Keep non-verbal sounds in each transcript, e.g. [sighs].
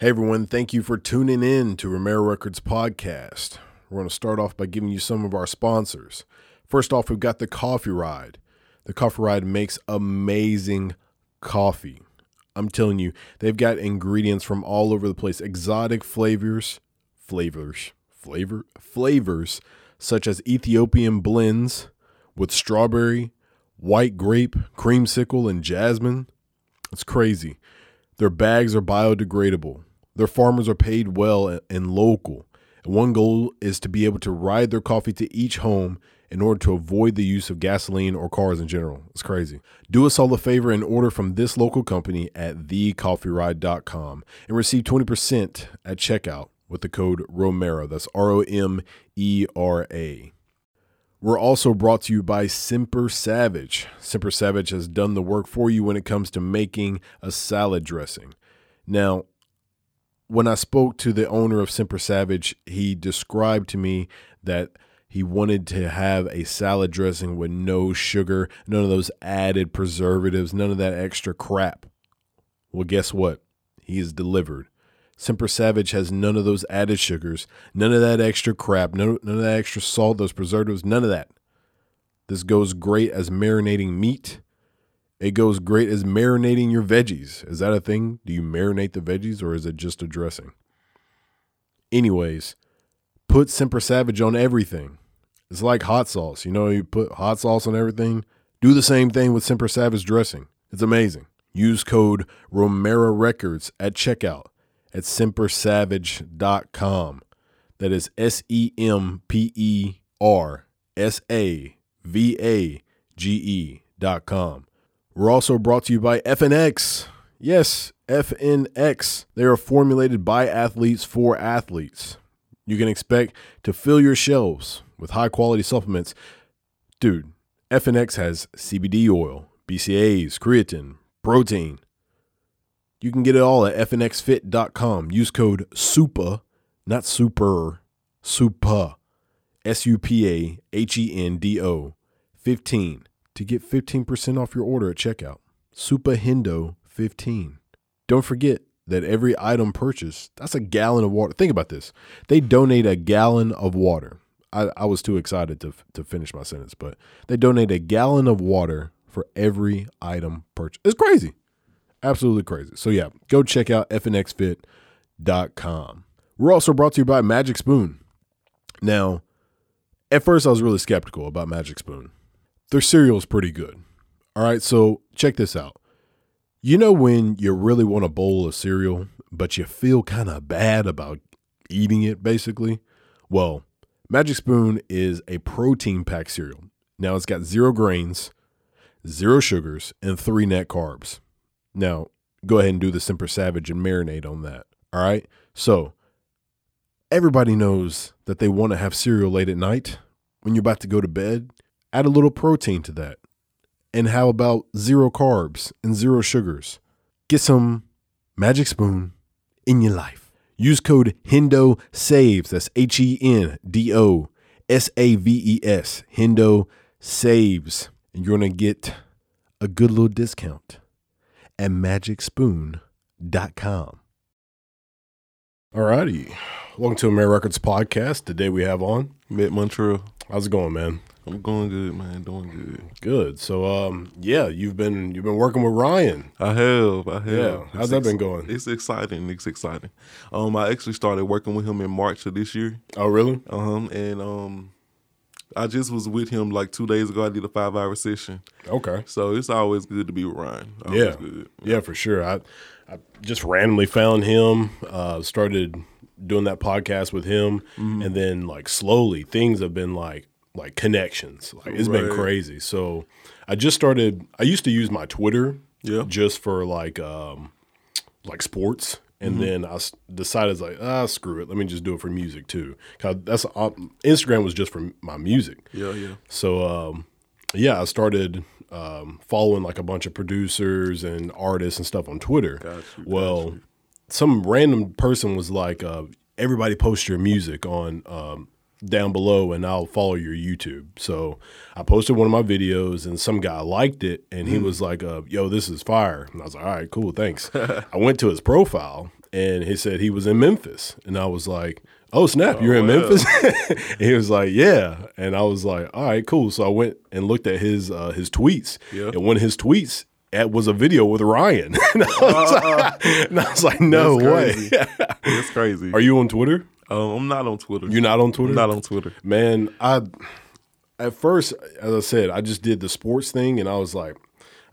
Hey everyone, thank you for tuning in to Romero Records podcast. We're going to start off by giving you some of our sponsors. First off, we've got the Coffee Ride. The Coffee Ride makes amazing coffee. I'm telling you, they've got ingredients from all over the place, exotic flavors, flavors, flavor, flavors such as Ethiopian blends with strawberry, white grape, creamsicle, and jasmine. It's crazy. Their bags are biodegradable. Their farmers are paid well and local. And one goal is to be able to ride their coffee to each home in order to avoid the use of gasoline or cars in general. It's crazy. Do us all a favor and order from this local company at thecoffeeride.com and receive 20% at checkout with the code Romero. That's R O M E R A. We're also brought to you by Semper Savage. Semper Savage has done the work for you when it comes to making a salad dressing. Now, when I spoke to the owner of Semper Savage, he described to me that he wanted to have a salad dressing with no sugar, none of those added preservatives, none of that extra crap. Well, guess what? He is delivered. Semper Savage has none of those added sugars, none of that extra crap, none, none of that extra salt, those preservatives, none of that. This goes great as marinating meat. It goes great as marinating your veggies. Is that a thing? Do you marinate the veggies or is it just a dressing? Anyways, put Semper Savage on everything. It's like hot sauce. You know, you put hot sauce on everything. Do the same thing with Semper Savage dressing. It's amazing. Use code Romero Records at checkout at sempersavage.com. That is S E M P E R S A V A G E dot com. We're also brought to you by FNX. Yes, FNX. They are formulated by athletes for athletes. You can expect to fill your shelves with high quality supplements. Dude, FNX has CBD oil, BCAAs, creatine, protein. You can get it all at fnxfit.com. Use code SUPA, not super, SUPA, S U P A H E N D O, 15 to get 15% off your order at checkout. Supa Hendo 15. Don't forget that every item purchased, that's a gallon of water. Think about this. They donate a gallon of water. I, I was too excited to, to finish my sentence, but they donate a gallon of water for every item purchased. It's crazy. Absolutely crazy. So, yeah, go check out fnxfit.com. We're also brought to you by Magic Spoon. Now, at first, I was really skeptical about Magic Spoon. Their cereal is pretty good. All right, so check this out. You know when you really want a bowl of cereal, but you feel kind of bad about eating it, basically? Well, Magic Spoon is a protein packed cereal. Now it's got zero grains, zero sugars, and three net carbs. Now, go ahead and do the Semper Savage and marinate on that. All right. So, everybody knows that they want to have cereal late at night when you're about to go to bed. Add a little protein to that. And how about zero carbs and zero sugars? Get some Magic Spoon in your life. Use code HENDO SAVES. That's H E N D O S A V E S. HENDO SAVES. And you're going to get a good little discount at magicspoon.com. All righty. Welcome to Romero Records Podcast. Today we have on Mitt Montreal. How's it going, man? I'm going good, man. Doing good. Good. So, um, yeah, you've been you've been working with Ryan. I have. I have. Yeah. How's It's that ex- been going? It's exciting. It's exciting. Um, I actually started working with him in March of this year. Oh, really? Um, and um, I just was with him like two days ago. I did a five hour session, Okay. so it's always good to be with Ryan. Always Yeah. good. Yeah, for sure. I I just randomly found him, uh, started doing that podcast with him, Mm-hmm. and then like slowly things have been like like connections. Like it's been crazy. So I just started. I used to use my Twitter, Yeah. just for like um like sports. And Mm-hmm. then I decided like ah screw it, let me just do it for music too. Cause that's uh, Instagram was just for my music. Yeah, yeah. So um, yeah, I started um, following like a bunch of producers and artists and stuff on Twitter. Got you, got well, some random person was like, uh, "Everybody post your music on um, down below, and I'll follow your YouTube." So I posted one of my videos, and some guy liked it, and he was like, uh, "Yo, this is fire," and I was like, "All right, cool, thanks." [laughs] I went to his profile, and he said he was in Memphis, and I was like, "Oh snap, you're in wow. Memphis?" [laughs] he was like, "Yeah," and I was like, "All right, cool." So I went and looked at his uh, his tweets, Yeah. and one of his tweets it was a video with Ryan, [laughs] and, I was like, and I was like, "No That's way." crazy. That's crazy. Are you on Twitter? Um, I'm not on Twitter. You're not on Twitter? I'm not on Twitter. Man, I at first, as I said, I just did the sports thing, and I was like,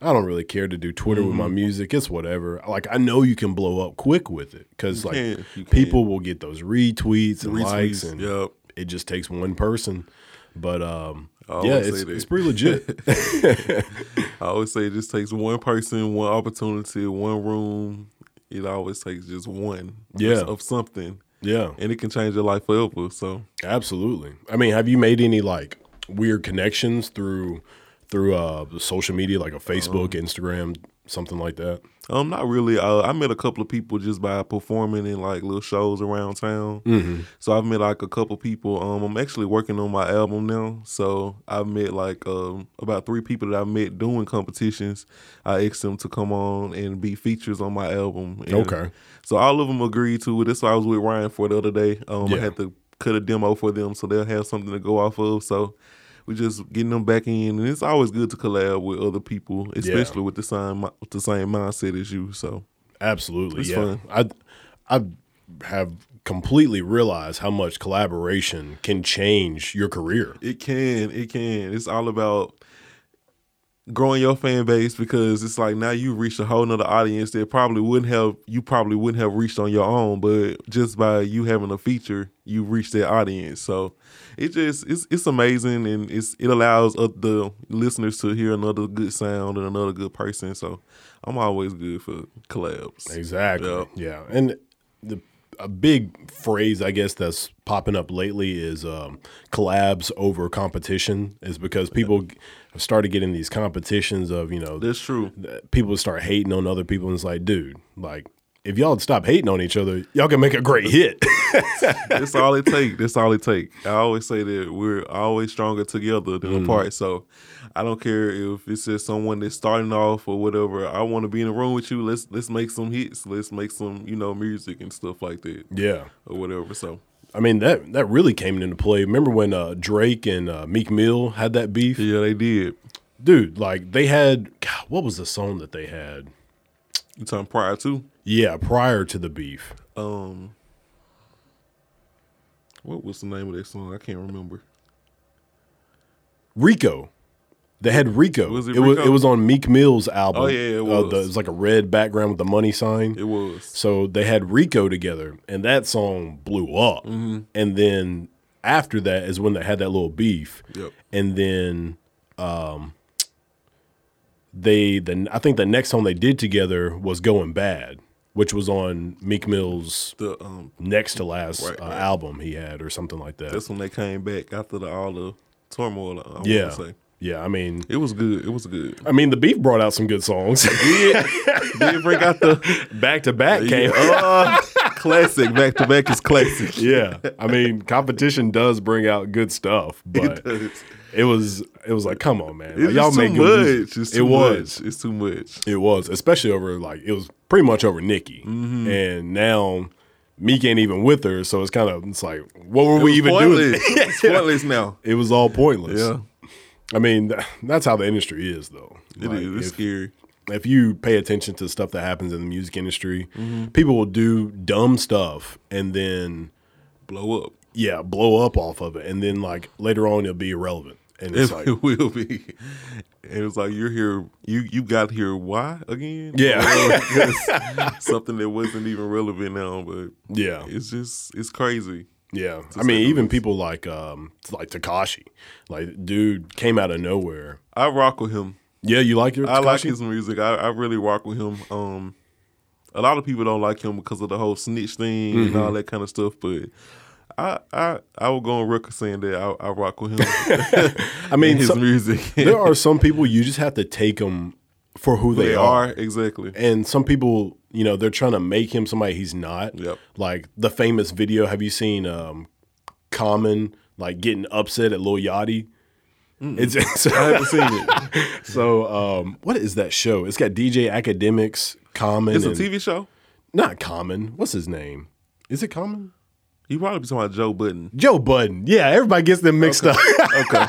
I don't really care to do Twitter with Mm-hmm. my music. It's whatever. Like I know you can blow up quick with it because like can, you can. people will get those retweets and Retweets, likes, and yep. it just takes one person. But um, yeah, it's, it's pretty legit. [laughs] [laughs] I always say it just takes one person, one opportunity, one room. It always takes just one Yeah. of something, yeah, and it can change your life forever. So absolutely. I mean, have you made any like weird connections through through uh social media, like a Facebook, Uh-huh. Instagram, something like that? Um, not really. Uh, I met a couple of people just by performing in like little shows around town. Mm-hmm. So I've met like a couple people. Um, I'm actually working on my album now. So I've met like um about three people that I met doing competitions. I asked them to come on and be features on my album. And Okay. So all of them agreed to it. That's why I was with Ryan for the other day. Um, Yeah. I had to cut a demo for them so they'll have something to go off of. So. We just getting them back in, and it's always good to collab with other people, especially with the same with the same mindset as you. So Absolutely, It's yeah. fun. I I have completely realized how much collaboration can change your career. It can, it can. It's all about growing your fan base because it's like now you reached a whole nother audience that probably wouldn't have you probably wouldn't have reached on your own, but just by you having a feature, you reach that audience. So it just it's it's amazing and it's it allows uh, the listeners to hear another good sound and another good person. So I'm always good for collabs. Exactly. Yeah. Yeah. And the a big phrase I guess that's popping up lately is um, collabs over competition is because people have started getting these competitions of, you know, That's true. people start hating on other people and it's like, dude, like if y'all stop hating on each other, y'all can make a great hit. [laughs] That's all it take. That's all it take. I always say that we're always stronger together than apart. So I don't care if it's just someone that's starting off or whatever. I want to be in the room with you. Let's let's make some hits. Let's make some you know music and stuff like that yeah. or whatever. So I mean that that really came into play. Remember when uh, Drake and uh, Meek Mill had that beef, yeah, they did. dude? Like they had, God, what was the song that they had? You talking prior to Yeah, prior to the beef. um. What was the name of that song? I can't remember. Rico. They had Rico. Was it it was it was on Meek Mill's album. Oh, yeah, it Uh, the- was. it was like a red background with the money sign. It was. So they had Rico together, and that song blew up. Mm-hmm. And then after that is when they had that little beef. Yep. And then um, they then I think the next song they did together was "Going Bad," which was on Meek Mill's The um. next to last Right, uh, right. album he had, or something like that. That's when they came back after the, all the turmoil. I yeah, say. yeah. I mean, It was good. It was good. I mean, the beef brought out some good songs. Did [laughs] bring out the back to back came. Uh, classic. Back to back is classic. [laughs] yeah, I mean, competition does bring out good stuff, but does. it was it was like, come on, man, Like, y'all too make good much. it was, much. It's too much. it was, especially over like it was pretty much over Nikki, Mm-hmm. and now Meek ain't even with her, so it's kind of it's like, what were we It was even pointless. doing? it's [laughs] pointless now. it was all pointless. Yeah, I mean, th- that's how the industry is, though. it Like, is. It's if- scary. if you pay attention to stuff that happens in the music industry, Mm-hmm. people will do dumb stuff and then Blow up. yeah, blow up off of it, and then like later on it'll be irrelevant, and it's It, like [laughs] will be. And it was like you're here. You you got here. Why again? Yeah. [laughs] [laughs] Something that wasn't even relevant now. But yeah, it's just it's crazy. yeah. I mean, even people like um like Tekashi, like dude came out of nowhere. I rock with him. Yeah, you like your I like his music. I, I really rock with him. Um, a lot of people don't like him because of the whole snitch thing and Mm-hmm. all that kind of stuff. But I I I will go on record saying that I, I rock with him. [laughs] I [laughs] mean, his some- music. there are some people you just have to take them for who they, they are. are exactly. and some people, you know, they're trying to make him somebody he's not. Yep. Like the famous video. Have you seen um, Common like getting upset at Lil Yachty? It's, it's I haven't seen it. [laughs] so. Um, what is that show? It's got DJ Akademiks, Common. It's a TV show. not Common. What's his name? Is it Common? You probably be talking about Joe Budden. Joe Budden. Yeah, everybody gets them mixed up. [laughs] Okay.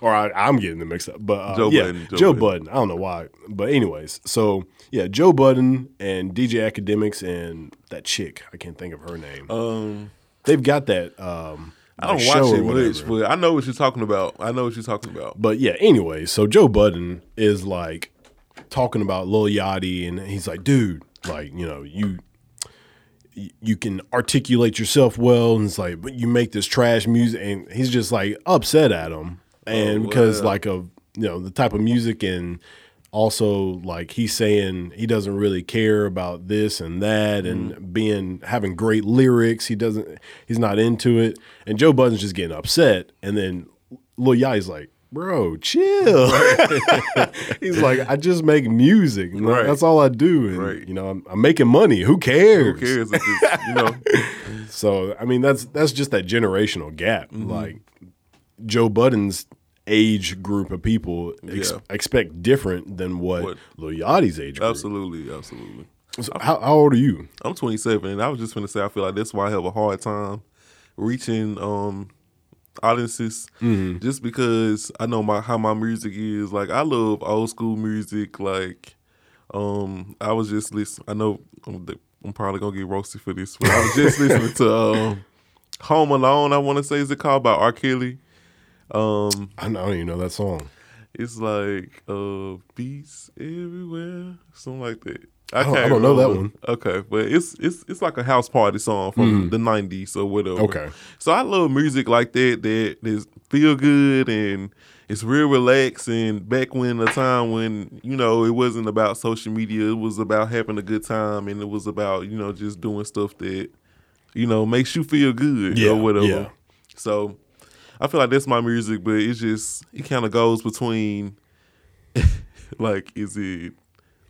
or I, I'm getting them mixed up. But uh, Joe yeah, Budden, Joe Joe, Budden. Budden. I don't know why. But anyways, so yeah, Joe Budden and DJ Akademiks and that chick. I can't think of her name. um, They've got that. Um, I don't like, watch it much, but I know what you're talking about. I know what you're talking about. But yeah, anyway, so Joe Budden is like talking about Lil Yachty, and he's like, dude, like, you know, you you can articulate yourself well, and it's like, but you make this trash music, and he's just like upset at him, and Oh, because wow. like of you know the type of music, and also like he's saying he doesn't really care about this and that, and Mm. being having great lyrics, he doesn't, he's not into it, and Joe Budden's just getting upset, and then Lil Yachty's like. Bro, chill. [laughs] He's like, I just make music. Know, Right. That's all I do. And, Right. You know, I'm, I'm making money. Who cares? Who cares you know? [laughs] So I mean, that's that's just that generational gap. Mm-hmm. Like Joe Budden's age group of people ex- Yeah. expect different than what, What- Lil Yachty's age group. Absolutely, absolutely. So how, how old are you? I'm 27, and I was just going to say I feel like that's why I have a hard time reaching um audiences, Mm-hmm. just because I know my how my music is. Like I love old school music. Like um, I was just listening. I know I'm, I'm probably gonna get roasted for this, but I was just [laughs] listening to um, Home Alone. I want to say is it called by R. Kelly. Um, I don't even know that song. It's like uh, beats everywhere, something like that. I don't- I don't know that one. Okay, but it's it's it's like a house party song from the '90s or whatever. Mm. Okay. so I love music like that that is feel good and it's real relaxing. Back when the time when you know it wasn't about social media, it was about having a good time, and it was about you know just doing stuff that you know makes you feel good Yeah, or whatever. yeah. So I feel like that's my music, but it's just it kind of goes between [laughs] like is it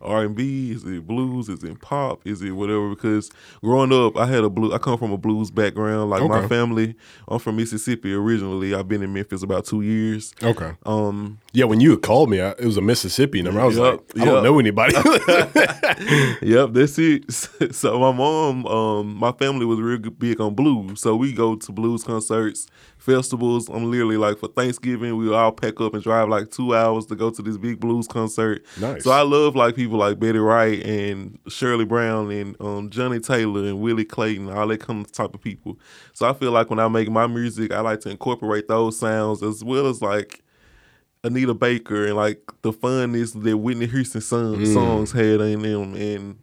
R and B, is it blues, is it pop, is it whatever? Because growing up, I had a blue. I come from a blues background. Like my family, I'm from Mississippi originally. I've been in Memphis about two years. Okay. Um, Yeah, when you called me, I, it was a Mississippi number. I was Yup, like, I don't know anybody. [laughs] yep, that's it. [laughs] So my mom, um, my family was real big on blues. So we go to blues concerts, festivals. I'm literally like for Thanksgiving, we all pack up and drive like two hours to go to this big blues concert. Nice. So I love like people like Betty Wright and Shirley Brown and um, Johnnie Taylor and Willie Clayton, all that kind of type of people. So I feel like when I make my music, I like to incorporate those sounds as well as like Anita Baker and like the funness that Whitney Houston song, Mm. songs had in them, and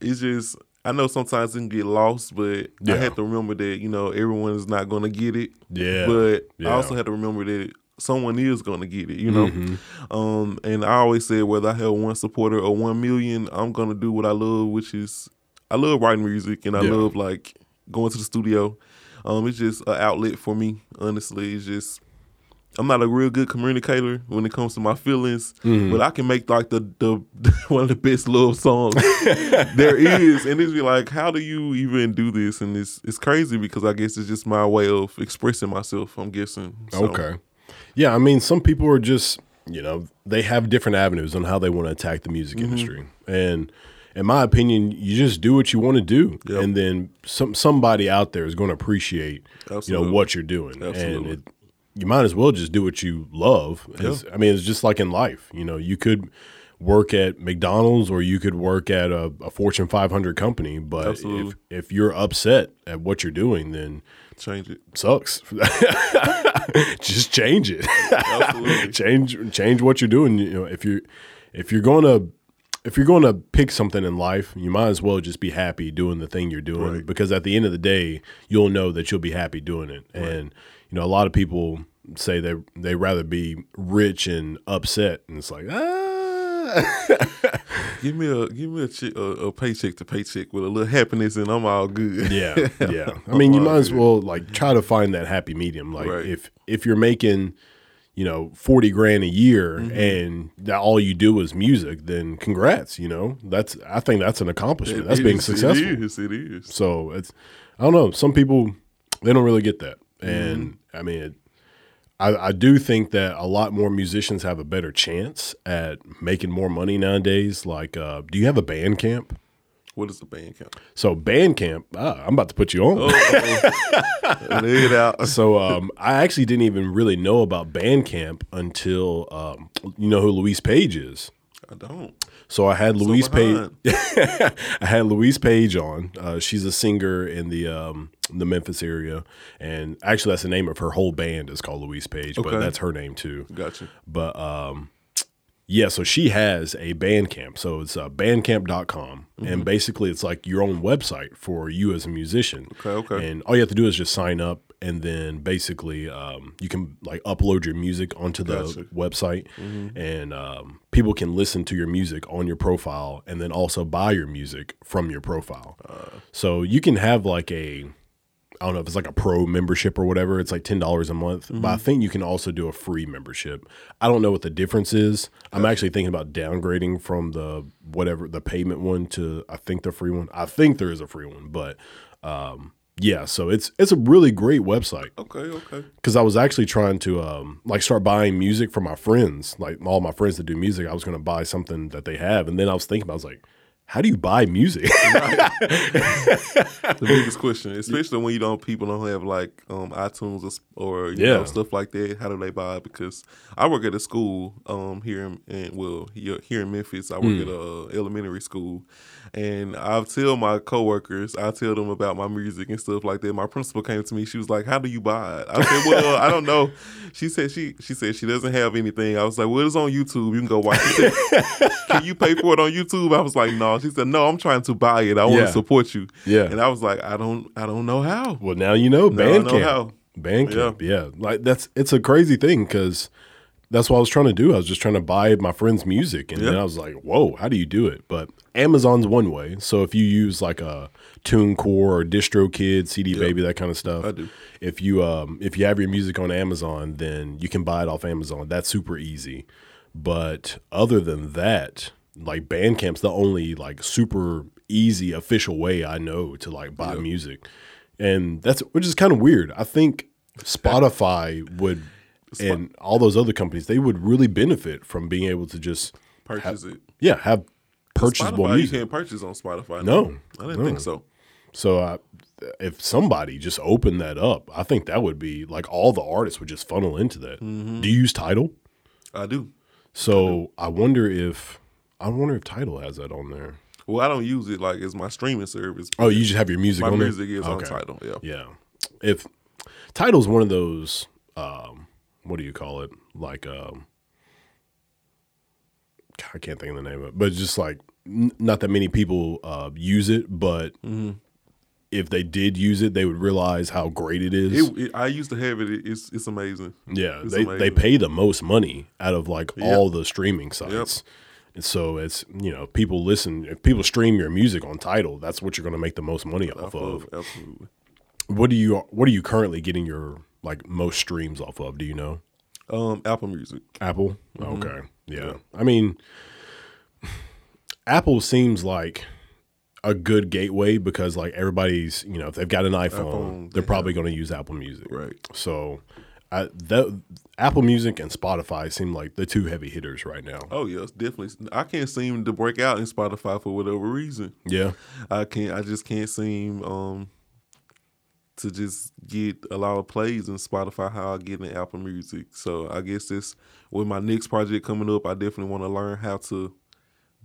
it's just I know sometimes it can get lost, but Yeah. I have to remember that you know everyone is not going to get it. Yeah, but yeah. I also have to remember that someone is going to get it. You know, Mm-hmm. um, and I always say whether I have one supporter or one million, I'm going to do what I love, which is I love writing music and I Yeah. love like going to the studio. Um, it's just an outlet for me. Honestly, it's just I'm not a real good communicator when it comes to my feelings, Mm-hmm. but I can make like the, the [laughs] one of the best love songs [laughs] there is, and it's be like, how do you even do this? And it's it's crazy because I guess it's just my way of expressing myself. I'm guessing. So, Okay. Yeah, I mean, some people are just, you know, they have different avenues on how they want to attack the music Mm-hmm. industry. And in my opinion, you just do what you want to do. Yep. And then some somebody out there is going to appreciate, you know, what you're doing. Absolutely. And it, you might as well just do what you love. It's- I mean, it's just like in life. You know, you could work at McDonald's or you could work at a, a Fortune 500 company, but if, Absolutely. if you're upset at what you're doing, then change it. sucks. [laughs] just change it. Absolutely. [laughs] change change what you're doing. You know, if you're if you're gonna if you're gonna pick something in life, you might as well just be happy doing the thing you're doing Right. because at the end of the day, you'll know that you'll be happy doing it. And you know, a lot of people say they they rather be rich and upset, and it's like ah. Give me a give me a, a, a paycheck to paycheck with a little happiness, and I'm all good. yeah, yeah. [laughs] I mean, you might as well like try to find that happy medium. Like Right. if if you're making, you know, forty grand a year Mm-hmm. and that all you do is music, then congrats. You know, that's I think that's an accomplishment. That's It being successful. It is. It is. So it's I don't know. Some people they don't really get that, Mm-hmm. and I mean. It, I, I do think that a lot more musicians have a better chance at making more money nowadays. Like, uh, do you have a Bandcamp? What is the Bandcamp? So Bandcamp, ah, I'm about to put you on. Oh, it out. [laughs] So um, I actually didn't even really know about Bandcamp until um, you know who Louise Page is. I don't. So I had Louise Page. [laughs] I had Louise Page on. Uh, she's a singer in the um, the Memphis area, and actually that's the name of her whole band is called Louise Page, but that's her name too. Gotcha. But um, yeah, so she has a Bandcamp. So it's uh, bandcamp.com. And basically, it's like your own website for you as a musician. Okay, okay. And all you have to do is just sign up. And then basically, um, you can like upload your music onto the Gotcha. website, and um, people can listen to your music on your profile, and then also buy your music from your profile. so you can have like a I don't know if it's like a pro membership or whatever. It's like ten dollars a month, but I think you can also do a free membership. I don't know what the difference is. I'm actually thinking about downgrading from the whatever the payment one to I think the free one. I think there is a free one, but um, yeah. So it's it's a really great website Okay, okay. because I was actually trying to um, like start buying music for my friends, like all my friends that do music. I was going to buy something that they have, and then I was thinking, I was like, how do you buy music? [laughs] the biggest question, especially when you don't people don't have like um, iTunes or, or you Yeah. know stuff like that. How do they buy? Because I work at a school um, here in, in well here, in Memphis. I work Hmm. at a uh, elementary school, and I tell my coworkers, I tell them about my music and stuff like that. My principal came to me. She was like, "How do you buy it?" I said, "Well, I don't know." [laughs] She said she she said she doesn't have anything. I was like, "Well, it's on YouTube. You can go watch it." [laughs] Can you pay for it on YouTube? I was like, "No." She said, "No, I'm trying to buy it. I want Yeah. to support you." Yeah. And I was like, I don't, I don't know how. Well, now you know Now I know Bandcamp. Bandcamp, yeah. Like that's it's a crazy thing because that's what I was trying to do. I was just trying to buy my friend's music, and then I was like, "Whoa, how do you do it?" But Amazon's one way. So if you use like a TuneCore or DistroKid, CD Baby, that kind of stuff, I do. If you um if you have your music on Amazon, then you can buy it off Amazon. That's super easy. But other than that, like Bandcamp's the only like super easy official way I know to like buy music. And that's which is kind of weird. I think Spotify would and all those other companies, they would really benefit from being able to just Purchase it. yeah, have purchasable Spotify, you music. can't purchase on Spotify. No. I didn't No. think so. So I, if somebody just opened that up, I think that would be like all the artists would just funnel into that. Mm-hmm. Do you use Tidal? I do. So I wonder if I wonder if Tidal has that on there. Well, I don't use it like it's my streaming service. Oh, you just have your music my on there? music is on Tidal. Yeah. Yeah. If Tidal's one of those um what do you call it? Like um I can't think of the name of it, but just like n- not that many people uh, use it, but Mm-hmm. if they did use it, they would realize how great it is. It, it, I used to have it. It's it's amazing. Yeah, It's they they pay the most money out of like Yep. all the streaming sites. And so it's you know people listen if people stream your music on Tidal that's what you're going to make the most money off Off of. of, absolutely. What do you what are you currently getting your like most streams off of? Do you know? Um, Apple Music. Apple. Mm-hmm. Okay. Yeah. I mean, [sighs] Apple seems like a good gateway because like everybody's you know if they've got an iPhone, iPhone, they're they probably going to use Apple Music. Right. So, I, that Apple Music and Spotify seem like the two heavy hitters right now. Oh yes, definitely. I can't seem to break out in Spotify for whatever reason. Yeah. I can't. I just can't seem um to just get a lot of plays in Spotify how I get in Apple Music. So I guess this with my next project coming up, I definitely want to learn how to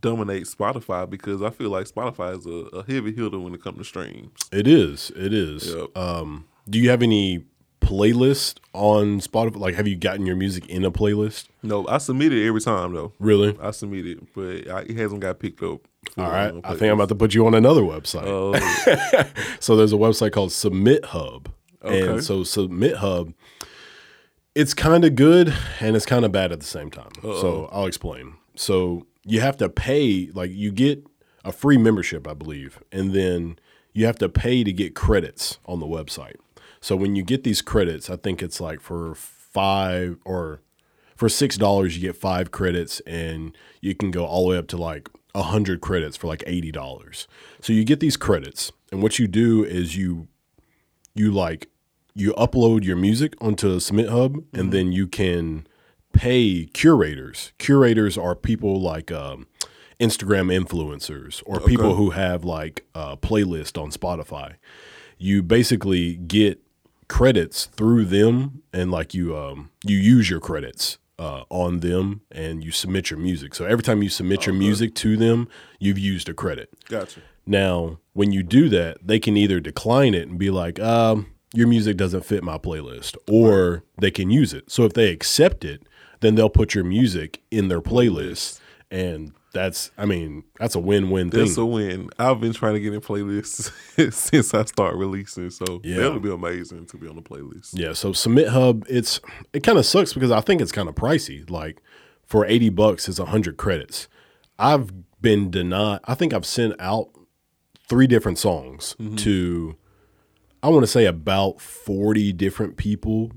dominate Spotify because I feel like Spotify is a, a heavy hitter when it comes to streams. It is. It is. Yep. Um, do you have any playlist on Spotify? Like, have you gotten your music in a playlist? No, I submit it every time though. Really? I submit it, but I, it hasn't got picked up. All right. um, I think I'm about to put you on another website. Uh, [laughs] So there's a website called Submit Hub. Okay. And so Submit Hub, it's kind of good and it's kind of bad at the same time. So I'll explain. So you have to pay, like you get a free membership, I believe, and then you have to pay to get credits on the website. So when you get these credits, I think it's like for five or for six dollars you get five credits and you can go all the way up to like a hundred credits for like eighty dollars. So you get these credits, and what you do is you you like you upload your music onto Submit Hub, and then you can pay curators. Curators are people like um, Instagram influencers or people who have like a playlist on Spotify. You basically get credits through them and like you um you use your credits uh, on them and you submit your music. So every time you submit your music to them, you've used a credit. Gotcha. Now, when you do that, they can either decline it and be like, um, your music doesn't fit my playlist, or they can use it. So if they accept it, then they'll put your music in their playlist. And that's, I mean, that's a win win thing. That's a win. I've been trying to get in playlists [laughs] since I start releasing, so Yeah. that'll be amazing to be on the playlist. Yeah, so Submit Hub, it's it kind of sucks because I think it's kind of pricey. Like for 80 bucks it's 100 credits. I've been denied I think I've sent out three different songs mm-hmm. to I want to say about 40 different people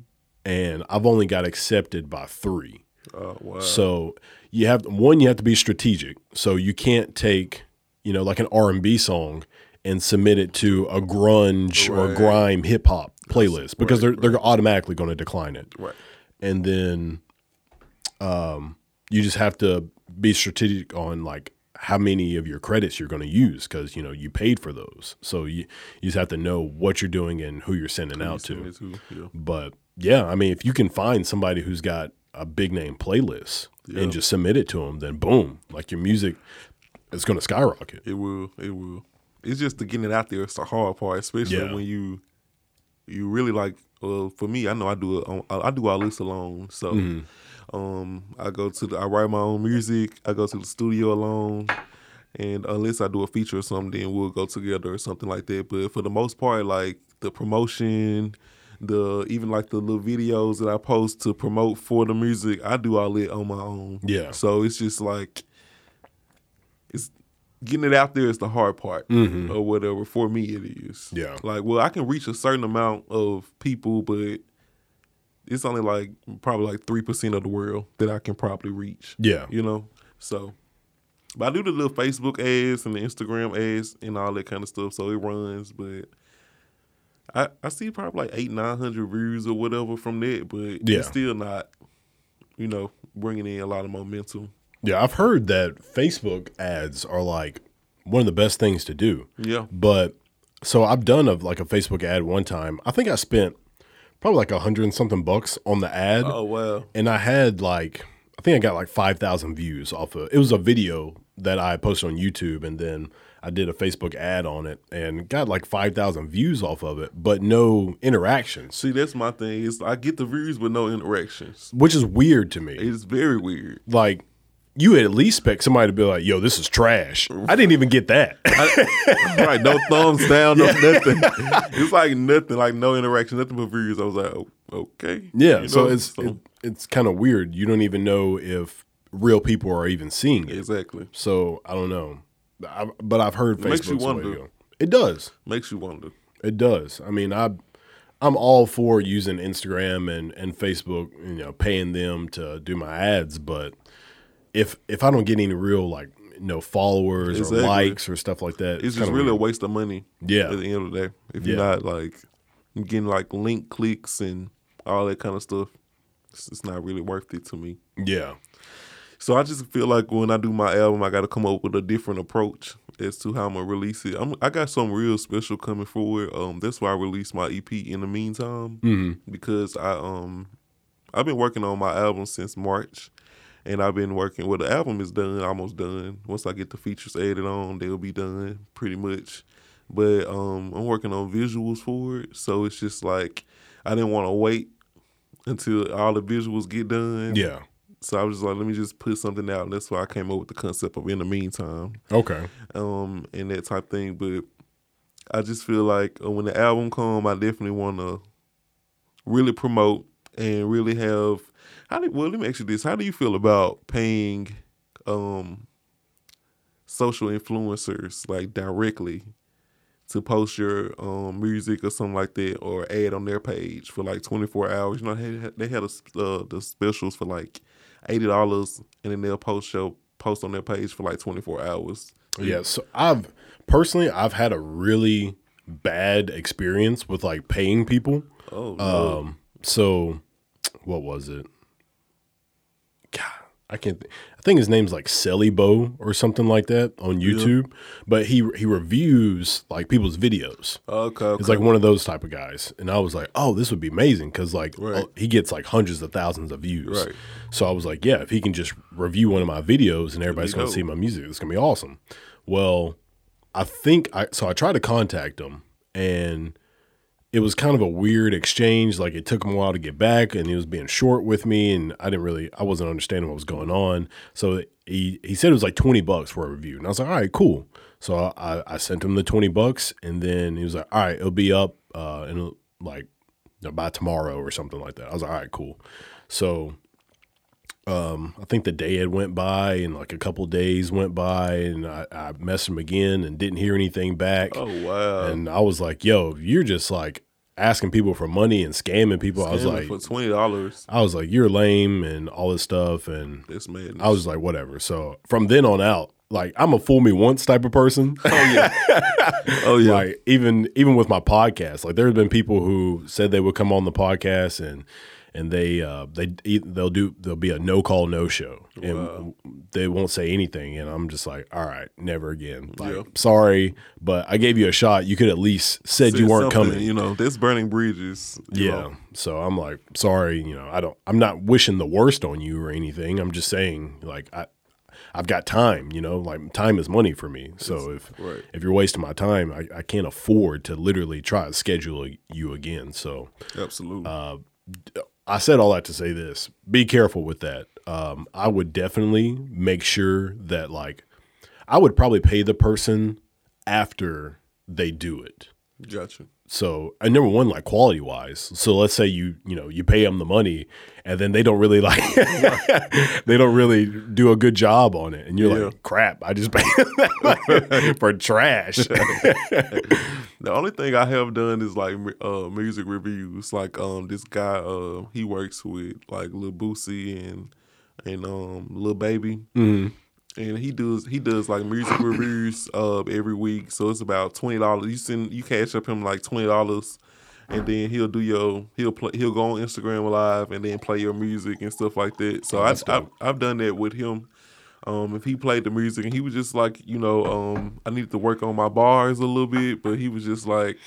and I've only got accepted by 3. Oh wow. So you have one, you have to be strategic. So you can't take, you know, like an R and B song and submit it to a grunge or Right. grime hip hop playlist because right, they're they're automatically going to decline it. right. And then, um, you just have to be strategic on like how many of your credits you're going to use because you know you paid for those. So you you just have to know what you're doing and who you're sending out to. Me too. Yeah. But yeah, I mean, if you can find somebody who's got a big name playlist Yeah. and just submit it to them, then boom, like your music is going to skyrocket. It will. It will. It's just the getting it out there. It's the hard part, especially Yeah. when you you really like. Well, for me, I know I do it. I I do all this alone. So, Mm-hmm. um, I go to the. I write my own music. I go to the studio alone. And unless I do a feature or something, then we'll go together or something like that. But for the most part, like the promotion, the even like the little videos that I post to promote for the music, I do all it on my own. Yeah. So it's just like it's getting it out there is the hard part or whatever. For me, it is. Mm-hmm. Yeah. Like, well, I can reach a certain amount of people, but it's only like probably like three percent of the world that I can probably reach. Yeah. You know. So, but I do the little Facebook ads and the Instagram ads and all that kind of stuff. So it runs, but. I, I see probably like eight nine hundred views or whatever from that, but Yeah. it's still not, you know, bringing in a lot of momentum. Yeah, I've heard that Facebook ads are like one of the best things to do. Yeah, But so I've done a like a Facebook ad one time. I think I spent probably like a hundred and something bucks on the ad. Oh wow. and I had like I think I got like five thousand views off of it was a video that I posted on YouTube and then I did a Facebook ad on it and got like five thousand views off of it, but no interactions. See, that's my thing. Is I get the views but no interactions. Which is weird to me. It's very weird. Like you at least expect somebody to be like, yo, this is trash. I didn't even get that. right, no thumbs [laughs] down, no nothing. It's like nothing, like no interaction, nothing but views. I was like, oh, okay. yeah. You so know? it's it, it's kind of weird. You don't even know if real people are even seeing it. exactly So I don't know. I, but I've heard It makes you Facebook's way to wonder. It does. makes you wonder. It does. I mean, I I'm all for using Instagram and and Facebook, you know, paying them to do my ads, but if if I don't get any real like you no followers Exactly. or likes or stuff like that, It's just kinda really a waste of money. Yeah. At the end of the day, if you're Yeah. not like getting like link clicks and all that kind of stuff, it's, it's not really worth it to me. yeah. So I just feel like when I do my album, I got to come up with a different approach as to how I'm gonna release it. I'm, I got something real special coming forward. Um, that's why I released my EP in the meantime Mm-hmm. because I um I've been working on my album since March, and I've been working. Well, the album is done, almost done. Once I get the features added on, they'll be done pretty much. But um, I'm working on visuals for it, so it's just like I didn't want to wait until all the visuals get done. Yeah. So I was just like, let me just put something out. And that's why I came up with the concept of in the meantime, Okay. um, and that type thing. But I just feel like uh, when the album come, I definitely want to really promote and really have. How do well? Let me ask you this: How do you feel about paying um, social influencers like directly to post your um, music or something like that, or ad on their page for like twenty four hours? You know, they had, they had a, uh, the specials for like eighty dollars, and then they'll post show post on their page for like twenty four hours. Yeah, so I've personally I've had a really bad experience with like paying people. Oh, no. Um, so what was it? God, I can't. Th- think his name's like Selly Bo or something like that on YouTube. But he he reviews like people's videos. Okay, okay. It's like one of those type of guys, and I was like, oh, this would be amazing because like oh, Right. oh, he gets like hundreds of thousands of views. Right. So I was like, yeah, if he can just review one of my videos and everybody's dope. see my music, it's to be awesome. Well, I think I so I tried to contact him and it was kind of a weird exchange. Like it took him a while to get back, and he was being short with me, and I didn't really, I wasn't understanding what was going on. So he he said it was like twenty bucks for a review, and I was like, all right, cool. So I, I sent him the twenty bucks, and then he was like, all right, it'll be up uh, in like you know, by tomorrow or something like that. I was like, all right, cool. So um, I think the day had went by, and like a couple days went by, and I, I messaged him again and didn't hear anything back. oh wow. And I was like, yo, you're just like asking people for money and scamming people. I was like, for twenty dollars. I was like, you're lame and all this stuff. And That's madness. I was like, whatever. So from then on out, like I'm a fool me once type of person. [laughs] oh yeah. [laughs] oh yeah. like even even with my podcast, like there's been people who said they would come on the podcast and and they uh they they'll do there'll be a no call no show and they won't say anything and I'm just like all right never again like Yeah. sorry but I gave you a shot you could at least said you weren't coming You know, that's burning bridges. yeah. know. So I'm like, sorry, you know, I don't I'm not wishing the worst on you or anything. I'm just saying like I I've got time, you know, like time is money for me. So if right. if you're wasting my time, I, I can't afford to literally try to schedule you again. So Absolutely. Uh, I said all that to say this. Be careful with that. Um, I would definitely make sure that like I would probably pay the person after they do it. gotcha. So, and number one, like quality wise. So let's say you, you know, you pay them the money and then they don't really like, [laughs] they don't really do a good job on it. And you're Yeah. like, crap, I just paid [laughs] [laughs] for trash. The only thing I have done is like uh, music reviews. Like um, this guy, uh, he works with like Lil Boosie and and um, Lil Baby, Mhm. and he does he does like music reviews uh every week. So it's about twenty dollars. You send you cash up him like twenty dollars, and then he'll do your he'll play he'll go on Instagram live and then play your music and stuff like that. So I, that's I've. I've done that with him. Um, if he played the music and he was just like, you know, um, I needed to work on my bars a little bit, but he was just like,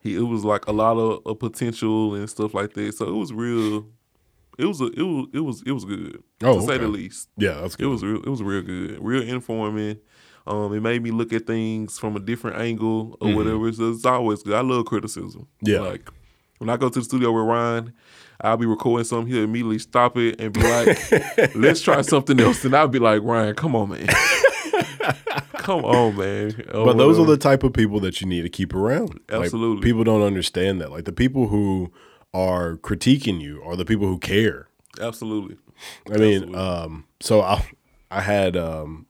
he it was like a lot of, of potential and stuff like that. So it was real. It was a, it was it was it was good Oh, to say the least. yeah, that's good. It was real. It was real good, real informing. Um, it made me look at things from a different angle or whatever. So it's always good. I love criticism. Yeah. like when I go to the studio with Ryan, I'll be recording something. He'll immediately stop it and be like, [laughs] "Let's try something else." And I'll be like, "Ryan, come on, man, [laughs] come on, man." Or but those are the type of people that you need to keep around. Like, Absolutely. people don't understand that. Like the people who are critiquing you are the people who care. absolutely. I mean, Absolutely. um, so I I had um,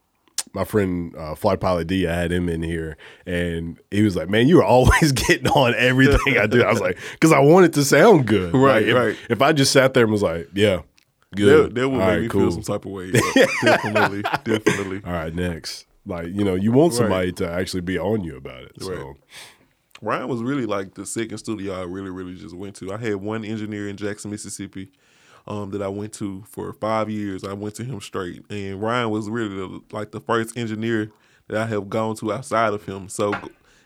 my friend uh, Fly Pilot D. I had him in here, and he was like, "Man, you are always [laughs] getting on everything I do." I was like, [laughs] "Cause I want it to sound good, Right, Like, if, right. If I just sat there and was like, "Yeah, good," that would all make right, me cool. feel some type of way. [laughs] Yeah, definitely, definitely. All right, next. Like you know, you want Right. somebody to actually be on you about it. So Right. Ryan was really like the second studio I really, really just went to. I had one engineer in Jackson, Mississippi, um, that I went to for five years. I went to him straight, and Ryan was really the, like the first engineer that I have gone to outside of him. So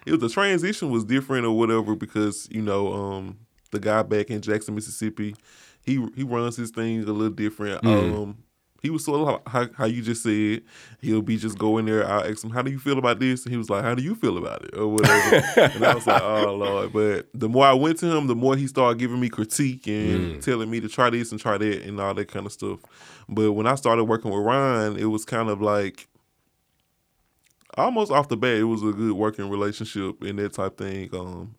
it was the transition was different or whatever because you know um, the guy back in Jackson, Mississippi, he he runs his things a little different. Um, he was sort of how, how you just said. He'll be just going there. I'll ask him, "How do you feel about this?" And he was like, "How do you feel about it?" or whatever. [laughs] and I was like, "Oh lord!" But the more I went to him, the more he started giving me critique and telling me to try this and try that and all that kind of stuff. But when I started working with Ryan, it was kind of like almost off the bat, it was a good working relationship and that type thing. Um,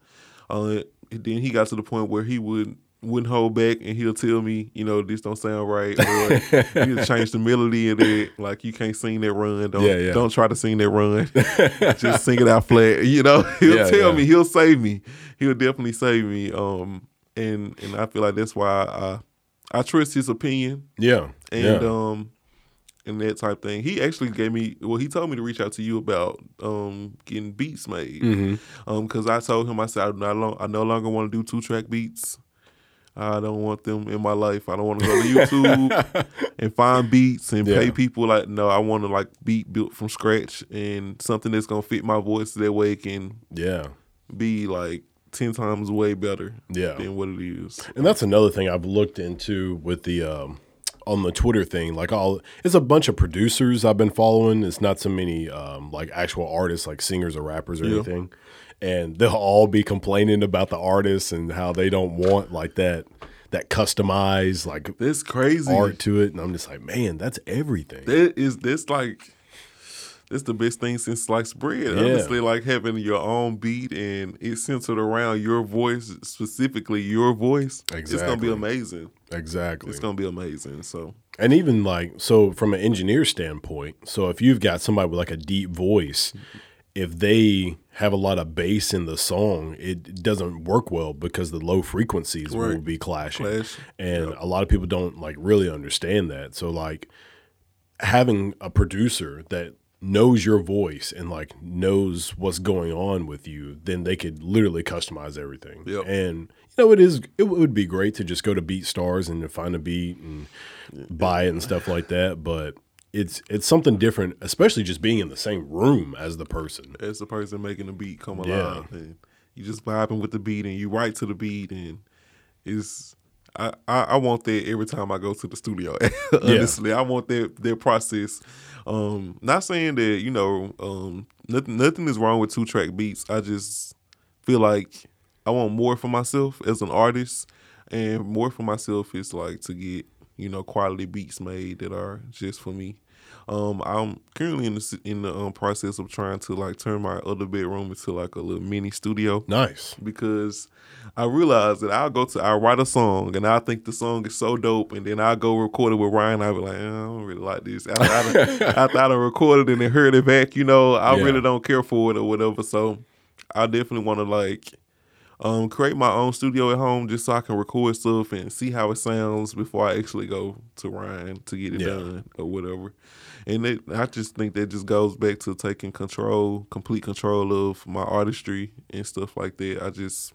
uh, then he got to the point where he would wouldn't hold back and he'll tell me, you know, this don't sound right, or he'll change the melody of it. Like you can't sing that run. Don't Yeah, yeah. don't try to sing that run. [laughs] Just sing it out flat. You know, [laughs] he'll Yeah, tell me, he'll save me. He'll definitely save me. Um, and and I feel like that's why I I trust his opinion yeah, and um and that type thing. He actually gave me well, he told me to reach out to you about um getting beats made. Mhm. Um, because I told him I said I no I no longer want to do two track beats. I don't want them in my life. I don't want to go to YouTube [laughs] and find beats and Yeah. pay people. Like, no, I want to like beat built from scratch and something that's gonna fit my voice that way can Yeah. be like ten times way better Yeah. than what it is. And that's another thing I've looked into with the um, on the Twitter thing. Like all, it's a bunch of producers I've been following. It's not so many um, like actual artists, like singers or rappers or Yeah. anything. And they'll all be complaining about the artists and how they don't want like that that customized like this crazy. art to it. And I'm just like, man, that's everything. That is this like that's the best thing since sliced bread. Yeah. Honestly, like having your own beat and it's centered around your voice, specifically your voice. It's gonna be amazing. Exactly. It's gonna be amazing. So And even like so from an engineer standpoint, so if you've got somebody with like a deep voice, if they have a lot of bass in the song, it doesn't work well because the low frequencies will be clashing. Clash. And a lot of people don't like really understand that. So like having a producer that knows your voice and like knows what's going on with you, then they could literally customize everything. Yep. And you know, it is it would be great to just go to BeatStars and to find a beat and buy it and stuff like that. But it's it's something different, especially just being in the same room as the person. as the person making the beat come Yeah. alive and you just vibing with the beat and you write to the beat and it's I, I, I want that every time I go to the studio. [laughs] Honestly, I want that their process. Um, not saying that you know um, nothing nothing is wrong with two track beats. I just feel like I want more for myself as an artist, and more for myself is like to get you know quality beats made that are just for me. Um, I'm currently in the in the um, process of trying to like turn my other bedroom into like a little mini studio Nice. because I realize that I'll go to I write a song and I think the song is so dope and then I go record it with Ryan. I'll be like, "Eh, I don't really like this. After I, [laughs] after I done recorded it and then heard it back, you know, I Yeah. really don't care for it or whatever. So I definitely want to like um, create my own studio at home just so I can record stuff and see how it sounds before I actually go to Ryan to get it Yeah. done or whatever. And it, I just think that just goes back to taking control, complete control of my artistry and stuff like that. I just,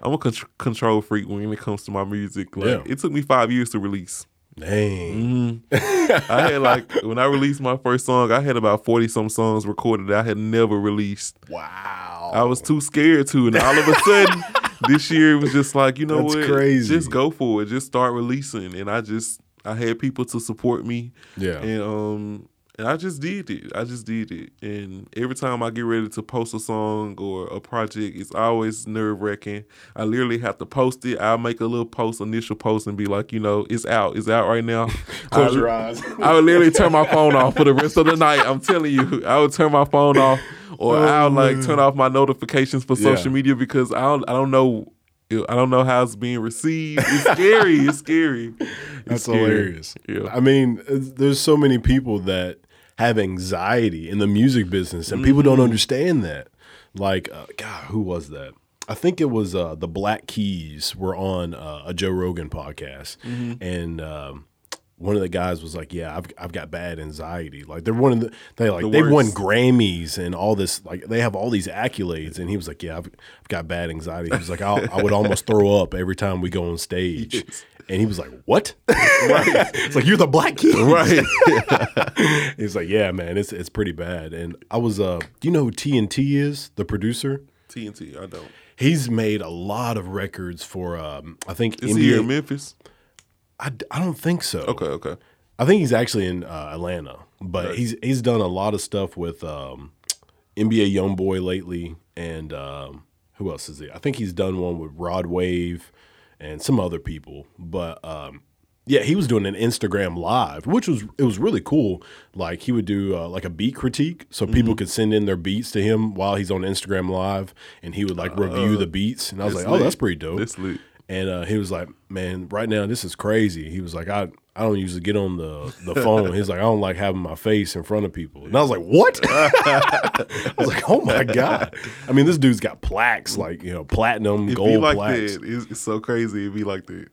I'm a con- control freak when it comes to my music. Like Yeah. it took me five years to release. Dang. Mm-hmm. I had like when I released my first song, I had about forty some songs recorded that I had never released. Wow. I was too scared to, and all of a sudden, [laughs] this year it was just like, you know That's what? crazy. Just go for it. Just start releasing, and I just I had people to support me, Yeah. and um, and I just did it. I just did it, and every time I get ready to post a song or a project, it's always nerve wracking. I literally have to post it. I'll make a little post, initial post, and be like, you know, it's out. It's out right now. [laughs] Close I- your eyes. I would literally turn my phone off for the rest of the night. I'm telling you, I would turn my phone off, or Oh, I'll like turn off my notifications for Yeah. social media because I don't, I don't know, I don't know how it's being received. It's scary. it's scary. [laughs] It's That's scary. hilarious. Yeah. I mean, there's so many people that have anxiety in the music business, and people don't understand that. Like, uh, God, who was that? I think it was uh, the Black Keys were on uh, a Joe Rogan podcast, and um, one of the guys was like, "Yeah, I've I've got bad anxiety. Like they're one of the they like The they won. Grammys and all this like they have all these accolades." And he was like, "Yeah, I've, I've got bad anxiety." He was like, I'll, "I would almost throw up every time we go on stage." Yes. And he was like, "What?" right? [laughs] It's like you're the Black kid, Right. [laughs] He's like, "Yeah, man, it's it's pretty bad." And I was, uh, do you know who TNT is? The producer. TNT. I don't. He's made a lot of records for, um, I think Is he here in Memphis? I, I don't think so. Okay. Okay. I think he's actually in uh, Atlanta, but Right. he's he's done a lot of stuff with um, NBA YoungBoy lately, and um, who else is he? I think he's done one with Rod Wave and some other people. But um, yeah, he was doing an Instagram live, which was it was really cool. Like he would do uh, like a beat critique, so Mm-hmm. people could send in their beats to him while he's on Instagram live, and he would like review the beats. And I was Uh, like, oh, that's pretty dope. And uh, he was like, "Man, right now this is crazy." He was like, "I I don't usually get on the the phone." He's like, "I don't like having my face in front of people." And I was like, "What?" [laughs] I was like, "Oh my god!" I mean, this dude's got plaques like you know platinum, It gold like plaques. that. It's, so crazy. It'd be like that.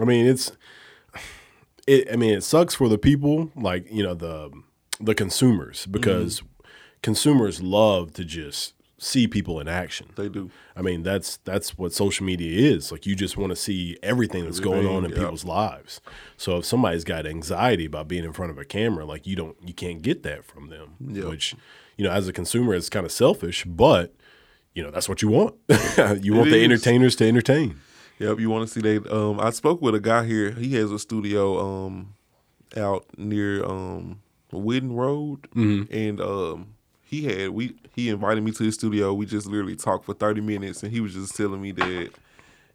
I mean, it's it. I mean, it sucks for the people, like you know the the consumers, because consumers love to just see people in action. They do. I mean, that's that's what social media is. Like you just want to see everything that's going on in yeah. people's lives. So if somebody's got anxiety about being in front of a camera, like you don't you can't get that from them. Yeah. Which, you know, as a consumer it's kind of selfish, but you know, that's what you want. [laughs] you want the is. entertainers to entertain. Yep, you want to see that? Um, I spoke with a guy here. He has a studio um out near um Whitten Road, and um he had we he invited me to his studio. We just literally talked for thirty minutes, and he was just telling me that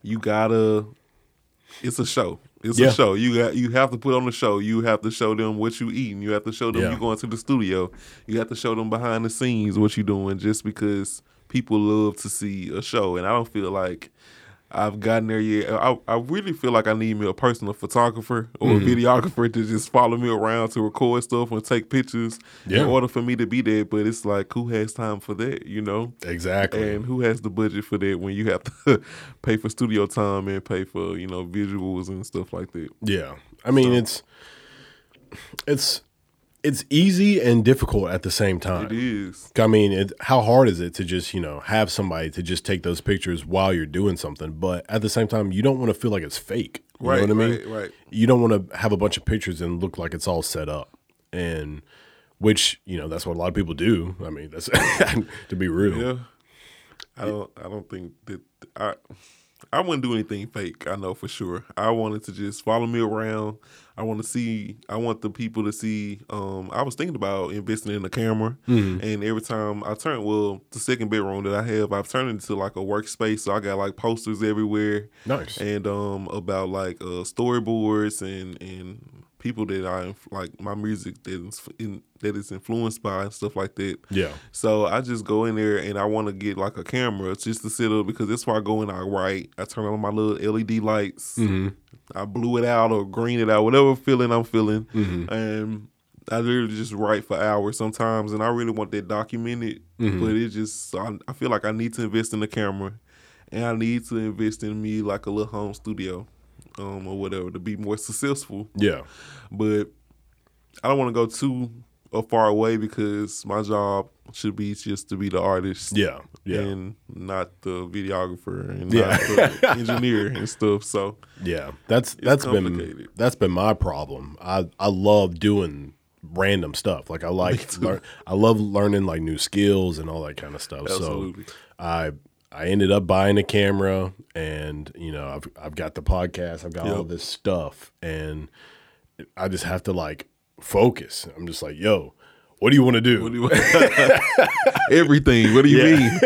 you gotta. It's a show. It's Yeah. a show. You got you have to put on the show. You have to show them what you eating. You have to show them Yeah. you going to the studio. You have to show them behind the scenes what you doing. Just because people love to see a show, and I don't feel like I've gotten there yet. I, I really feel like I need me a personal photographer or Mm-hmm. a videographer to just follow me around to record stuff and take pictures Yeah. in order for me to be there. But it's like, who has time for that, you know? Exactly. And who has the budget for that when you have to [laughs] pay for studio time and pay for, you know, visuals and stuff like that? Yeah. I mean, it's it's it's easy and difficult at the same time. It is. I mean, it, how hard is it to just you know have somebody to just take those pictures while you're doing something? But at the same time, you don't want to feel like it's fake. You Right, know what I mean? right, right. You don't want to have a bunch of pictures and look like it's all set up, and which you know that's what a lot of people do. I mean, that's [laughs] to be real. Yeah. I don't I don't think that I I wouldn't do anything fake, I know for sure. I wanted to just follow me around. I want to see I want the people to see um I was thinking about investing in a camera and every time I turn well, the second bedroom that I have, I've turned it into like a workspace. So I got like posters everywhere Nice. and um about like uh storyboards and and people that I like my music that is in, that is influenced by and stuff like that. Yeah. So I just go in there and I want to get like a camera just to sit up because that's why I go in. I write. I turn on my little LED lights. Mm-hmm. I blue it out or green it out, whatever feeling I'm feeling, mm-hmm. and I literally just write for hours sometimes. And I really want that documented, mm-hmm. but it just I, I feel like I need to invest in the camera, and I need to invest in me like a little home studio, um, or whatever to be more successful Yeah. but I don't want to go too uh, far away because my job should be just to be the artist, Yeah. Yeah. and not the videographer and Yeah. not the [laughs] engineer and stuff. So Yeah, that's that's been that's been my problem. I I love doing random stuff. Like I [laughs] like learn, I love learning like new skills and all that kind of stuff. Absolutely. So I I ended up buying a camera and you know I've I've got the podcast. I've got all this stuff and I just have to like focus. I'm just like, yo, what do you want to do? what do you [laughs] everything? What do you Yeah. mean?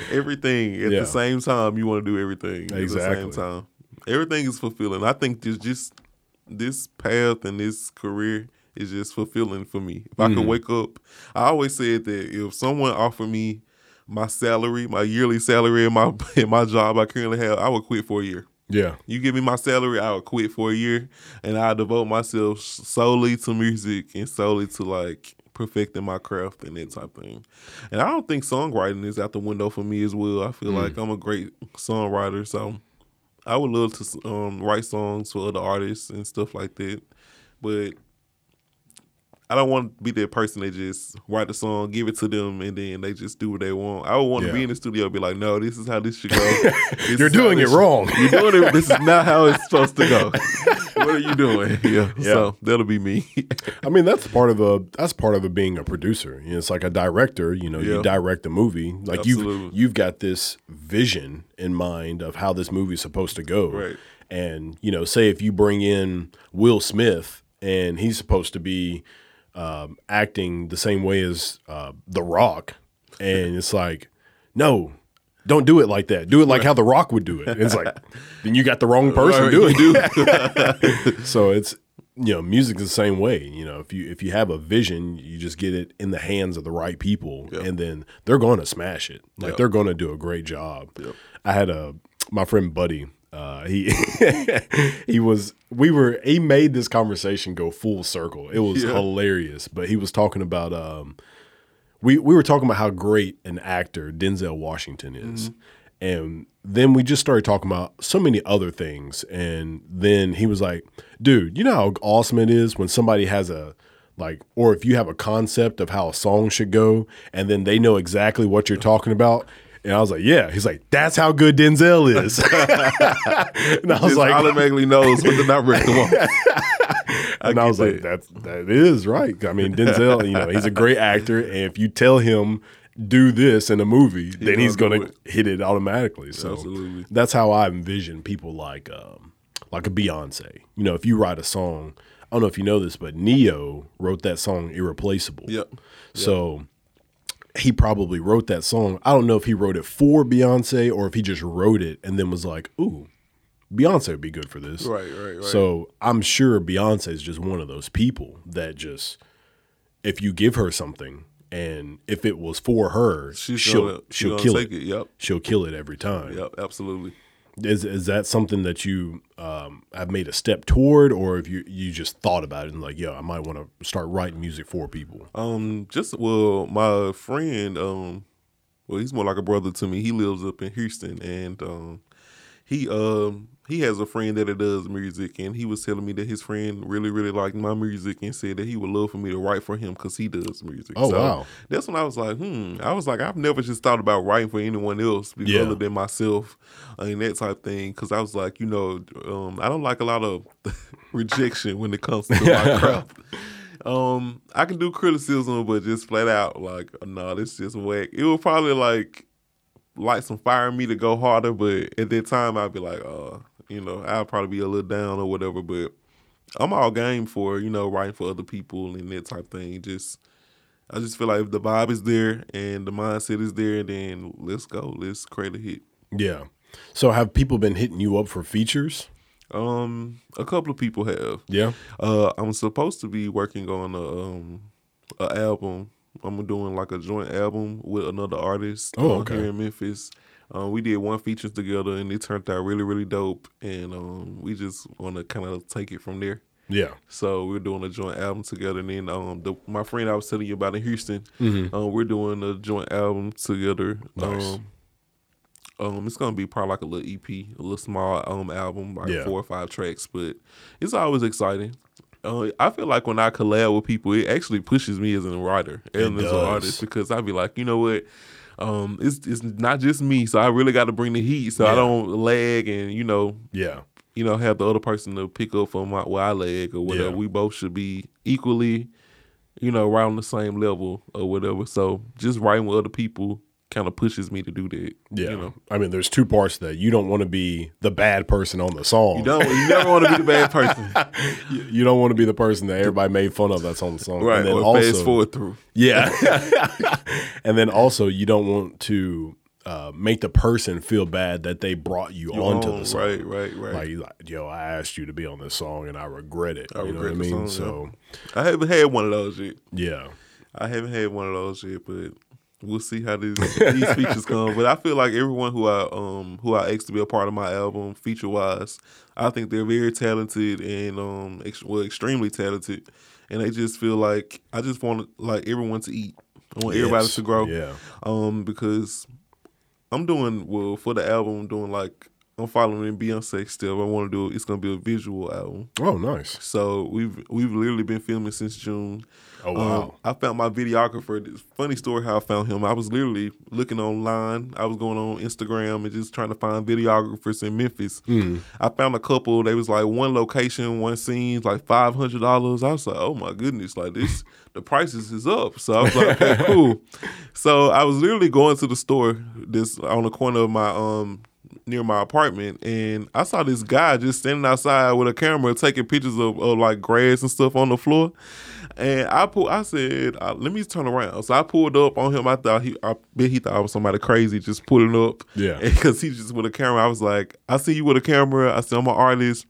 [laughs] everything at Yeah. the same time. You want to do everything at the same time. Everything is fulfilling. I think just just this path and this career is just fulfilling for me. If I Mm-hmm. could wake up, I always said that if someone offered me my salary, my yearly salary in my [laughs] in my job I currently have, I would quit for a year. yeah. You give me my salary, I would quit for a year, and I devote myself solely to music and solely to like perfecting my craft and that type of thing. And I don't think songwriting is out the window for me as well. I feel like I'm a great songwriter, so I would love to um, write songs for other artists and stuff like that. But I don't want to be that person that just write the song, give it to them, and then they just do what they want. I would want to be in the studio and be like, no, this is how this should go. [laughs] You're doing it should- wrong. You're doing it. This is not how it's [laughs] supposed to go. what are you doing? [laughs] Yeah. So that'll be me. I mean, that's part of a that's part of it being a producer. You know, it's like a director. You know, you direct a movie. Like you've you've got this vision in mind of how this movie's supposed to go. Right. And you know, say if you bring in Will Smith and he's supposed to be um, acting the same way as uh, The Rock, and it's like, no. Don't do it like that. Do it like how The Rock would do it. And it's like, [laughs] then you got the wrong person doing it. [laughs] so it's you know music is the same way you know if you if you have a vision you just get it in the hands of the right people and then they're going to smash it like Yep. they're going to do a great job i had a my friend buddy uh, he [laughs] he was we were he made this conversation go full circle it was Yeah. hilarious but he was talking about um we we were talking about how great an actor Denzel Washington is. And then we just started talking about so many other things. And then he was like, dude, you know how awesome it is when somebody has a Like, or if you have a concept of how a song should go, and then they know exactly what you're talking about. And I was like, yeah. He's like, that's how good Denzel is. [laughs] and I was Just like, automatically knows what the director wants. [laughs] and I was like, that's that is right. I mean, Denzel, you know, he's a great actor, and if you tell him do this in a movie, then he's gonna hit it automatically. So Absolutely. that's how I envision people like um, like a Beyonce. You know, if you write a song, I don't know if you know this, but Ne-Yo wrote that song "Irreplaceable." Yep. So he probably wrote that song. I don't know if he wrote it for Beyonce or if he just wrote it and then was like, "Ooh, Beyonce would be good for this." Right, right, right. So I'm sure Beyonce is just one of those people that just, if you give her something and if it was for her, She's she'll gonna, she'll gonna kill take it. it. Yep. She'll kill it every time. Yep. Absolutely. Is is that something that you um, have made a step toward, or if you you just thought about it and like, yo, I might want to start writing music for people? Um, just well, my friend, um, well, he's more like a brother to me. He lives up in Houston, and um, he um he has a friend that does music, and he was telling me that his friend really really liked my music and said that he would love for me to write for him because he does music. Oh, wow. That's when I was like, hmm. I was like, I've never just thought about writing for anyone else Yeah. other than myself, and that type thing. Because I was like, you know, um, I don't like a lot of [laughs] rejection when it comes to my [laughs] craft. Um, I can do criticism, but just flat out like, no, this just whack. It would probably like light some fire in me to go harder, but at that time I'd be like, uh, you know, I'll probably be a little down or whatever. But I'm all game for you know writing for other people and that type thing. Just I just feel like if the vibe is there and the mindset is there, then let's go. Let's create a hit. Yeah. So have people been hitting you up for features? Um, a couple of people have. Yeah. Uh, I'm supposed to be working on a um a album. I'm doing like a joint album with another artist Oh, okay. here in Memphis. Um, we did one feature together and it turned out really really dope. And um, we just want to kind of take it from there. Yeah. So we're doing a joint album together. And then um, the, my friend I was telling you about in Houston, Mm-hmm. um, we're doing a joint album together. Nice. Um, um, it's gonna be probably like a little EP, a little small um album, like Yeah. four or five tracks, but it's always exciting. Uh, I feel like when I collab with people, it actually pushes me as a writer and as an artist because I'd be like, you know what, um, it's it's not just me, so I really got to bring the heat, so I don't lag and you know Yeah. you know, have the other person to pick up from my where I leg or whatever. Yeah. We both should be equally, you know, right on the same level or whatever. So just writing with other people kind of pushes me to do that. Yeah. You know. I mean, there's two parts to that. You don't want to be the bad person on the song. You don't you never want to be the bad person. [laughs] You, you don't want to be the person that everybody made fun of that's on the song. right. And then Or also, fast forward through. Yeah. [laughs] [laughs] and then also, you don't want to uh, make the person feel bad that they brought you onto the song. Right, right, right. Like, like, yo, I asked you to be on this song and I regret it. I you know regret what I mean? song, so, I haven't had one of those yet. yeah. I haven't had one of those yet, but we'll see how these these features come. But I feel like everyone who I um who I asked to be a part of my album, feature wise, I think they're very talented and um ex- well extremely talented, and they just feel like I just want like everyone to eat. I want everybody Yes. to grow. Yeah. Um, because I'm doing well for the album. I'm doing like I'm following Beyonce still. I want to do it's gonna be a visual album. Oh, nice. So we've we've literally been filming since June. Oh, wow. Um, I found my videographer. This funny story how I found him. I was literally looking online. I was going on Instagram and just trying to find videographers in Memphis. Hmm. I found a couple. They was like one location, one scene, like five hundred dollars. I was like, oh my goodness, like this, [laughs] the prices is up. So I was like, okay, [laughs] cool. So I was literally going to the store this on the corner of my um near my apartment and I saw this guy just standing outside with a camera taking pictures of, of like grass and stuff on the floor. And I pull I said, uh, let me turn around. So I pulled up on him. I thought he I bet he thought I was somebody crazy just pulling up. Yeah. [laughs] Because he just with a camera. I was like, I see you with a camera. I said, I'm an artist.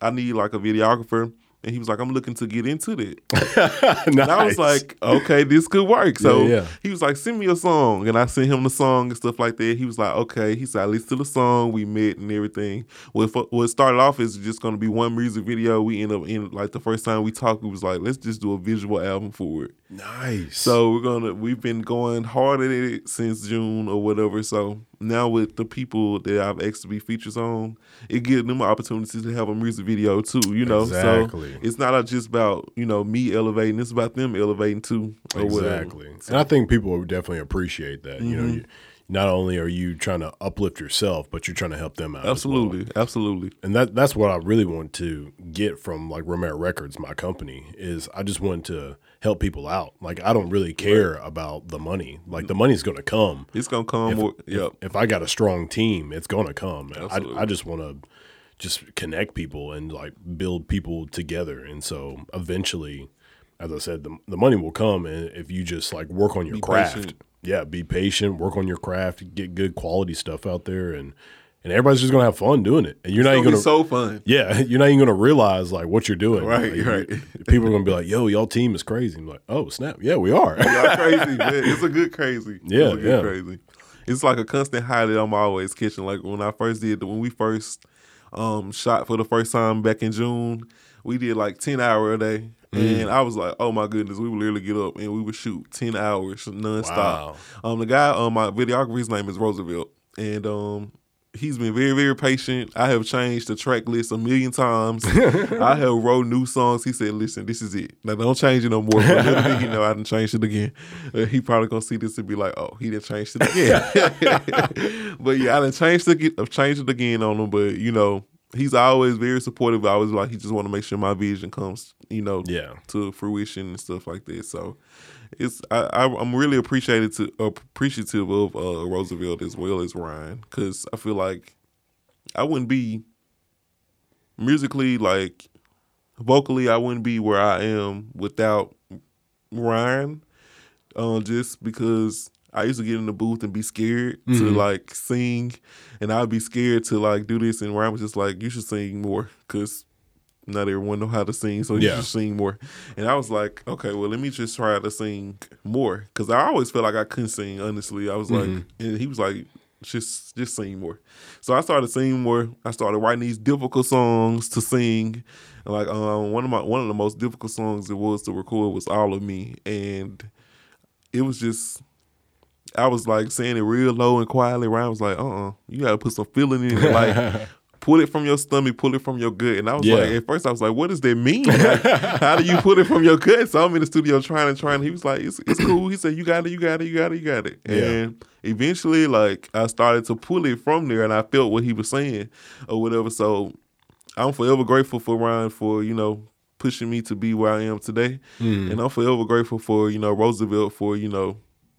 I need like a videographer. And he was like, I'm looking to get into that. nice. [laughs] And I was like, okay, this could work. So Yeah, yeah. he was like, send me a song. And I sent him the song and stuff like that. He was like, okay. He said, I listened to the song. We met and everything. Well, if, uh, what started off is just going to be one music video. We end up in, like, the first time we talked, it was like, let's just do a visual album for it. nice. So we're going to, we've been going hard at it since June or whatever. So now with the people that I've asked to be features on, it gives them opportunities to have a music video too. You know, Exactly. so it's not just about you know me elevating; it's about them elevating too. Exactly. And I think people would definitely appreciate that. You know, Mm-hmm. you, not only are you trying to uplift yourself, but you're trying to help them out. as well. Absolutely, absolutely. And that that's what I really want to get from like Romero Records, my company, is I just want to help people out. Like I don't really care about the money. Like the money's gonna come. It's gonna come. more, yep. If I got a strong team, it's gonna come. I, I just want to just connect people and like build people together. And so eventually, as I said, the, the money will come, and if you just like work on your Be craft, patient. yeah, be patient, work on your craft, get good quality stuff out there, and and everybody's just gonna have fun doing it. And you're not It's even gonna gonna be so fun. yeah, [laughs] you're not even gonna realize like what you're doing. Right, Like, right. [laughs] People are gonna be like, "Yo, y'all team is crazy." I'm like, "Oh snap, yeah, we are." Y'all crazy, [laughs] man. It's a good crazy. Yeah, good yeah. crazy. It's like a constant high that I'm always catching. Like when I first did, when we first um shot for the first time back in June, we did like ten hour a day, Mm. and I was like, oh my goodness, we would literally get up and we would shoot ten hours nonstop. Wow. Um, the guy, um, my videographer, his name is Roosevelt, and um. He's been very, very patient. I have changed the track list a million times. [laughs] I have wrote new songs. He said, "Listen, this is it. Now don't change it no more." But little did he know I didn't change it again. Uh, he probably gonna see this and be like, "Oh, he didn't change it again." [laughs] but yeah, I didn't change it. I've changed it again on him. But you know, he's always very supportive. I was like, he just want to make sure my vision comes, you know, Yeah. to fruition and stuff like that. So it's I, I'm really appreciated to appreciative of uh, Roosevelt as well as Ryan because I feel like I wouldn't be musically like vocally I wouldn't be where I am without Ryan. Uh, just because I used to get in the booth and be scared to like sing, and I'd be scared to like do this, and Ryan was just like, "You should sing more," because not everyone know how to sing, so you Yeah. should sing more. And I was like, "Okay, well, let me just try to sing more," because I always felt like I couldn't sing. Honestly, I was like, and he was like, "Just, just sing more." So I started singing more. I started writing these difficult songs to sing. And like um, one of my one of the most difficult songs it was to record was "All of Me," and it was just I was like saying it real low and quietly. Ryan was like, "Uh, uh you got to put some feeling in it, like." [laughs] Pull it from your stomach, pull it from your gut. And I was Yeah. like, at first I was like, what does that mean? Like, [laughs] how do you pull it from your gut? So I'm in the studio trying and trying. He was like, it's, it's cool. He said, you got it, you got it, you got it, you got it. Yeah. And eventually, like, I started to pull it from there and I felt what he was saying or whatever. So I'm forever grateful for Ryan for, you know, pushing me to be where I am today. Mm. And I'm forever grateful for, you know, Roosevelt for, you know,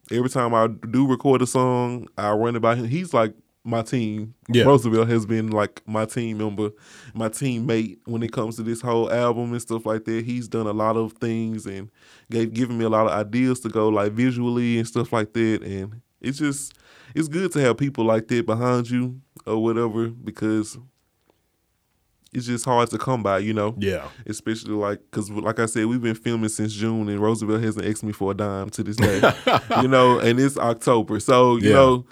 every time I do record a song, I run it by him. He's like my team. Yeah. Roosevelt has been like my team member, my teammate when it comes to this whole album and stuff like that. He's done a lot of things and gave given me a lot of ideas to go like visually and stuff like that. And it's just it's good to have people like that behind you or whatever because it's just hard to come by, you know Yeah. especially like because like i said we've been filming since june and roosevelt hasn't asked me for a dime to this day [laughs] you know and it's october so you Yeah. know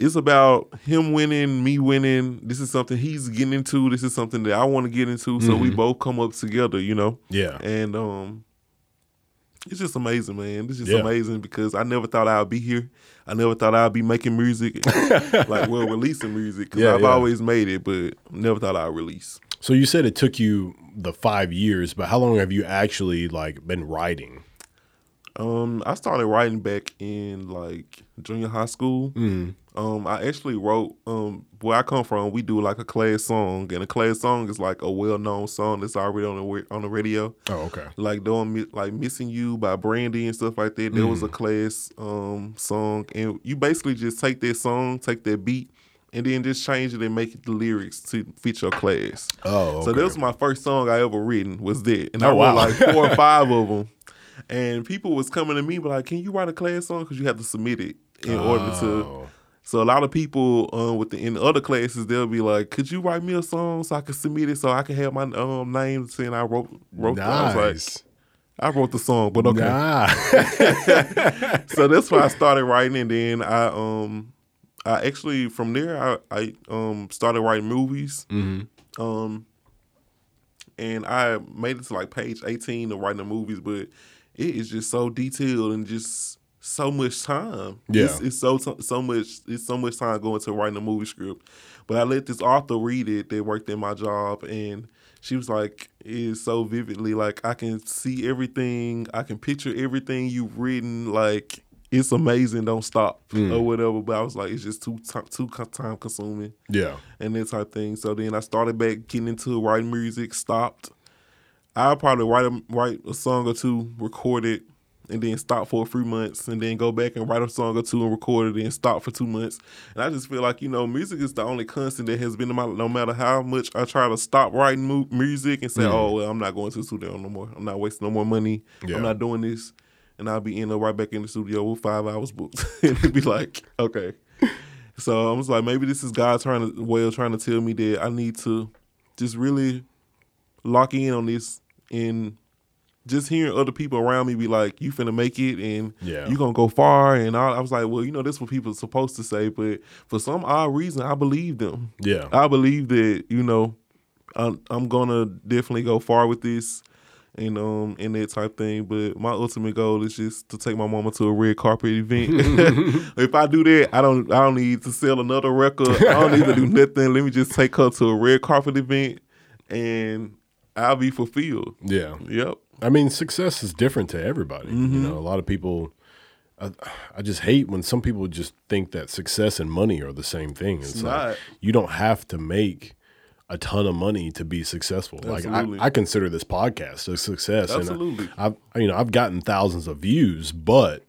it's about him winning me winning this is something he's getting into this is something that i want to get into so we both come up together you know Yeah. and um it's just amazing man it's just Yeah. amazing because i never thought i'd be here i never thought i'd be making music [laughs] like well releasing music because Yeah, i've yeah. always made it but never thought i'd release So you said it took you the five years, but how long have you actually like been writing? Um, I started writing back in like junior high school. Mm. Um, I actually wrote um where I come from. We do like a class song, and a class song is like a well known song that's already on the on the radio. Oh, okay. Like doing like "Missing You" by Brandy and stuff like that. There was a class um song, and you basically just take that song, take that beat, and then just change it and make it the lyrics to fit your class. Oh, So okay. that was my first song I ever written was that, and I Oh, wrote wow. like four or [laughs] five of them. And people was coming to me, but like, can you write a class song? Because you have to submit it in order to. So a lot of people um, with the in other classes, they'll be like, "Could you write me a song so I can submit it so I can have my um, name saying I wrote wrote." the-" I was like, I wrote the song, but okay. Nah. [laughs] so that's why I started writing, and then I um I actually from there I I um started writing movies. hmm Um, and I made it to like page eighteen of writing the movies, but it is just so detailed and just so much time. Yeah. It's, it's so so much it's so much time going to writing a movie script. But I let this author read it that worked in my job and she was like, it's so vividly like I can see everything, I can picture everything you've written, like it's amazing, don't stop mm. or whatever. But I was like, it's just too too time consuming Yeah. and that type thing. So then I started back getting into writing music, stopped. I'll probably write a write a song or two, record it, and then stop for a few months, and then go back and write a song or two and record it, and stop for two months. And I just feel like you know, music is the only constant that has been in my. No matter how much I try to stop writing mu- music and say, mm. "Oh, well, I'm not going to the studio no more. I'm not wasting no more money. Yeah. I'm not doing this," and I'll be in right back in the studio with five hours booked, [laughs] and it'd be like, okay. So I was like, maybe this is God trying to well trying to tell me that I need to just really lock in on this and just hearing other people around me be like, "You finna make it and Yeah. you gonna go far." And I, I was like, "Well, you know, that's what people are supposed to say." But for some odd reason, I believe them. Yeah. I believe that you know, I'm, I'm gonna definitely go far with this, and um, and that type thing. But my ultimate goal is just to take my mama to a red carpet event. [laughs] if I do that, I don't, I don't need to sell another record. I don't need to do [laughs] nothing. Let me just take her to a red carpet event, and I'll be fulfilled. Yeah. Yep. I mean, success is different to everybody. You mm-hmm. know, a lot of people. I, I just hate when some people just think that success and money are the same thing. It's, like not. you don't have to make a ton of money to be successful. Absolutely. Like I, I consider this podcast a success. Absolutely. And I, I've you know I've gotten thousands of views, but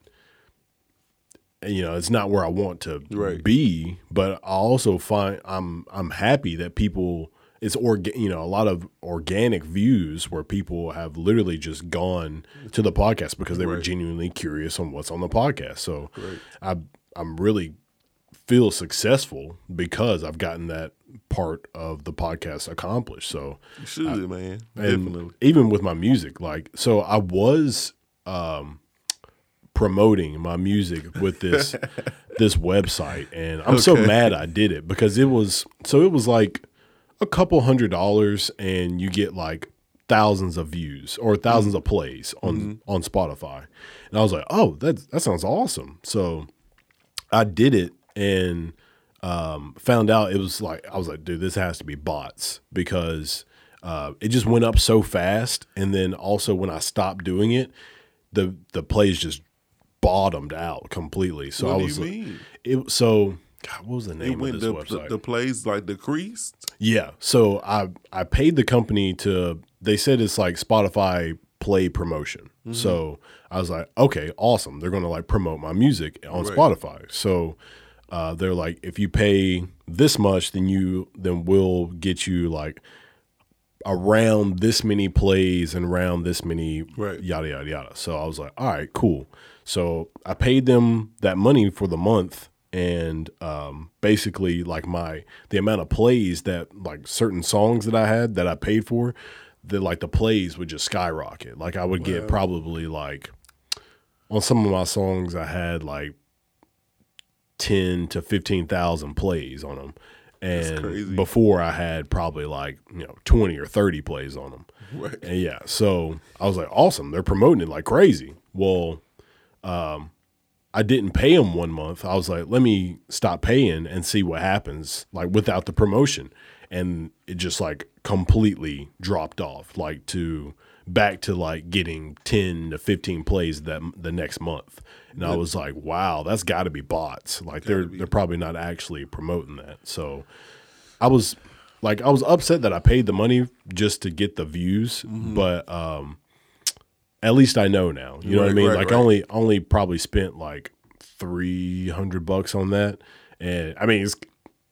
you know it's not where I want to Right. be. But I also find I'm I'm happy that people it's orga- you know a lot of organic views where people have literally just gone to the podcast because they were genuinely curious on what's on the podcast. So I I'm really feel successful because I've gotten that part of the podcast accomplished. So You should, man. Definitely. even with my music, like so I was um promoting my music with this [laughs] this website and I'm so mad I did it because it was so it was like a couple hundred dollars and you get like thousands of views or 1000s of plays on on Spotify. And I was like, "Oh, that that sounds awesome." So I did it and um, found out it was like I was like, dude, this has to be bots because uh, it just went up so fast, and then also when I stopped doing it, the the plays just bottomed out completely. So What I do was like- it so God, what was the It name of went this the, website? the the plays like decreased. Yeah. So I I paid the company to they said it's like Spotify play promotion. So I was like, okay, awesome. They're gonna like promote my music on Right. Spotify. So uh, they're like, if you pay this much, then you then we'll get you like around this many plays and around this many Right. yada yada yada. So I was like, all right, cool. So I paid them that money for the month and um, basically like my the amount of plays that like certain songs that I had that I paid for, that like the plays would just skyrocket. Like I would get probably like on some of my songs I had like ten to fifteen thousand plays on them. And before I had probably like, you know, 20 or 30 plays on them. Right. And yeah, so I was like, awesome. They're promoting it like crazy. Well, um, I didn't pay him one month. I was like, let me stop paying and see what happens, like without the promotion. And it just like completely dropped off, like to back to like getting 10 to 15 plays that the next month. And I was like, wow, that's got to be bots. Like they're they're probably not actually promoting that. So I was like I was upset that I paid the money just to get the views, Mm-hmm. but um at least I know now. You know what I mean? right, like right. only only probably spent like 300 bucks on that. And I mean, it's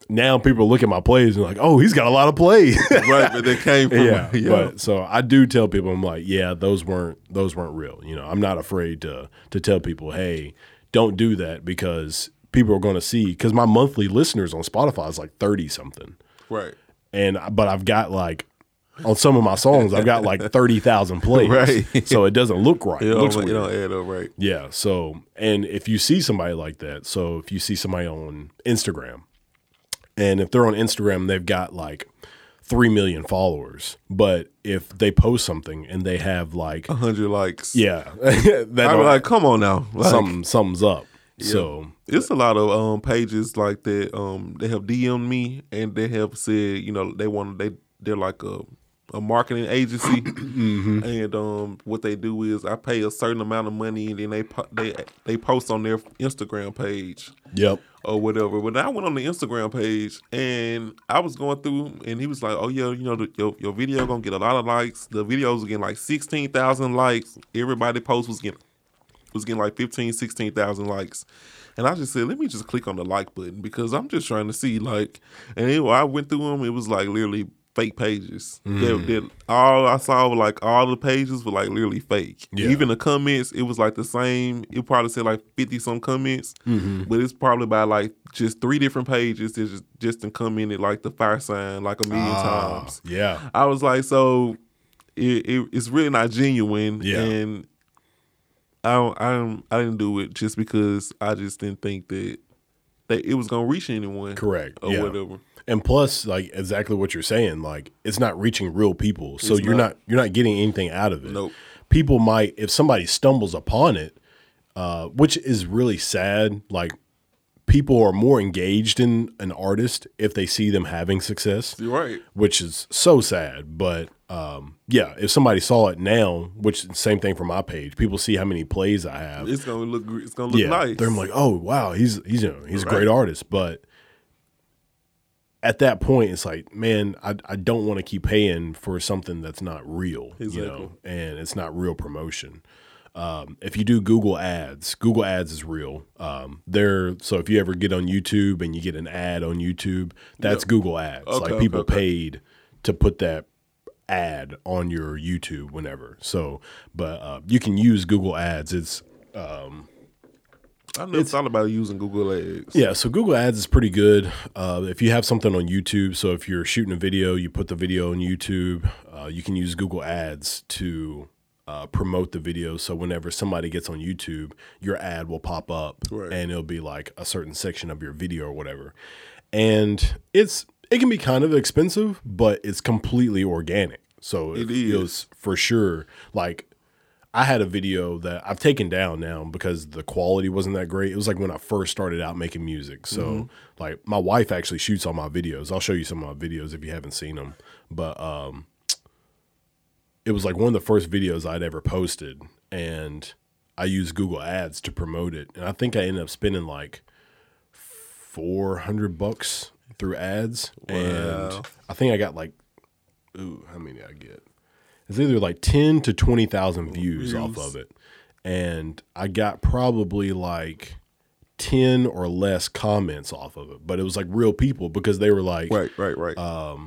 now people look at my plays and like, "Oh, he's got a lot of plays." right, but they [laughs] came from yeah, yeah. But so I do tell people, I'm like, yeah, those weren't those weren't real. You know, I'm not afraid to to tell people, hey, don't do that because people are going to see. Because my monthly listeners on Spotify is like thirty something, right. and but I've got like on some of my songs, I've got like thirty thousand [laughs] plays, Right. So it doesn't look right. It It looks it weird. don't add up right. Yeah. So, and if you see somebody like that, so if you see somebody on Instagram, and if they're on Instagram, they've got like three million followers. But if they post something and they have like, A hundred likes. yeah, [laughs] that I'm like, come on now. [laughs] Like, something something's up. So It's a lot of um pages like that. Um, they have DM'd me and they have said, you know, they want they they're like a a marketing agency, [clears throat] Mm-hmm. and um, what they do is I pay a certain amount of money, and then they po- they they post on their Instagram page yep, or whatever. But I went on the Instagram page and I was going through, and he was like, "Oh yeah, you know, the, your your video gonna get a lot of likes. The videos getting like sixteen thousand likes. Everybody post was getting was getting like 15, 16,000 likes." And I just said, "Let me just click on the like button because I'm just trying to see like." And I went through them. It was like literally fake pages. That, that all I saw were like all the pages were like literally fake. Yeah. Even the comments, it was like the same. It probably said like fifty some comments, but it's probably by like just three different pages. that just just to commented like the fire sign like a million Ah, times. yeah, I was like, so it, it it's really not genuine, Yeah. and I don't, I don't, I didn't do it just because I just didn't think that that it was gonna reach anyone, correct. or yeah. whatever. And plus, like exactly what you're saying, like it's not reaching real people, so It's you're not. not. you're not getting anything out of it. Nope. People might, if somebody stumbles upon it, uh, which is really sad. Like people are more engaged in an artist if they see them having success, You're right. which is so sad. But um, yeah, if somebody saw it now, which same thing for my page, people see how many plays I have. It's gonna look, it's gonna look yeah, nice. they're like, oh wow, he's he's you know, he's a great artist, but at that point, it's like, man, I, I don't want to keep paying for something that's not real, you know, and it's not real promotion. Um, if you do Google Ads, Google Ads is real. Um, they're so if you ever get on YouTube and you get an ad on YouTube, that's Google Ads. Okay, like people okay, okay. paid to put that ad on your YouTube whenever. So, but uh, you can use Google Ads. It's I never it's, thought about using Google Ads. Yeah, so Google Ads is pretty good. Uh, if you have something on YouTube, so if you're shooting a video, you put the video on YouTube, uh, you can use Google Ads to uh, promote the video. So whenever somebody gets on YouTube, your ad will pop up Right. and it'll be like a certain section of your video or whatever. And it's it can be kind of expensive, but it's completely organic. So it, It is. feels for sure like I had a video that I've taken down now because the quality wasn't that great. It was like when I first started out making music. So Mm-hmm. like my wife actually shoots all my videos. I'll show you some of my videos if you haven't seen them. But um it was like one of the first videos I'd ever posted and I used Google Ads to promote it. And I think I ended up spending like 400 bucks through ads and I think I got like ooh, how many did I get? It's either like 10 to 20,000 views off of it. And I got probably like 10 or less comments off of it, but it was like real people because they were like, Right, right, right. Uh,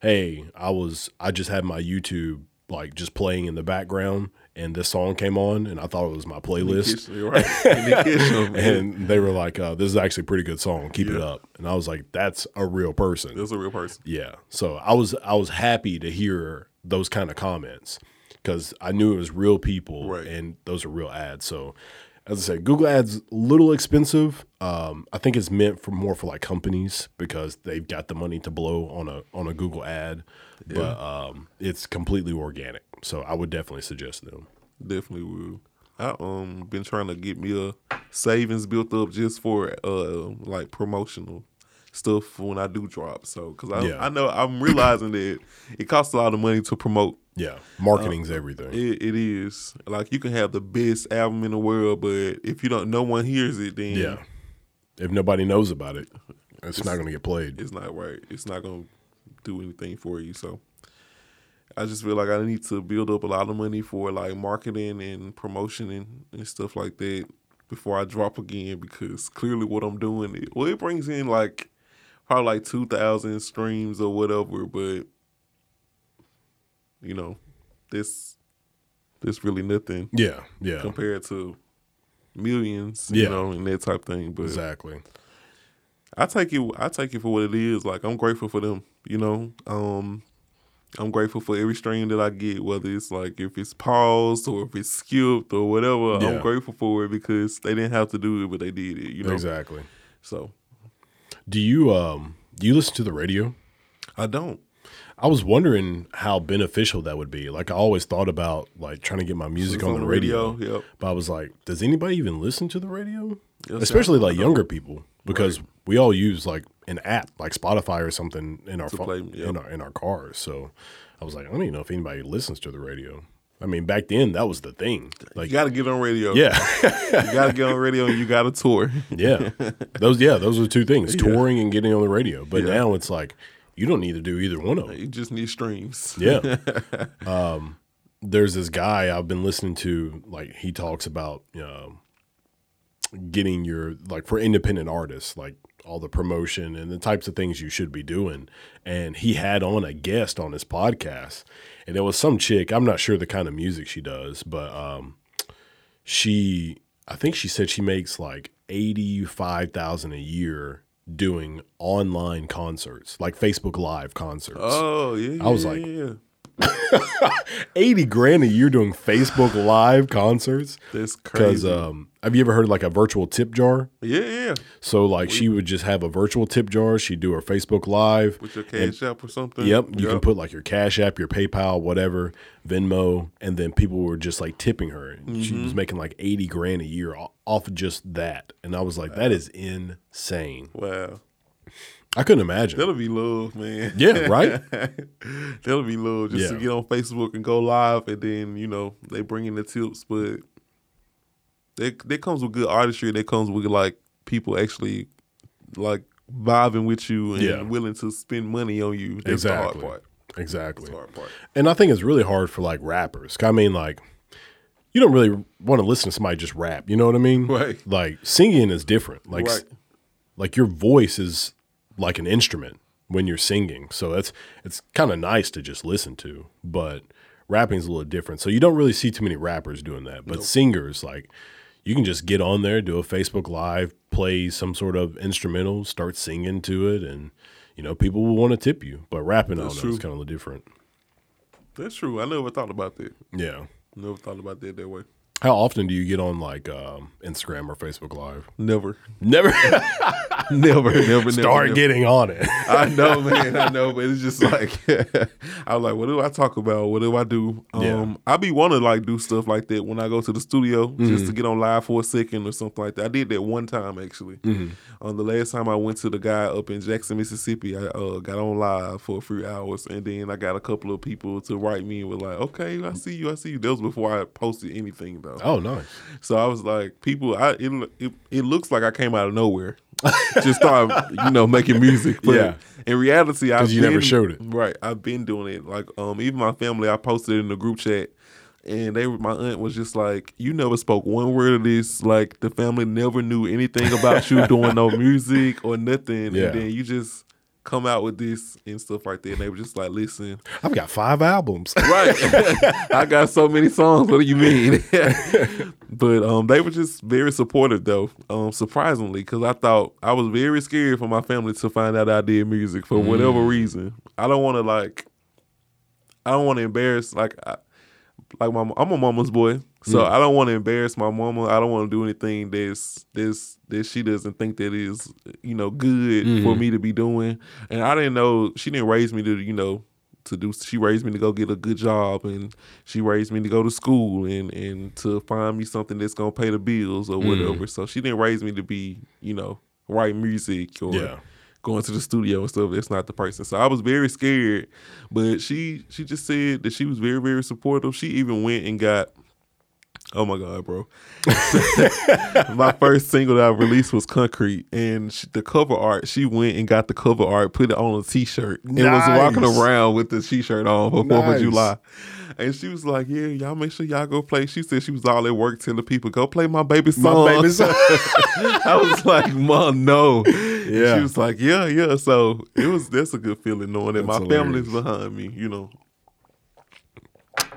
"Hey, I was I just had my YouTube like just playing in the background and this song came on and I thought it was my playlist." Right. In the kitchen, man. And they were like, uh, "This is actually a pretty good song. Keep it up." And I was like, "That's a real person." That's a real person. Yeah. So I was I was happy to hear those kind of comments because I knew it was real people Right. and those are real ads. So as I said, Google Ads little expensive. Um, I think it's meant for more for like companies because they've got the money to blow on a on a Google ad, but um, it's completely organic. So I would definitely suggest them. Definitely will. I um been trying to get me a savings built up just for uh like promotional stuff when I do drop. So because I Yeah. I know I'm realizing that it costs a lot of money to promote. Yeah, marketing's everything. It, it is like you can have the best album in the world, but if you don't, no one hears it, then yeah, if nobody knows about it, it's, not going to get played. it's not right. It's not gonna do anything for you. So I just feel like I need to build up a lot of money for like marketing and promotion and, and stuff like that before I drop again because clearly what I'm doing it well it brings in like probably like two thousand streams or whatever, but you know, this this really nothing Yeah, yeah, compared to millions, Yeah. you know, and that type thing. But exactly. I take it. I take it for what it is. Like I'm grateful for them. You know, um, I'm grateful for every stream that I get, whether it's like if it's paused or if it's skipped or whatever. Yeah. I'm grateful for it because they didn't have to do it, but they did it. You know, Exactly. so Do you um do you listen to the radio? I don't. I was wondering how beneficial that would be. Like I always thought about like trying to get my music It's on, the radio, Yep. but I was like, does anybody even listen to the radio? Yes, Especially like younger people, because we all use like an app like Spotify or something in our phone, play, yep. in our in our cars. So I was like, I don't even know if anybody listens to the radio. I mean, back then that was the thing. Like, You got to get on radio. yeah, [laughs] You got to get on radio and you got to tour. [laughs] yeah, those yeah, those are two things: [laughs] touring and getting on the radio. But Yeah. now it's like you don't need to do either one of them. You just need streams. Yeah. um, there's this guy I've been listening to, like, he talks about um, getting your, like, for independent artists, like, all the promotion and the types of things you should be doing. And he had on a guest on his podcast, and it was some chick. I'm not sure the kind of music she does, but um, she, I think she said she makes like 85,000 a year doing online concerts, like Facebook Live concerts. Oh, yeah. I was like- yeah. [laughs] 80 grand a year doing Facebook live concerts. That's Because crazy. um, have you ever heard of like a virtual tip jar? yeah, yeah. So like she would just have a virtual tip jar. She'd do her Facebook live. With your cash app or something. Yep, you can put like your Cash App, your PayPal, whatever, Venmo, and then people were just like tipping her. And she Mm-hmm. was making like 80 grand a year off of just that. And I was like, that is insane. Wow. I couldn't imagine. That'll be love, man. Yeah, right? [laughs] That'll be love just to get on Facebook and go live, and then you know they bring in the tips, but that that comes with good artistry. That comes with like people actually like vibing with you and Yeah. willing to spend money on you. That's the hard Exactly. part. Exactly. That's the hard part. And I think it's really hard for like rappers. I mean, like, you don't really want to listen to somebody just rap. You know what I mean? Right. Like singing is different. Like, Right. like your voice is like an instrument when you're singing. So that's it's kind of nice to just listen to. But rapping's a little different. So you don't really see too many rappers doing that. But singers, like, you can just get on there, do a Facebook Live, play some sort of instrumental, start singing to it, and you know people will want to tip you. But rapping, That's don't it's kind of a different. That's true. I never thought about that. Yeah. Never thought about that that way. How often do you get on like um, Instagram or Facebook Live? Never, Never [laughs] never, never, never. start never. getting on it. I [laughs] know, man. I know, but it's just like [laughs] I was like, what do I talk about? What do I do? Um, Yeah. I be want to like do stuff like that when I go to the studio, just Mm-hmm. to get on live for a second or something like that. I did that one time actually. Mm-hmm. Um, the last time I went to the guy up in Jackson, Mississippi, I uh, got on live for a few hours, and then I got a couple of people to write me and were like, "Okay, I see you, I see you." That was before I posted anything though. Oh, nice. So I was like, people, I it, it, it looks like I came out of nowhere, just started, you know, making music. But Yeah. in reality, I've you never been- showed it. Right, I've been doing it. Like, um, even my family, I posted in the group chat, and they, were my aunt was just like, "You never spoke one word of this. Like, the family never knew anything about you [laughs] doing no music or nothing, Yeah. and then you just." Come out with this and stuff like that, and they were just like, "Listen, I've got five albums. [laughs] right. [laughs] I got so many songs. What do you mean? [laughs] But um they were just very supportive though um surprisingly because i thought i was very scared for my family to find out i did music for whatever reason. I don't want to like i don't want to embarrass like I, like my i'm a mama's boy so i don't want to embarrass my mama. I don't want to do anything that's that's that she doesn't think that is you know good for mm-hmm. me to be doing. And i didn't know she didn't raise me to you know to do she raised me to go get a good job and she raised me to go to school and and to find me something that's gonna pay the bills or mm. whatever. So she didn't raise me to be you know write music or Yeah. Going to the studio and stuff that's not the person so i was very scared but she she just said that she was very very supportive she even went and got Oh my god, bro! [laughs] my first single that I released was "Concrete," and she, the cover art. She went and got the cover art, put it on a T-shirt, and was walking around with the T-shirt on for Fourth Nice. of July. And she was like, "Yeah, y'all make sure y'all go play." She said she was all at work telling the people, "Go play my baby My song." baby song. [laughs] I was like, "Mom, no." Yeah. she was like, "Yeah, yeah." So it was. That's a good feeling knowing that That's my hilarious. family's behind me. You know.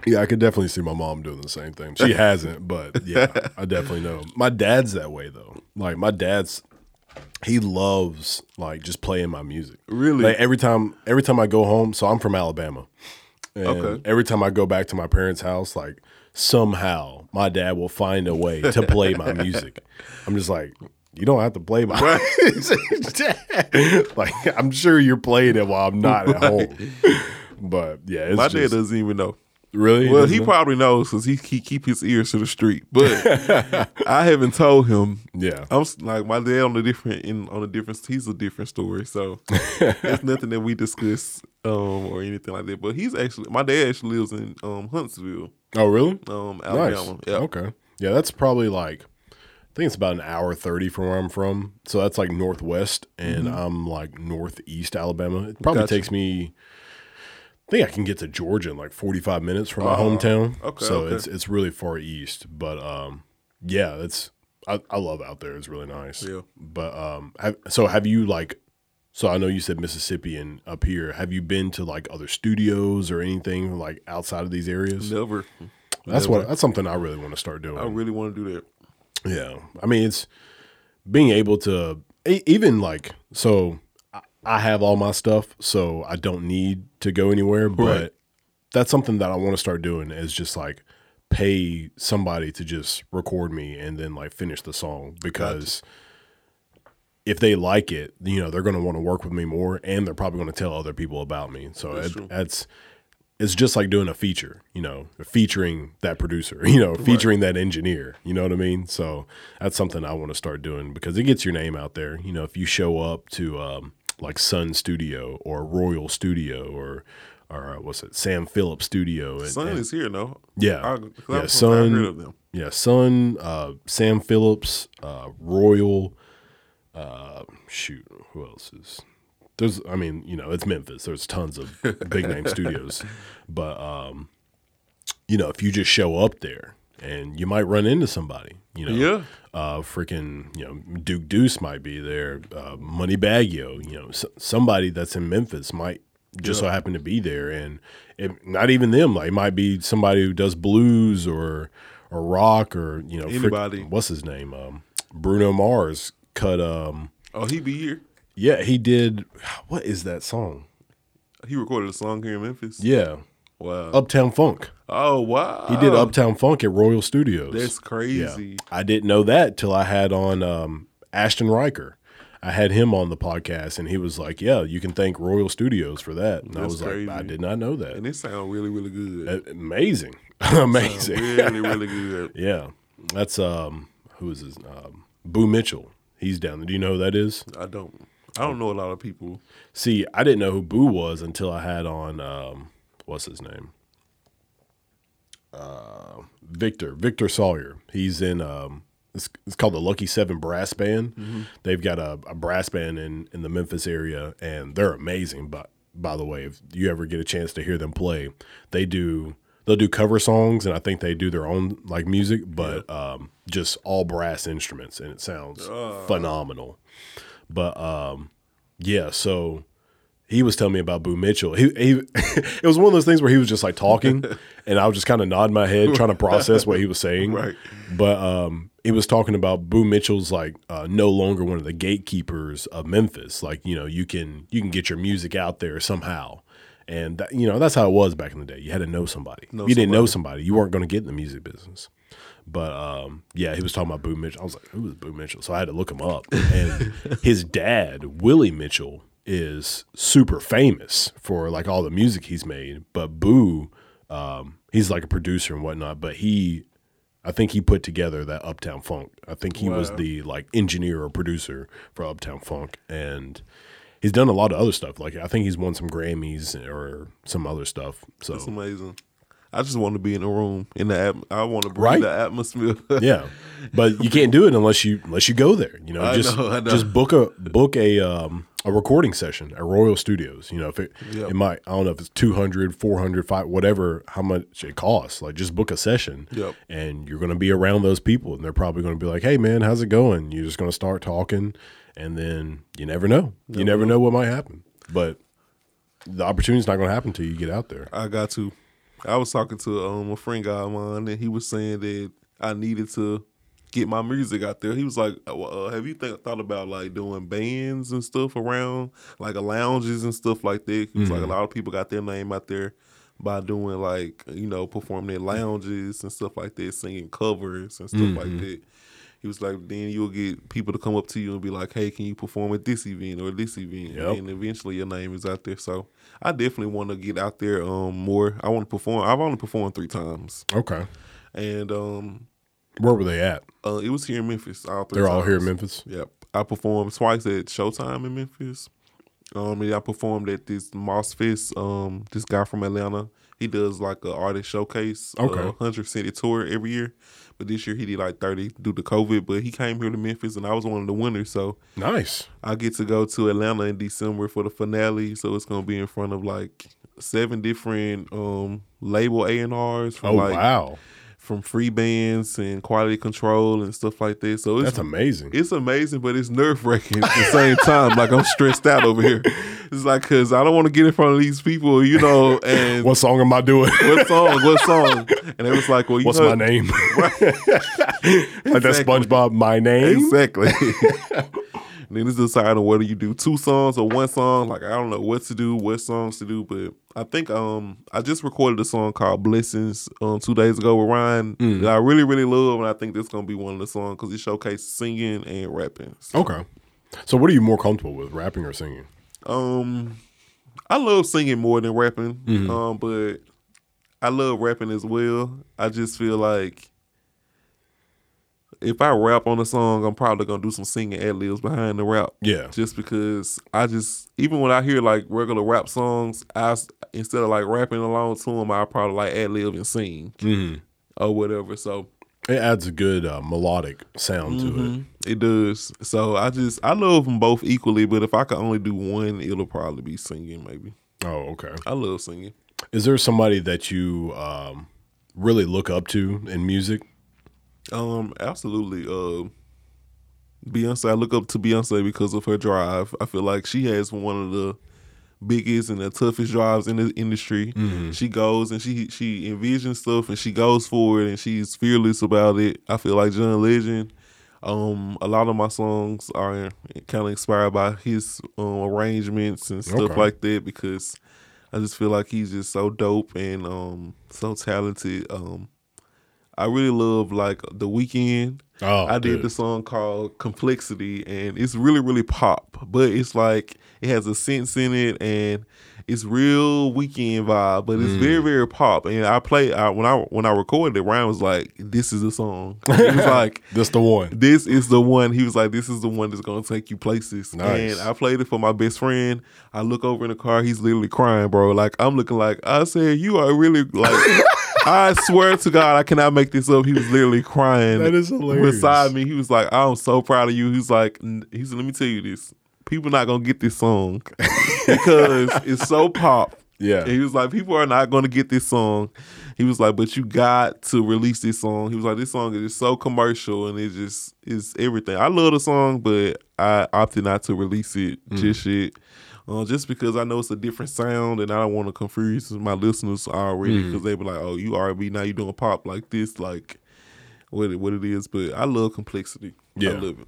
Yeah, I could definitely see my mom doing the same thing. She [laughs] hasn't, but yeah, I definitely know. My dad's that way though. Like my dad's he loves like just playing my music. Really? Like every time every time I go home, so I'm from Alabama. And Okay. every time I go back to my parents' house, like somehow my dad will find a way to play my [laughs] music. I'm just like, you don't have to play my [laughs] like I'm sure you're playing it while I'm not at home. but yeah, it's My dad doesn't even know. really. Well, he probably knows because he, he keep his ears to the street. But [laughs] I haven't told him. yeah, I'm like my dad on a different in on a different. He's a different story. So it's [laughs] nothing that we discuss um, or anything like that. But he's actually my dad actually lives in um, Huntsville, oh really? um, Nice. Alabama. Yeah. Okay. Yeah, that's probably like think it's about an hour thirty from where I'm from. So that's like northwest, and I'm like northeast Alabama. It probably Mm-hmm. Gotcha. takes me. I think I can get to Georgia in like 45 minutes from my Oh, hometown. okay, so okay. it's it's really far east, but um, yeah, it's I, I love out there. It's really nice. Yeah. But um, have, so have you like? So I know you said Mississippi and up here. Have you been to like other studios or anything like outside of these areas? Never. That's never. what that's something I really want to start doing. I really want to do that. Yeah, I mean it's being able to even like so. I- have all my stuff, so I don't need to go anywhere. But Right. that's something that I want to start doing is just like pay somebody to just record me and then like finish the song because if they like it, you know, they're going to want to work with me more, and they're probably going to tell other people about me. So That's it, that's it's just like doing a feature, you know, featuring that producer, [laughs] you know, featuring that engineer, you know what I mean? So that's something I want to start doing because it gets your name out there. You know, if you show up to um, like Sun Studio or Royal Studio or or uh, what's it, Sam Phillips Studio, and, Sun and- is here, no? yeah, I, yeah, Sun, of them. yeah, Sun, uh, Sam Phillips, uh, Royal, uh, shoot, who else is? There's, I mean, you know, it's Memphis. There's tons of big name studios, [laughs] but um, you know, if you just show up there and you might run into somebody, you know, Yeah. uh, freaking, you know, Duke Deuce might be there, uh, Moneybagg Yo, you know, s- somebody that's in Memphis might just so happen to be there, and it, not even them, like it might be somebody who does blues or or rock or you know, frick- what's his name? Um, Bruno Mars cut. Um, Oh, he be here. Yeah, he did. What is that song? He recorded a song here in Memphis. Yeah, Wow. Uptown Funk. oh wow. He did Uptown Funk at Royal Studios. That's Yeah. crazy. I didn't know that till I had on um, Ashton Riker. I had him on the podcast, and he was like, "Yeah, you can thank Royal Studios for that." And I was crazy. like, "I did not know that." And it sounds really, really good. Amazing, [laughs] amazing. really, really good. [laughs] yeah, that's um, who is his? Um, Boo Mitchell. He's down there. Do you know who that is? I don't. I don't know a lot of people. See, I didn't know who Boo was until I had on um, what's his name? Uh, Victor Victor Sawyer. He's in um, it's, it's called the Lucky Seven Brass Band. They've got a, a brass band in in the Memphis area, and they're amazing. But by the way, if you ever get a chance to hear them play, they do they'll do cover songs, and I think they do their own like music, but um, just all brass instruments, and it sounds phenomenal. But um, yeah, so he was telling me about Boo Mitchell. He, he [laughs] it was one of those things where he was just like talking, [laughs] and I was just kind of nodding my head, trying to process what he was saying. [laughs] Right. But um, he was talking about Boo Mitchell's like uh, no longer one of the gatekeepers of Memphis. Like you know, you can you can get your music out there somehow. And that, you know that's how it was back in the day. You had to know somebody. Know you didn't know somebody. You weren't going to get in the music business. But um, yeah, he was talking about Boo Mitchell. I was like, who is Boo Mitchell? So I had to look him up. And [laughs] his dad, Willie Mitchell, is super famous for like all the music he's made. But Boo, um, he's like a producer and whatnot. But he, I think he put together that Uptown Funk. I think he was the like engineer or producer for Uptown Funk. And he's done a lot of other stuff. Like I think he's won some Grammys or some other stuff. So It's amazing. I just want to be in the room in the. Atm- I want to breathe Right. the atmosphere. [laughs] yeah, but you can't do it unless you unless you go there. You know, I just know, know. just book a book a um, a recording session at Royal Studios. You know, if it Yep. it might I don't know if it's 200, 400, five, whatever how much it costs. Like just book a session, Yep. and you're going to be around those people, and they're probably going to be like, "Hey, man, how's it going?" You're just going to start talking, and then you never know. You never know what might happen, but the opportunity's not going to happen until you get out there. I got to. I was talking to um, a friend guy of mine, and he was saying that I needed to get my music out there. He was like, uh, uh, "Have you think, thought about like doing bands and stuff around, like lounges and stuff like that?" He was like, "A lot of people got their name out there by doing like you know performing in lounges and stuff like that, singing covers and stuff like that." He was like, then you'll get people to come up to you and be like, hey, can you perform at this event or this event? Yep. And eventually your name is out there. So I definitely want to get out there um more. I want to perform. I've only performed three times, Okay. and um Where were they at? uh, it was here in Memphis. All three They're all here in. Memphis. Yep. I performed twice at Showtime in Memphis. Um, and I performed at this Moss Fest. Um, this guy from Atlanta, he does like a artist showcase. Okay. hundred city tour every year, but this year he did like thirty due to COVID. But he came here to Memphis, and I was one of the winners. So Nice. I get to go to Atlanta in December for the finale. So it's gonna be in front of like seven different um label A and R's Oh like wow, from Freebandz and quality control and stuff like that. So it's that's amazing. it's amazing, but it's nerve wracking at the same time. Like I'm stressed out over here. It's like because I don't want to get in front of these people, you know. And What song am I doing? [laughs] what song? What song? And it was like, well, you What's my name? [laughs] like that SpongeBob. My name. Exactly. [laughs] and then it's deciding whether you do two songs or one song. Like I don't know what to do, what songs to do, but I think um I just recorded a song called Blessings um two days ago with Ryan Mm. that I really really love, and I think that's gonna be one of the songs because it showcases singing and rapping. So, Okay. So what are you more comfortable with, rapping or singing? Um, I love singing more than rapping. Mm-hmm. Um, but I love rapping as well. I just feel like if I rap on a song, I'm probably gonna do some singing ad libs behind the rap. Yeah. Just because I just even when I hear like regular rap songs, I instead of like rapping along to them, I probably like ad lib and sing Mm-hmm. or whatever. So It adds a good uh, melodic sound to it. mhm, it does. So I just I love them both equally. But if I could only do one, it'll probably be singing. Maybe Oh, okay. I love singing. Is there somebody that you um, really look up to in music? Um, absolutely. Uh, Beyonce. I look up to Beyonce because of her drive. I feel like she has one of the biggest and the toughest drives in the industry. She goes and she she envisions stuff and she goes for it and she's fearless about it. I feel like John Legend. Um, a lot of my songs are kind of inspired by his um, arrangements and stuff Okay. like that because I just feel like he's just so dope and um so talented. Um, I really love like The Weeknd. Oh, I did the song called Complexity, and it's really, really pop, but it's like it has a sense in it, and it's real Weeknd vibe, but it's Mm. very, very pop. And I play I, when I when I recorded it, Ryan was like, "This is the song." He was [laughs] like, This the one. this is the one. He was like, this is the one that's gonna take you places. Nice. And I played it for my best friend. I look over in the car, he's literally crying, bro. Like I'm looking like I said, you are really like. [laughs] I swear to God, I cannot make this up. He was literally crying. That is hilarious. Beside me, he was like, "I'm so proud of you." He's like, "N- "He said, let me tell you this. People not gonna get this song [laughs] because it's so pop." Yeah. And he was like, people are not going to get this song. He was like, but you got to release this song. He was like, this song is just so commercial and it just is everything. I love the song, but I opted not to release it mm. just yet. Uh, just because I know it's a different sound and I don't want to confuse my listeners already because they be like, oh, you R&B, now you doing pop like this, like what it, what it is. But I love complexity. Yeah. I love it.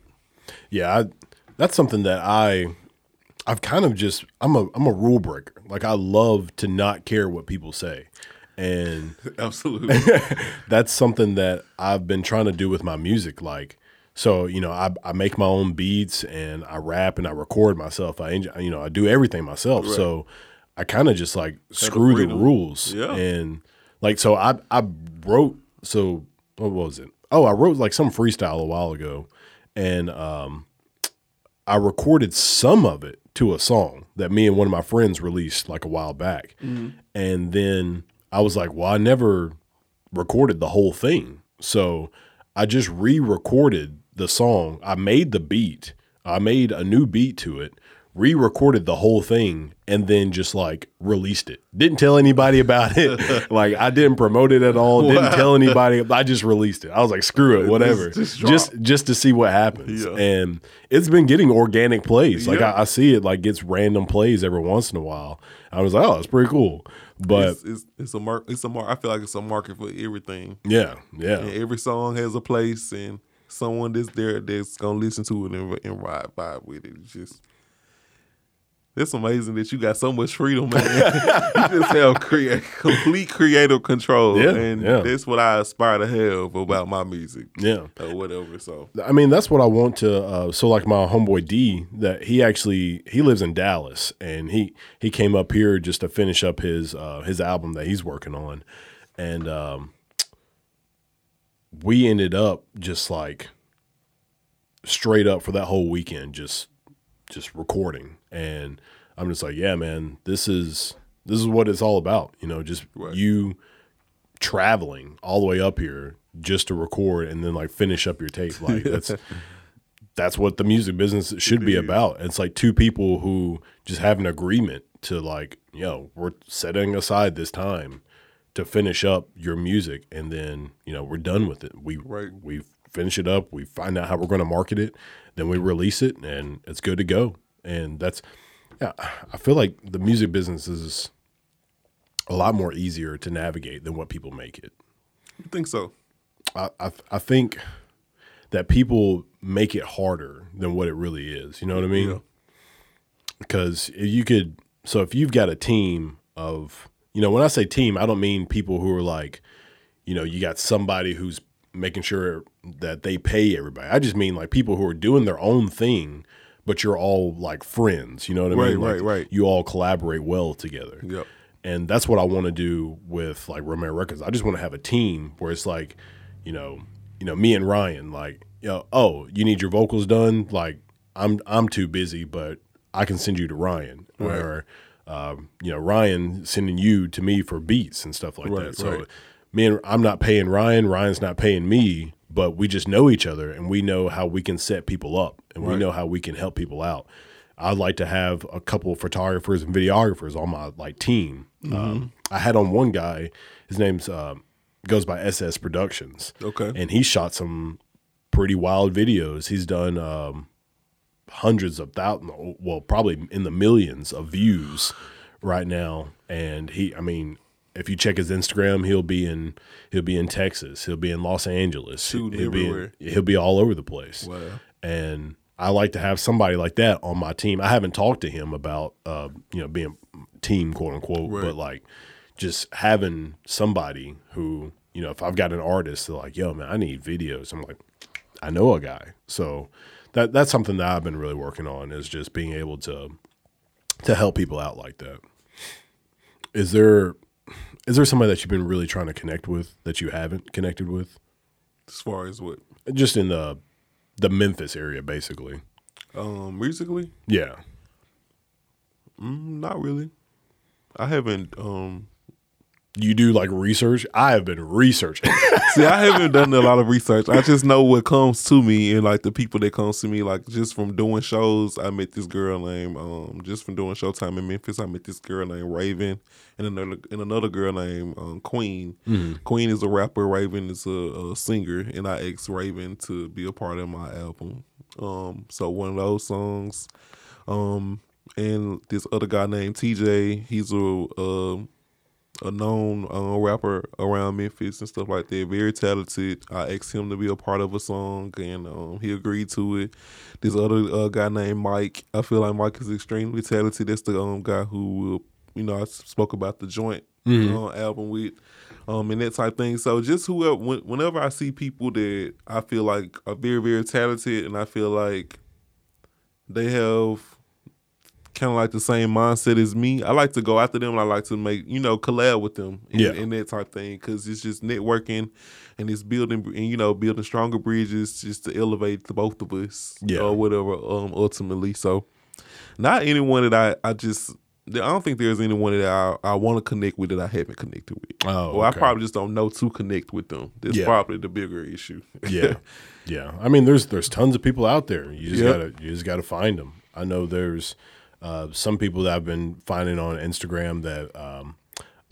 Yeah, I, that's something that I I've kind of just I'm a I'm a rule breaker. Like I love to not care what people say. And [laughs] Absolutely. [laughs] that's something that I've been trying to do with my music like so, you know, I, I make my own beats and I rap and I record myself. I you know, I do everything myself. So I kind of just like screw the rules. Yeah. And like so I I wrote so what was it? Oh, I wrote like some freestyle a while ago and um I recorded some of it to a song that me and one of my friends released like a while back. And then I was like, well, I never recorded the whole thing. So I just re recorded the song. I made the beat, I made a new beat to it, re recorded the whole thing, and then just like released it. Didn't tell anybody about it. [laughs] like I didn't promote it at all. Didn't tell anybody. I just released it. I was like, screw it, whatever. just just just to see what happens. Yeah. And it's been getting organic plays. Like Yeah. I, I see it like gets random plays every once in a while. I was like, oh, it's pretty cool. But it's, it's, it's a mark. It's a mark. I feel like it's a market for everything. yeah, yeah. And every song has a place and someone that's there that's gonna listen to it and, and ride vibe with it. It's just It's amazing that you got so much freedom, man. [laughs] you just have create complete creative control, Yeah, and yeah. that's what I aspire to have about my music, Yeah. or whatever. So I mean, that's what I want to. Uh, so, like my homeboy D, that he actually he lives in Dallas, and he he came up here just to finish up his uh, his album that he's working on, and um, we ended up just like straight up for that whole weekend, just just recording, and I'm just like, yeah, man, this is this is what it's all about, you know, just Right. you traveling all the way up here just to record and then like finish up your tape. Like [laughs] that's that's what the music business should be about. It's like two people who just have an agreement to like, you know we're setting aside this time to finish up your music and then, you know, we're done with it. We Right. we finish it up, we find out how we're going to market it, then we release it and it's good to go. And that's yeah, I feel like the music business is a lot more easier to navigate than what people make it. I think so. I, I I think that people make it harder than what it really is. You know what I mean? Yeah. Because if you could, so if you've got a team of, you know, when I say team, I don't mean people who are like, you know, you got somebody who's making sure that they pay everybody. I just mean like people who are doing their own thing, but you're all like friends. You know what I Right, mean? Like, right, right. You all collaborate well together. Yep. And that's what I want to do with like Romero Records. I just want to have a team where it's like, you know, you know, me and Ryan, like, you know, oh, you need your vocals done. Like, I'm I'm too busy, but I can send you to Ryan, Right. or um, you know, Ryan sending you to me for beats and stuff like Right, that. So, right. me and I'm not paying Ryan, Ryan's not paying me, but we just know each other and we know how we can set people up and we know how we can help people out. I'd like to have a couple of photographers and videographers on my like team. Mm-hmm. Um, I had on one guy, his name's um goes by SS Productions, Okay. and he shot some pretty wild videos. He's done um, hundreds of thousands, well, probably in the millions of views right now. And he, I mean, if you check his Instagram, he'll be in he'll be in Texas, he'll be in Los Angeles, he'll be in- he'll be all over the place. Wow. And I like to have somebody like that on my team. I haven't talked to him about uh, you know being team quote unquote, Right. but like just having somebody who you know if I've got an artist, they're like, "Yo, man, I need videos." I'm like, I know a guy, so that that's something that I've been really working on is just being able to to help people out like that. Is there is there somebody that you've been really trying to connect with that you haven't connected with? As far as what, Just in the the Memphis area, basically. um, musically, Yeah. mm, not really. I haven't. Um, You do like research. I have been researching. [laughs] see, I haven't done a lot of research. I just know what comes to me and like the people that comes to me. Like just from doing shows, I met this girl named. Um, just from doing Showtime in Memphis, I met this girl named Raven, and another and another girl named um, Queen. Queen is a rapper. Raven is a, a singer, and I asked Raven to be a part of my album. Um, so one of those songs. Um, and this other guy named TJ, he's a uh, a known uh, rapper around Memphis and stuff like that. Very talented. I asked him to be a part of a song, and um, he agreed to it. This other uh, guy named Mike, I feel like Mike is extremely talented. That's the um, guy who, you know, I spoke about the joint uh, album with, um, and that type thing. So just whoever, whenever I see people that I feel like are very, very talented, and I feel like they have kind of like the same mindset as me. I like to go after them. I like to make you know collab with them, and, Yeah. and that type thing because it's just networking and it's building and you know building stronger bridges just to elevate the both of us, Yeah. or whatever. Um, ultimately, so not anyone that I I just. I don't think there's anyone that I, I want to connect with that I haven't connected with. Oh, or I probably just don't know to connect with them. That's Yeah. probably the bigger issue. [laughs] yeah, yeah. I mean, there's there's tons of people out there. You just Yep. gotta you just gotta find them. I know there's uh, some people that I've been finding on Instagram that um,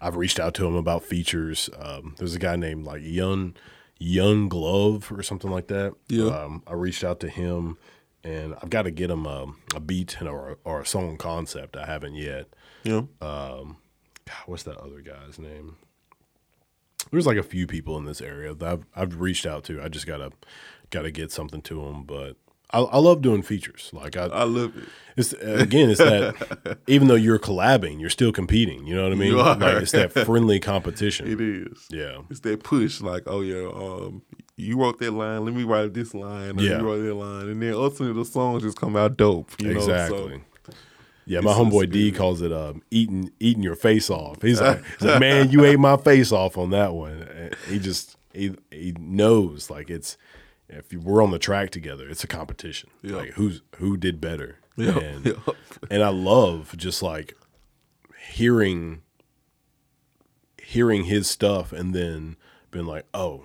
I've reached out to them about features. Um, there's a guy named like Young Young Glove or something like that. Yeah. Um, I reached out to him, and I've got to get him a, a beat and or or a song concept. I haven't yet. yeah. God, what's that other guy's name? There's like a few people in this area that I've I've reached out to. I just gotta gotta get something to them, but I, I love doing features. Like I, I love it. it's again, it's that [laughs] even though you're collabing, you're still competing. You know what I mean? You are. Like it's that friendly competition. It is. Yeah. It's that push, like, oh yeah, um, you wrote that line, let me write this line, Yeah. you wrote that line, and then ultimately the songs just come out dope. You know? Exactly. So, yeah, my it's- homeboy D calls it um, eating eating your face off. He's like, he's like, man, you ate my face off on that one. And He just he he knows like it's if you, we're on the track together, it's a competition. Yeah. Like who's who did better. Yeah, And, [laughs] yeah. and I love just like hearing hearing his stuff and then being like, oh,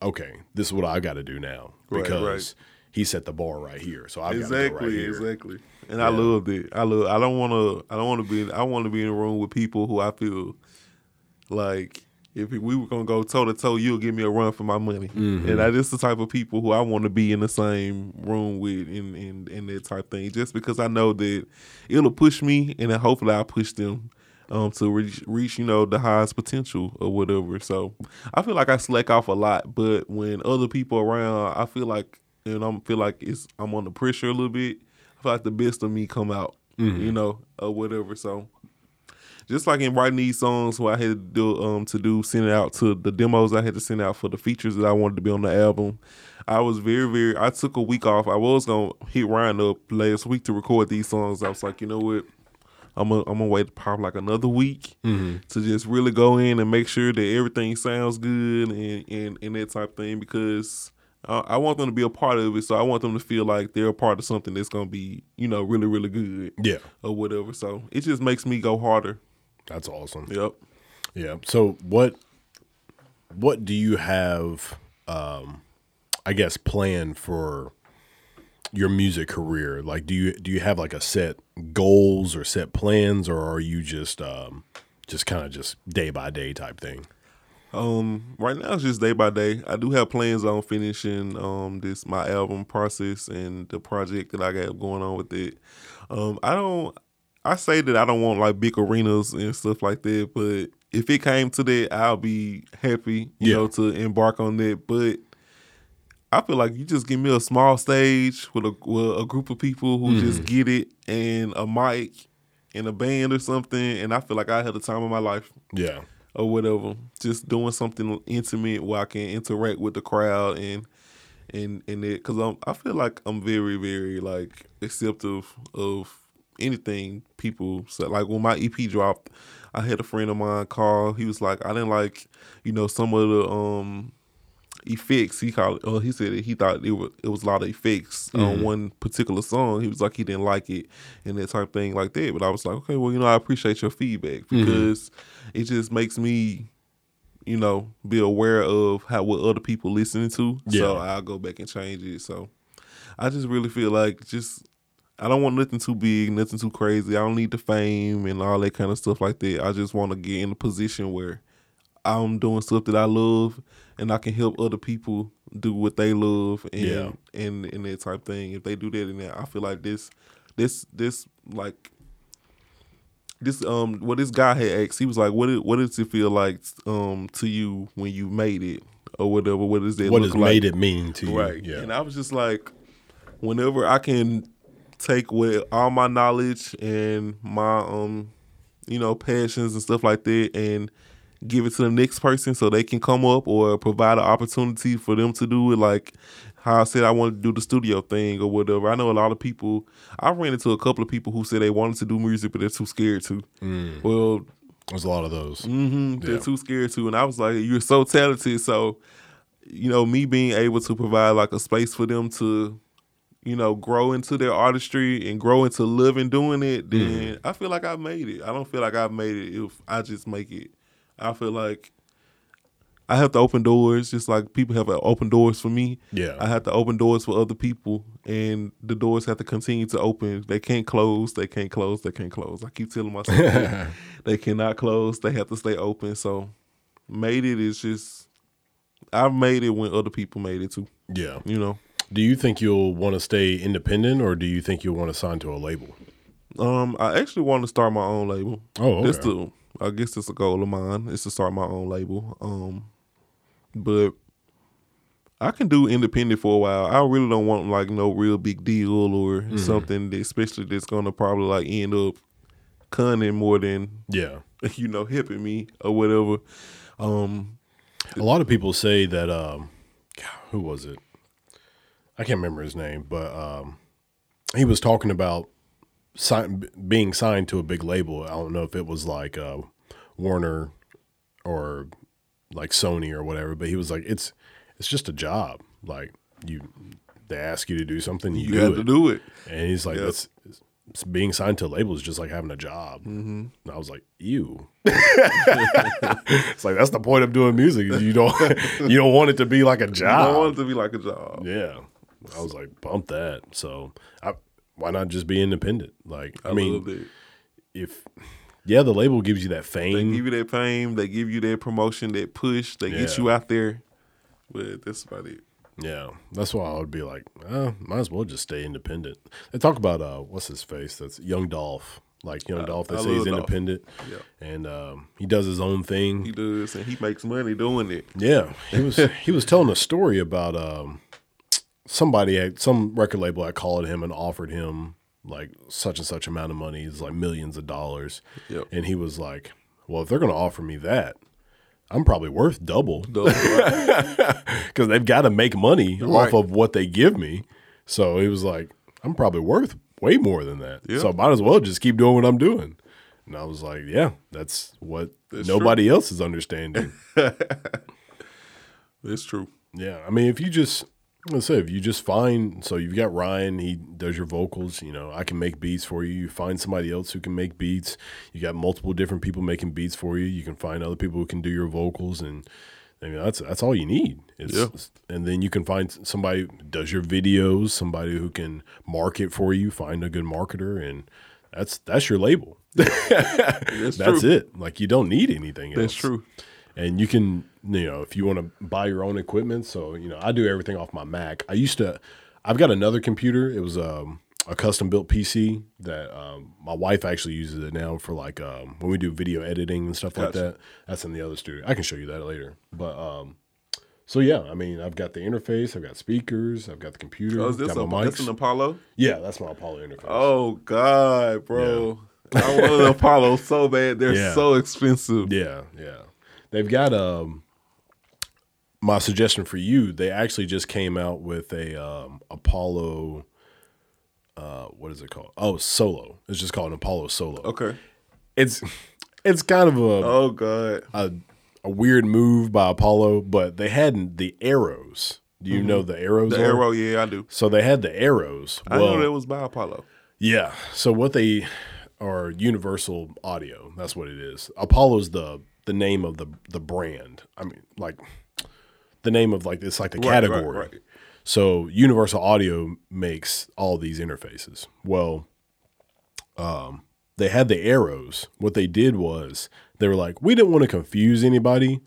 okay, this is what I got to do now because right. he set the bar right here. So I've got to go exactly, right here. exactly. And I loved it. I love. I don't want to. I don't want to be. I want to be in a room with people who I feel like if we were gonna go toe to toe, you'll give me a run for my money. Mm-hmm. And that is the type of people who I want to be in the same room with, in in in that type thing. Just because I know that it'll push me, and then hopefully I'll push them. Um, to reach, reach, you know, the highest potential or whatever. So I feel like I slack off a lot, but when other people around, I feel like, and I feel like it's I'm on the pressure a little bit. I feel like the best of me come out, you know, or whatever. So just like in writing these songs, what I had to do, um, to do send it out to the demos I had to send out for the features that I wanted to be on the album. I was very, very. I took a week off. I was gonna hit Ryan up last week to record these songs. I was like, you know what, I'm gonna I'm gonna wait probably like another week to just really go in and make sure that everything sounds good and and, and that type of thing because. I I want them to be a part of it, so I want them to feel like they're a part of something that's gonna be, you know, really, really good Yeah, or whatever. So it just makes me go harder. That's awesome. Yep. Yeah. So what what do you have um I guess planned for your music career? Like do you do you have like a set goals or set plans or are you just um just kind of just day by day type thing? Um, right now it's just day by day. I do have plans on finishing um this my album process and the project that I got going on with it. Um, I don't. I say that I don't want like big arenas and stuff like that, but if it came to that, I'll be happy, you Yeah. know, to embark on that. But I feel like you just give me a small stage with a with a group of people who mm-hmm. just get it and a mic and a band or something, and I feel like I had the time of my life Yeah. or whatever. Just doing something intimate where I can interact with the crowd and and and it because I'm I feel like I'm very very like acceptive of anything people said. Like when my EP dropped, I had a friend of mine call. He was like, I didn't like you know some of the um effects. He called uh, he said he thought it was it was a lot of effects on one particular song. He was like he didn't like it and that type of thing like that. But i was like okay well you know i appreciate your feedback because it just makes me you know be aware of how what other people listening to. So i'll go back and change it. So i just really feel like just I don't want nothing too big, nothing too crazy. I don't need the fame and all that kind of stuff like that. I just want to get in a position where I'm doing stuff that I love and I can help other people do what they love and Yeah. and, and that type thing. If they do that and that, I feel like this this this like this um what this guy had asked, he was like, What what does it feel like um to you when you made it or whatever? What does that What has like? made it mean to you? Right. Yeah. And I was just like, whenever I can take with all my knowledge and my um, you know, passions and stuff like that and give it to the next person so they can come up or provide an opportunity for them to do it like how I said I wanted to do the studio thing or whatever. I know a lot of people I ran into a couple of people who said they wanted to do music but they're too scared to. Well, There's a lot of those. hmm They're too scared to. And I was like, you're so talented. So, you know, me being able to provide like a space for them to, you know, grow into their artistry and grow into living doing it, mm-hmm. then I feel like I made it. I don't feel like I've made it if I just make it. I feel like I have to open doors, just like people have to open doors for me. Yeah. I have to open doors for other people, and the doors have to continue to open. They can't close. They can't close. They can't close. I keep telling myself that. [laughs] they cannot close. They have to stay open. So, made it is just. I've made it when other people made it too. Yeah. You know. Do you think you'll want to stay independent or do you think you'll want to sign to a label? Um, I actually want to start my own label. Oh, okay. the. I guess that's a goal of mine is to start my own label. Um, but I can do independent for a while. I really don't want like no real big deal or Mm-hmm. something, that, especially that's gonna probably like end up cunning more than Yeah. [laughs] you know hipping me or whatever. Um, A lot of people say that um who was it? I can't remember his name, but um he was talking about sign, being signed to a big label. I don't know if it was like uh Warner or like Sony or whatever, but he was like it's it's just a job. Like you they ask you to do something, you, you do have it. to do it. And he's like, Yep. that's being signed to a label is just like having a job. Mm-hmm. And I was like, ew. [laughs] it's like that's the point of doing music. You don't [laughs] you don't want it to be like a I don't want it to be like a job. yeah. I was like, bump that. So I, why not just be independent? Like, I, I, mean, if yeah, the label gives you that fame. They give you that fame. They give you that promotion, that push. They get you out there. But that's about it. Yeah, that's why I would be like, uh, might as well just stay independent. They talk about uh, what's his face? That's Young Dolph. Like Young Dolph, they I say he's Dolph. independent, Yeah. and um, he does his own thing. He does, and he makes money doing it. Yeah, he was he was telling a story about um, somebody at some record label had called him and offered him like such and such amount of money, it's like millions of dollars, Yep. and he was like, "Well, if they're going to offer me that, I'm probably worth double because [laughs] they've got to make money Right. off of what they give me." So he was like, "I'm probably worth way more than that, Yeah. so I might as well just keep doing what I'm doing." And I was like, "Yeah, that's what That's nobody else is understanding." [laughs] It's true. Yeah, I mean, if you just let's say if you just find so you've got Ryan, he does your vocals. You know, I can make beats for you. You find somebody else who can make beats. You got multiple different people making beats for you. You can find other people who can do your vocals, and I mean that's that's all you need. It's, Yeah. and then you can find somebody who does your videos, somebody who can market for you. Find a good marketer, and that's that's your label. [laughs] That's, That's true. it. Like you don't need anything else That's true. and you can you know if you want to buy your own equipment so you know i do everything off my mac i used to i've got another computer it was um, a custom built pc that um, my wife actually uses it now for like um, when we do video editing and stuff like that that's in the other studio i can show you that later but um so yeah i mean i've got the interface i've got speakers i've got the computer Oh, is this got a, mics an Apollo? yeah that's my apollo interface Oh God, bro! I want an Apollo so bad. They're Yeah. so expensive. Yeah, yeah. They've got um my suggestion for you, they actually just came out with a um Apollo uh what is it called? Oh, Solo. It's just called an Apollo Solo. Okay. It's it's kind of a, Oh God. a a weird move by Apollo, but they had the arrows. Do you know the arrows? Mm-hmm. The are? arrow, yeah, I do. So they had the arrows. I know that was by Apollo. Yeah. So what they are Universal Audio. That's what it is. Apollo's the the name of the the brand. I mean, like the name of like it's like the Right, right, category. right. So Universal Audio makes all these interfaces. Well, um, they had the arrows. What they did was they were like, we didn't want to confuse anybody,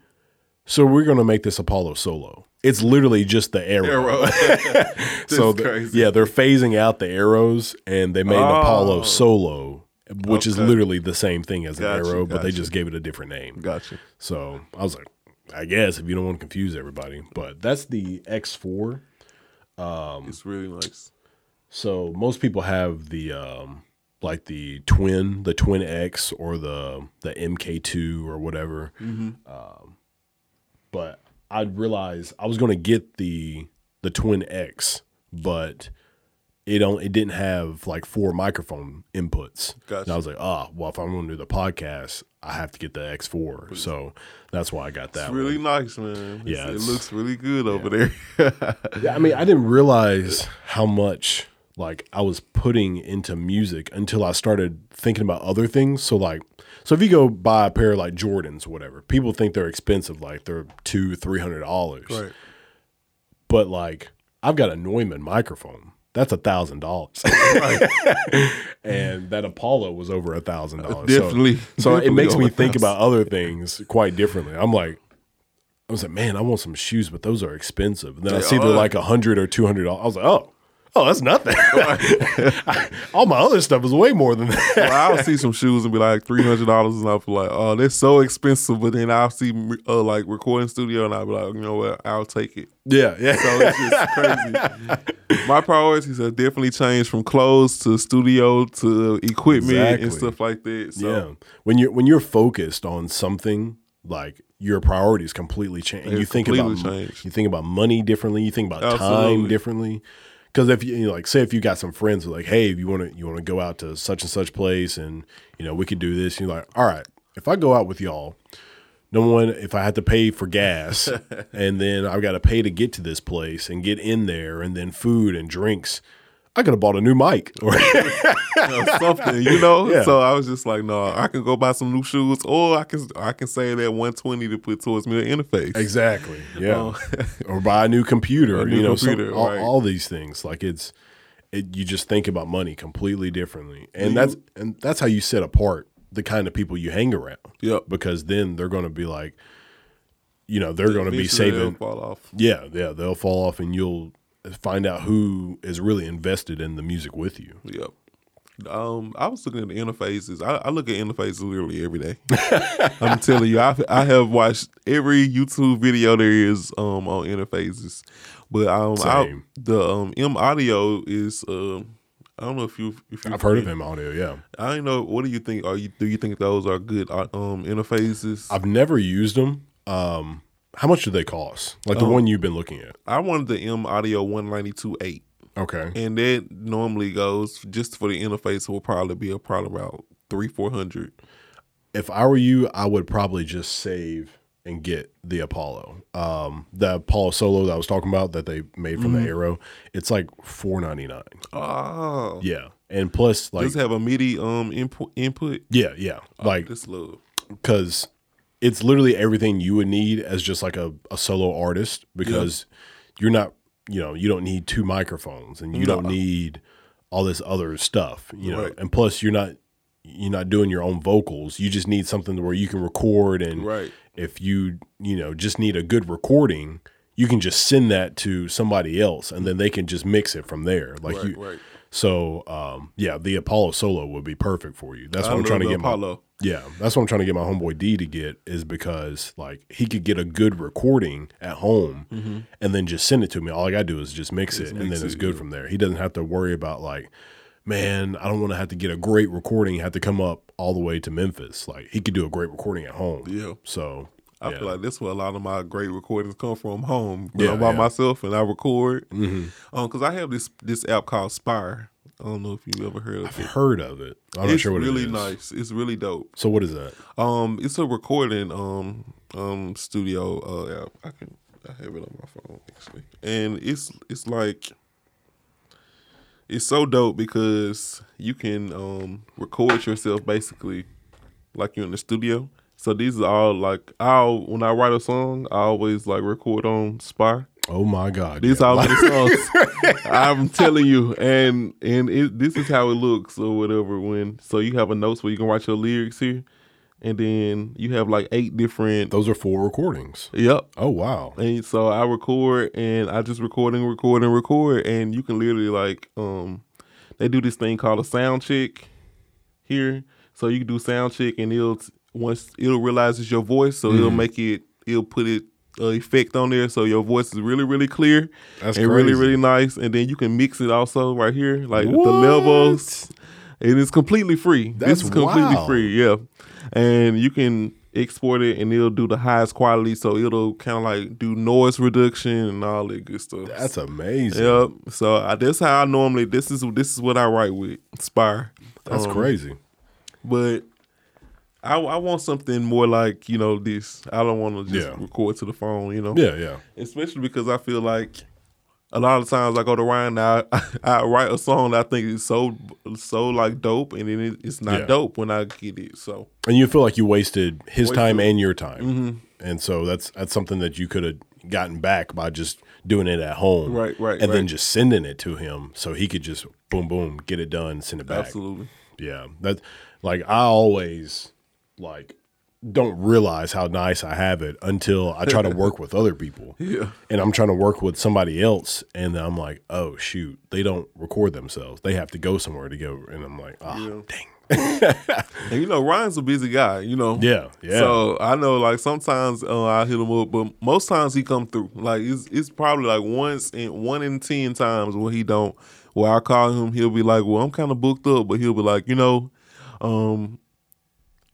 so we're going to make this Apollo Solo. It's literally just the Arrow. [laughs] so the- yeah, they're phasing out the arrows, and they made an Apollo Oh. Solo, which is literally the same thing as an Gotcha, arrow, but they just gave it a different name. Gotcha. So I was like, I guess if you don't want to confuse everybody, but that's the X4. Um, it's really nice. So most people have the um, like the twin, the twin X, or the the MK2 or whatever. Mm-hmm. Um, but I realized I was going to get the the twin X, but it don't it didn't have like four microphone inputs. Gotcha. And I was like, ah, well, if I'm going to do the podcast, I have to get the X4. So that's why I got that. It's one. really nice, man. It's- Yeah, it looks really good over there. [laughs] Yeah, I mean, I didn't realize how much like I was putting into music until I started thinking about other things. So like, so if you go buy a pair of like Jordans, or whatever, people think they're expensive, like they're two, three hundred dollars. right. But like, I've got a Neumann microphone. That's a thousand dollars, [laughs] and that Apollo was over a thousand dollars. Definitely- So, it definitely makes me think about other things quite differently. I'm like, I was like, man, I want some shoes, but those are expensive. And then I They see they're are. like a hundred or two hundred dollars. I was like, oh, Oh, that's nothing. [laughs] All my other stuff is way more than that. well, I'll see some shoes and be like three hundred dollars, and I'll be like, "Oh, they're so expensive." But then I'll see uh, like recording studio, and I'll be like, "You know what? I'll take it." Yeah, yeah. So it's just crazy. My priorities have definitely changed from clothes to studio to equipment Exactly. and stuff like that. So yeah. When you're when you're focused on something, like your priorities completely change. You think about completely change. you think about money differently. You think about time differently. Because if you, you know, like say if you got some friends who are like, hey, you want to you want to go out to such and such place, and you know we could do this. And you're like, all right, if I go out with y'all, number one, if I had to pay for gas, [laughs] and then I've got to pay to get to this place and get in there, and then food and drinks, I could have bought a new mic. [laughs] Or something, you know. [laughs] Yeah. So I was just like, no, I can go buy some new shoes, or I can I can save that one twenty to put towards me interface. Exactly. Yeah. Oh. [laughs] or buy a new computer. A new you know, some- computer, all, right. all these things. Like it's, it, you just think about money completely differently, and you- that's and that's how you set apart the kind of people you hang around. Yep. Because then they're going to be like, you know, they're going to be saving. fall off. Yeah, yeah, they'll fall off, and you'll find out who is really invested in the music with you. Yep. Um, I was looking at the interfaces. I, I look at interfaces literally every day. [laughs] I'm telling you, I, I have watched every YouTube video there is um on interfaces, but um, I, the um M Audio is um. I don't know if you if I've heard of M Audio. Yeah, I don't know. What do you think? Are you do you think those are good uh, um interfaces? I've never used them. Um, how much do they cost? Like the Um, one you've been looking at. I wanted the M Audio 192 8. Okay. And that normally goes just for the interface will probably be a probably about three four hundred. if I were you, I would probably just save and get the Apollo. Um, the Apollo Solo that I was talking about that they made from the Arrow, it's like four ninety nine. Oh, Yeah, and plus like does it have a MIDI um input input? yeah, yeah, like This love. because it's literally everything you would need as just like a, a solo artist because you're not you know you don't need two microphones and you don't need all this other stuff you know Right. and plus you're not you're not doing your own vocals you just need something to where you can record and Right. if you you know just need a good recording you can just send that to somebody else and then they can just mix it from there like Right, you right. So um yeah the apollo solo would be perfect for you that's I what i'm trying to get my Apollo. yeah, that's what I'm trying to get my homeboy D to get is because like he could get a good recording at home and then just send it to me. All I gotta do is just mix it and Mm-hmm. mix then it's good yeah. from there. He doesn't have to worry about like, man, I don't want to have to get a great recording, have to come up all the way to Memphis. Like he could do a great recording at home. Yeah. So I yeah. feel like that's where a lot of my great recordings come from home. Yeah, I'm by yeah. myself and I record. Mm-hmm. Um, because I have this this app called Spire. I don't know if you ever heard of I've it. heard of it. I'm it's sure what really it is. nice. It's really dope. So what is that? Um, it's a recording um um studio uh app. I can I have it on my phone actually, and it's it's like it's so dope because you can um record yourself basically like you're in the studio. So these are all like I'll when I write a song, I always like record on Spire. Oh my god. These yeah. all of the [laughs] songs. I'm telling you, and and it, this is how it looks or whatever. When so you have a notes where you can write your lyrics here, and then you have like eight different. those are four recordings. Yep. Oh wow. And so I record and I just record and record and record, and you can literally like um, they do this thing called a sound check here. So you can do sound check, and it'll once it'll realize it's your voice, so Mm-hmm. it'll make it it'll put it uh, effect on there, so your voice is really really clear That's and really crazy. really nice. And then you can mix it also right here, like with the levels, and it's completely free. That's this is completely free, yeah. And you can export it, and it'll do the highest quality, so it'll kind of like do noise reduction and all that good stuff. That's amazing. Yep. So I, that's how I normally. This is this is what I write with Spire. That's Um, crazy. But I, I want something more like you know this. I don't want to just Yeah. record to the phone. You know. Yeah, yeah. Especially because I feel like a lot of times I go to Ryan now, I, [laughs] I write a song that I think is so so like dope, and then it, it's not Yeah. dope when I get it. So And you feel like you wasted his Wasted. time and your time, Mm-hmm. and so that's that's something that you could have gotten back by just doing it at home, Right, right, and then just sending it to him so he could just boom, boom, get it done, send it back. absolutely, Yeah, that like I always like don't realize how nice I have it until I try to work with other people. [laughs] Yeah. And I'm trying to work with somebody else and I'm like, "Oh shoot, they don't record themselves. They have to go somewhere to go." And I'm like, "Oh, Yeah. dang." [laughs] And you know, Ryan's a busy guy. You know. Yeah, yeah. So I know, like sometimes uh, I hit him up, but most times he come through. Like it's it's probably like once in one in ten times where he don't. Where I call him, he'll be like, "Well, I'm kind of booked up," but he'll be like, "You know, um,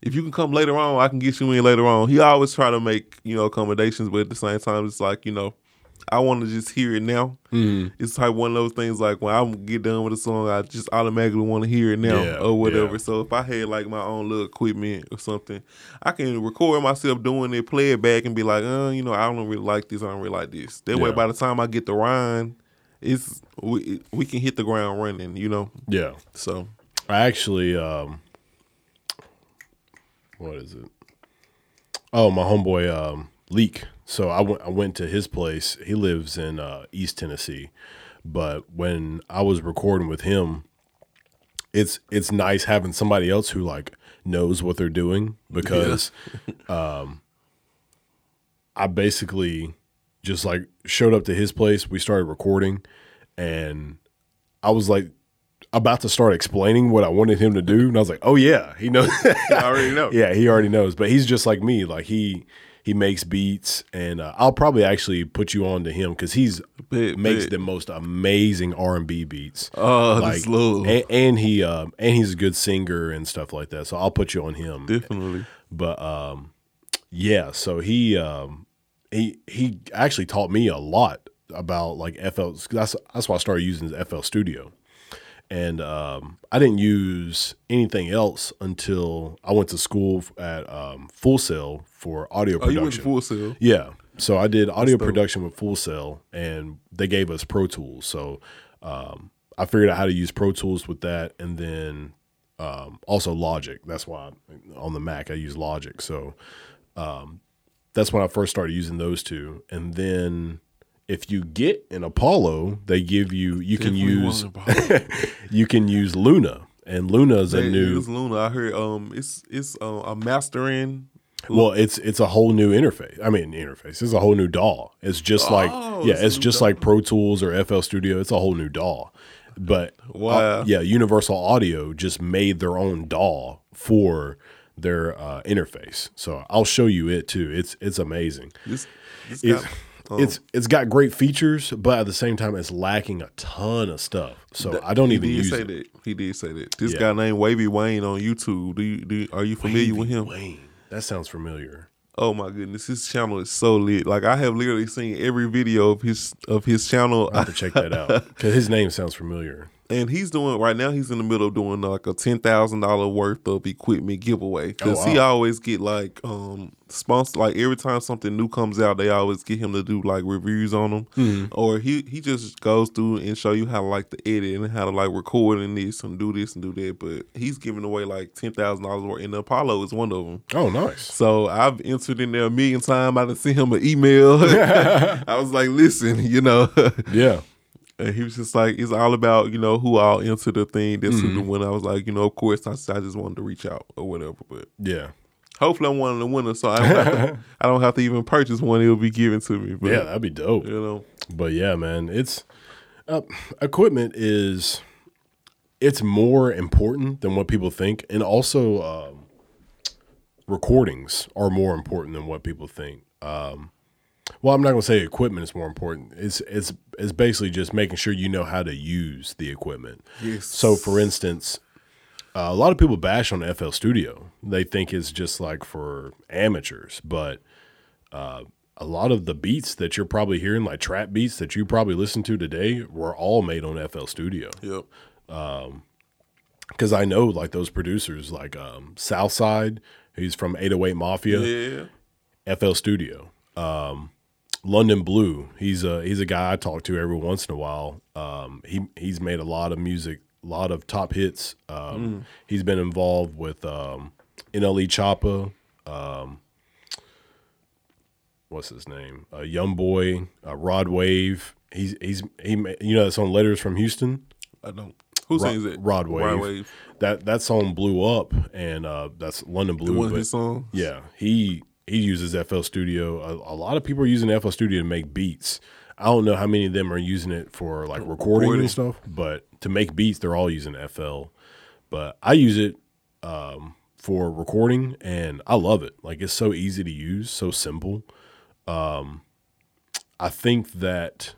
if you can come later on, I can get you in later on." He always try to make you know accommodations, but at the same time, it's like you know, I want to just hear it now. Mm. It's like one of those things like when I get done with a song, I just automatically want to hear it now Yeah, or whatever. yeah. So if I had like my own little equipment or something, I can record myself doing it, play it back, and be like, oh, you know, I don't really like this. I don't really like this. That way, by the time I get to Ryan, it's we we can hit the ground running. You know, Yeah. so I actually, um, what is it? Oh, my homeboy um, Leak. So I went. I went to his place. He lives in uh, East Tennessee, but when I was recording with him, it's it's nice having somebody else who like knows what they're doing because [laughs] um, I basically just like showed up to his place. We started recording, and I was like about to start explaining what I wanted him to do, and I was like, "Oh yeah, he knows." [laughs] I already know. [laughs] yeah, he already knows. But he's just like me. Like he he makes beats, and uh, I'll probably actually put you on to him because he's Bet, makes bet. the most amazing R and B beats. Oh, this little and, and he um and he's a good singer and stuff like that. So I'll put you on him. definitely. But um, yeah. So he um he he actually taught me a lot about like FL. That's that's why I started using FL Studio, and um, I didn't use anything else until I went to school at um, Full Sail for audio Oh, you went production. to Full Sail. Yeah. So I did audio production with Full Sail, and they gave us Pro Tools. So um, I figured out how to use Pro Tools with that, and then um, also Logic. That's why on the Mac I use Logic. So um, that's when I first started using those two, and then. If you get an Apollo, they give you you can use [laughs] you can use Luna, and Luna is a new Luna. I heard um it's it's uh, a mastering. Well, it's it's a whole new interface. I mean, interface. It's a whole new DAW. It's just like Oh, yeah, it's it's just DAW. like Pro Tools or FL Studio. It's a whole new DAW. But uh, Wow. yeah, Universal Audio just made their own DAW for their uh, interface. So I'll show you it too. It's it's amazing. This, this oh. it's it's got great features, but at the same time, it's lacking a ton of stuff. So I don't even use say it. that. He did say that. This Yeah. guy named Wavy Wayne on YouTube. Do you do? You, are you familiar with him? Wayne, that sounds familiar. Oh my goodness, his channel is so lit. Like I have literally seen every video of his of his channel, I have to check that out because his name sounds familiar. And he's doing right now. He's in the middle of doing like a ten thousand dollar worth of equipment giveaway because Oh, he always get like um sponsor. Like every time something new comes out, they always get him to do like reviews on them, Mm-hmm. or he he just goes through and show you how to like to edit and how to like record and this and do this and do that. But he's giving away like ten thousand dollars worth, and Apollo is one of them. Oh, nice. So I've entered in there a million times. I done sent him an email. [laughs] [laughs] I was like, listen, you know. [laughs] Yeah. And he was just like, it's all about, you know, who all into the thing. This Mm-hmm. the one I was like, you know, of course, I, I just wanted to reach out or whatever. But Yeah. hopefully I'm one of the winners. So I don't, have to, [laughs] I don't have to even purchase one. It'll be given to me. But, Yeah, that'd be dope. You know, But yeah, man, it's uh, equipment is it's more important than what people think, and also um, recordings are more important than what people think. Um, well, I'm not gonna say equipment is more important. It's it's it's basically just making sure you know how to use the equipment. Yes. So, for instance, uh, a lot of people bash on FL Studio. They think it's just like for amateurs, but uh, a lot of the beats that you're probably hearing, like trap beats that you probably listen to today, were all made on FL Studio. yep. Because I know like those producers, like um, Southside, who's from 808 Mafia, Yeah. FL Studio. Um, London Blue, he's a he's a guy I talk to every once in a while. Um, he he's made a lot of music, a lot of top hits. Um, He's been involved with um, NLE Choppa, um, what's his name, uh, Young Boy, uh, Rod Wave. He's he's he you know that's on Letters from Houston. I don't. Who Rod- sings it? Rod Wave. Rod Wave. That that song blew up, and uh, that's London Blue. One of but- his songs. Yeah, he he uses FL Studio. A, a lot of people are using FL Studio to make beats. I don't know how many of them are using it for like recording, Recording. and stuff, but to make beats, they're all using FL. But I use it um, for recording, and I love it. Like it's so easy to use, so simple. Um, I think that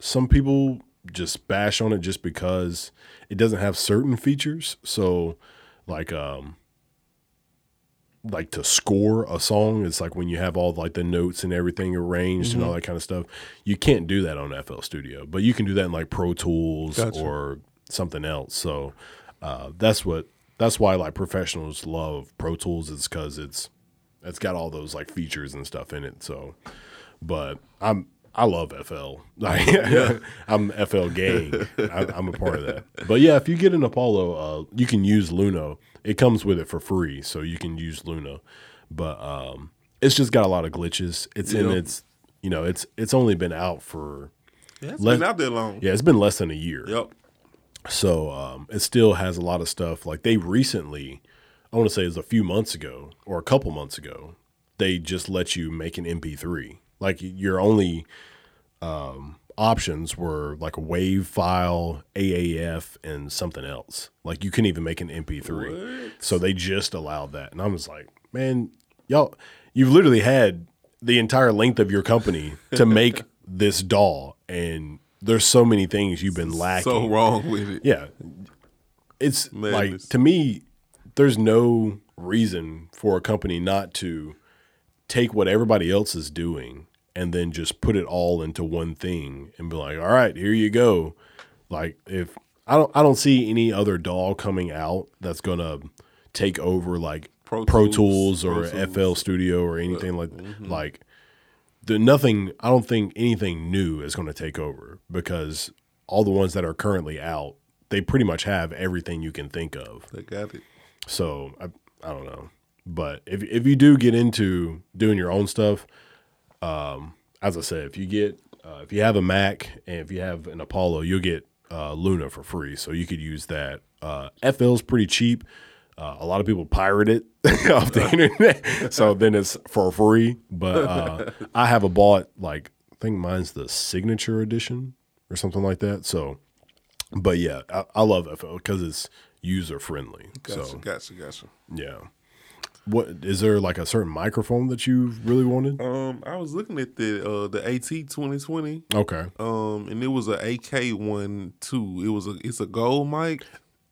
some people just bash on it just because it doesn't have certain features. So, like, um, like to score a song, it's like when you have all like the notes and everything arranged and all that kind of stuff. You can't do that on FL Studio, but you can do that in like Pro Tools Gotcha. or something else. So, uh, that's what that's why like professionals love Pro Tools is because it's it's got all those like features and stuff in it. So, but I'm I love FL. [laughs] Like, I'm FL gang. I, I'm a part of that. But yeah, if you get an Apollo, uh, you can use Luna. It comes with it for free, so you can use Luna. But um, it's just got a lot of glitches. It's in its you know it's it's only been out for Yeah, it's Let- been out there long. yeah it's been less than a year. Yep. So um, it still has a lot of stuff. Like they recently, I want to say it was a few months ago or a couple months ago, they just let you make an MP3. Like you're only um, options were like a WAV file, AAF, and something else. Like you couldn't even make an MP3. So they just allowed that, and I was like, man, y'all, you've literally had the entire length of your company to make [laughs] this DAW, and there's so many things you've been lacking. So wrong with it. Yeah. It's like to me, there's no reason for a company not to take what everybody else is doing and then just put it all into one thing and be like, all right, here you go. Like if I don't I don't see any other DAW coming out that's gonna take over like Pro Pro, Tools, Tools, or Pro Tools. FL Studio or anything like mm-hmm. like the nothing I don't think anything new is going to take over because all the ones that are currently out they pretty much have everything you can think of. They got it. So I I don't know. But if if you do get into doing your own stuff, um, as I said, if you get uh, if you have a Mac and if you have an Apollo, you'll get uh, Luna for free. So you could use that. Uh, is pretty cheap. Uh, a lot of people pirate it [laughs] off the internet, so then it's for free. But uh, [laughs] I have a bought like I think mine's the signature edition or something like that. So, but yeah, I, I love FL because it's user friendly. Gotcha. So Gotcha. Gotcha. yeah. What is there like a certain microphone that you really wanted? Um, I was looking at the uh the AT twenty twenty. Okay. Um, and it was a AK one too. It was a it's a gold mic.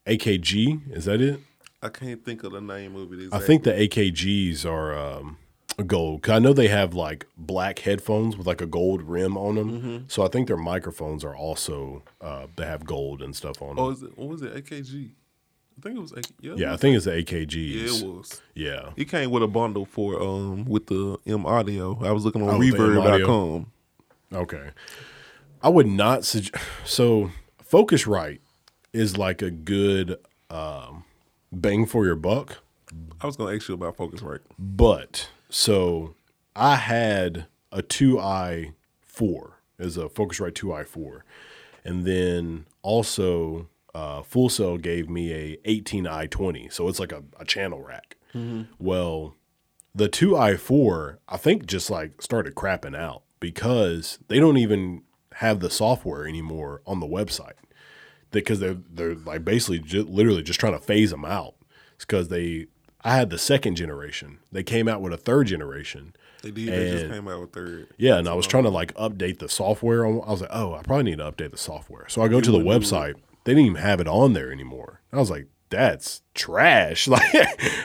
AKG, is that it? I can't think of the name of it. I think the AKGs are um, gold. 'Cause I know they have like black headphones with like a gold rim on them. Mm-hmm. So I think their microphones are also uh, they have gold and stuff on them. Oh, is it? What was it? AKG. I think it was. Yeah, yeah, I think it's the AKG. Yeah, it was. Yeah. It came with a bundle for um with the M audio. I was looking on Oh, with the M audio. Reverb.com. Okay. I would not suggest. So Focusrite is like a good um, bang for your buck. I was gonna ask you about Focusrite. But so I had a 2i 4 as a Focusrite 2i 4. And then also uh, Full Sail gave me a 18i 20. So it's like a, a channel rack. Well, the 2i 4 I think just like started crapping out because they don't even have the software anymore on the website because they're they're like basically ju- literally just trying to phase them out. It's because they I had the second generation. They came out with a third generation. They did. They just came out with third. Yeah, and I was trying to like update the software. I was like, oh, I probably need to update the software. So I go to the website. They didn't even have it on there anymore. I was like, that's trash. [laughs] Like,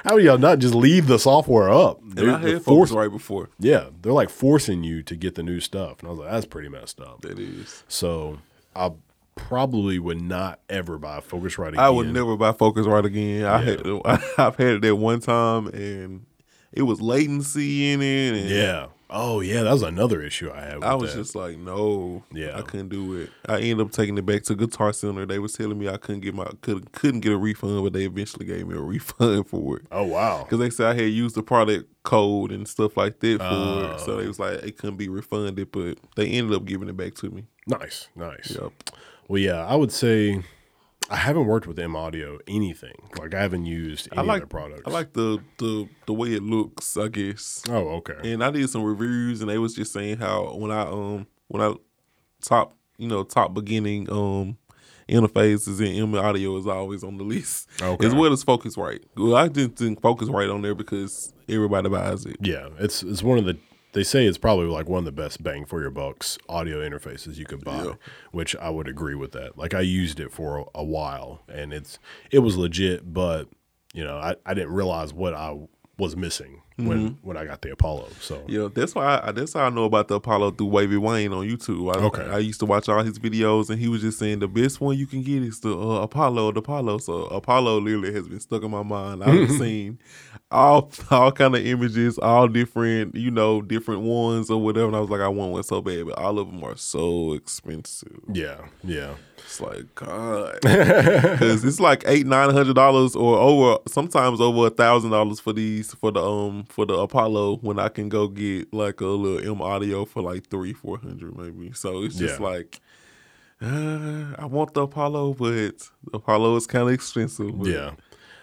how do y'all not just leave the software up? They're- I they're had forc- Focusrite before. Yeah, they're like forcing you to get the new stuff, and I was like, that's pretty messed up. That is. So I probably would not ever buy Focusrite again. I would never buy Focusrite again. I had [laughs] I've had it that one time and it was latency in it. And Yeah. Oh yeah, that was another issue I had. With I was that. just like, no, Yeah. I couldn't do it. I ended up taking it back to Guitar Center. They was telling me I couldn't get my could couldn't get a refund, but they eventually gave me a [laughs] refund for it oh wow. because they said I had used the product code and stuff like that for Oh. it. So oh. they was like it couldn't be refunded, but they ended up giving it back to me. Nice, nice. Yep. Well, yeah, I would say I haven't worked with M Audio anything. Like I haven't used any I like of their products. I like the the the way it looks. I guess. Oh, okay. And I did some reviews, and they was just saying how when I um when I top you know top beginning um interfaces and M audio is always on the list. Okay. As well as Focusrite. Well, I didn't think Focusrite on there because everybody buys it. Yeah, it's it's one of the. They say it's probably like one of the best bang for your bucks audio interfaces you could buy, Yeah. which I would agree with that. Like I used it for a, a while, and it's it was legit, but you know I, I didn't realize what I was missing when when I got the Apollo. So Yeah, that's why I, that's how I know about the Apollo through Wavy Wayne on YouTube. I, Okay. I used to watch all his videos, and he was just saying the best one you can get is the uh, Apollo, the Apollo. So Apollo literally has been stuck in my mind. I've [laughs] seen all all kind of images, all different, you know, different ones or whatever. And I was like, I want one so bad, but all of them are so expensive. yeah, yeah, It's like God, because it's like eight nine hundred dollars or over, sometimes over a thousand dollars for these for the um for the Apollo when I can go get like a little M audio for like three four hundred maybe. So it's just Yeah. like. Uh, I want the Apollo, but the Apollo is kind of expensive. but- yeah.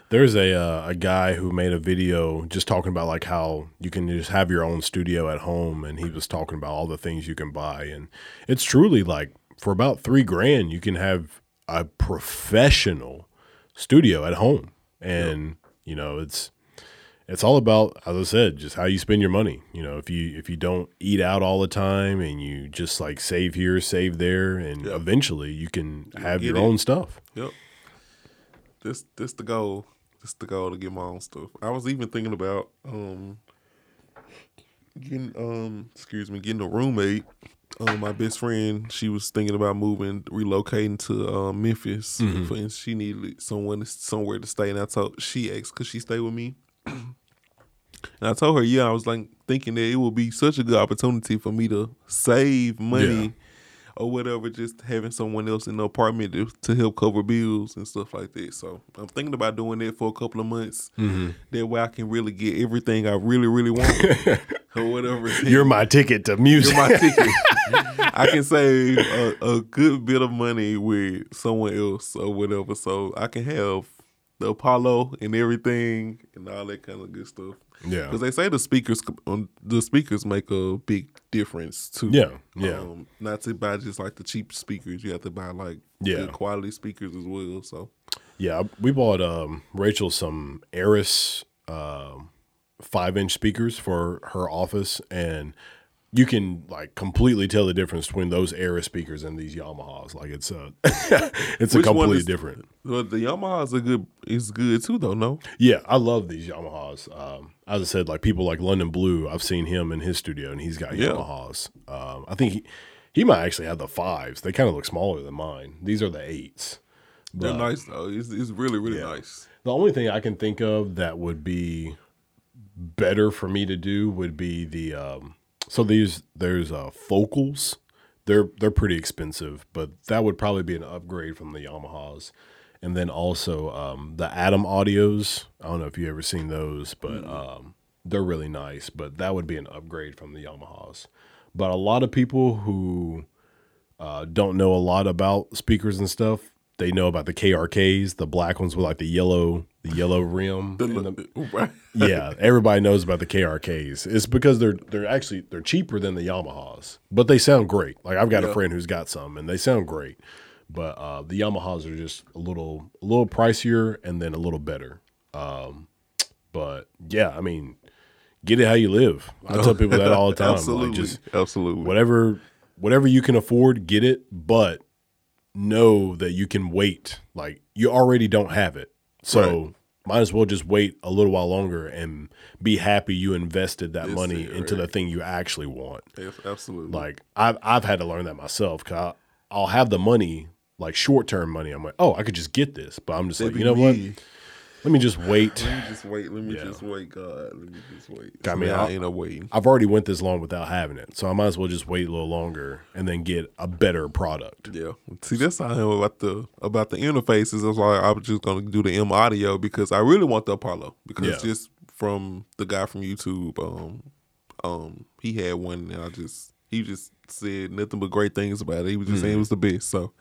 There's a uh, a guy who made a video just talking about like how you can just have your own studio at home, and he was talking about all the things you can buy, and it's truly like for about three grand you can have a professional studio at home, and you know it's it's all about as I said, just how you spend your money. You know, if you if you don't eat out all the time and you just like save here, save there, and Yeah. eventually you can have your it. own stuff. Yep. This this the goal. This the goal to get my own stuff. I was even thinking about um getting um excuse me, getting a roommate. Um, my best friend, she was thinking about moving, relocating to uh, Memphis, for, and she needed someone somewhere to stay. And I told she asked, could she stay with me? And I told her, yeah. I was like thinking that it would be such a good opportunity for me to save money Yeah. or whatever, just having someone else in the apartment to, to help cover bills and stuff like that. So I'm thinking about doing that for a couple of months. Mm-hmm. That way I can really get everything I really, really want [laughs] or whatever. You're my ticket to music. You're my ticket. [laughs] I can save a, a good bit of money with someone else or whatever, so I can have the Apollo and everything and all that kind of good stuff. Yeah. because they say the speakers, um, the speakers make a big difference too. Yeah, yeah. Um, not to buy just like the cheap speakers, you have to buy like Yeah. good quality speakers as well. So Yeah, we bought um, Rachel some Eris um, five inch speakers for her office, and you can like completely tell the difference between those Eris speakers and these Yamahas. Like it's a [laughs] it's a Which one completely is- different. But the Yamaha's a good is good too though. No, Yeah, I love these Yamahas. Um, as I said, like people like London Blue, I've seen him in his studio, and he's got Yeah. Yamahas. Um, I think he he might actually have the fives. They kind of look smaller than mine. These are the eights. they're nice though. It's, it's really really Yeah. nice. The only thing I can think of that would be better for me to do would be the um, so these there's uh, focals. They're they're pretty expensive, but that would probably be an upgrade from the Yamahas. And then also um, the Adam Audios. I don't know if you ever seen those, but um, they're really nice. But that would be an upgrade from the Yamahas. But a lot of people who uh, don't know a lot about speakers and stuff. They know about the KRKs, the black ones with like the yellow, the yellow rim. The, the- [laughs] right. yeah, everybody knows about the KRKs. It's because they're they're actually they're cheaper than the Yamahas, but they sound great. Like I've got a friend who's got some, and they sound great. But uh, the Yamahas are just a little a little pricier and then a little better. Um, but yeah, I mean, get it how you live. I tell people that all the [laughs] time. Absolutely, Like just absolutely. whatever whatever you can afford, get it, but know that you can wait. Like you already don't have it. So Right. might as well just wait a little while longer and be happy you invested that money it, into the thing you actually want. Yes, absolutely. Like I've I've had to learn that myself cuz I'll have the money like short-term money. I'm like, "Oh, I could just get this." But I'm just like, "You know what? Me. Let me just wait." Let me just wait. Let me Yeah. just wait, God. Let me just wait. I So mean, I'll- I end up waiting. I've already went this long without having it. So I might as well just wait a little longer and then get a better product. Yeah. See, that's how I am about the about the interfaces. That's why I was just gonna do the M audio because I really want the Apollo because Yeah. just from the guy from YouTube, um, um, he had one and I just he just said nothing but great things about it. He was just Mm-hmm. saying it was the best. So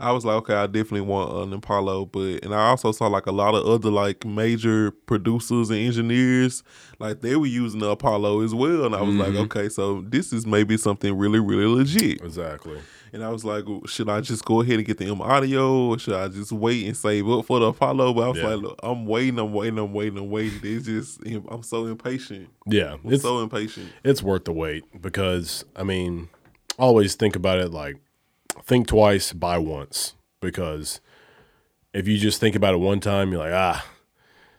I was like, okay, I definitely want an Apollo. But and I also saw like a lot of other like major producers and engineers, like they were using the Apollo as well. And I was Mm-hmm. like, okay, so this is maybe something really, really legit. Exactly. And I was like, should I just go ahead and get the M audio or should I just wait and save up for the Apollo? But I was Yeah. like, look, I'm waiting, I'm waiting, I'm waiting, I'm waiting. It's just, I'm so impatient. Yeah, I'm it's so impatient. it's worth the wait because I mean, always think about it like think twice, buy once because if you just think about it one time, you're like, ah,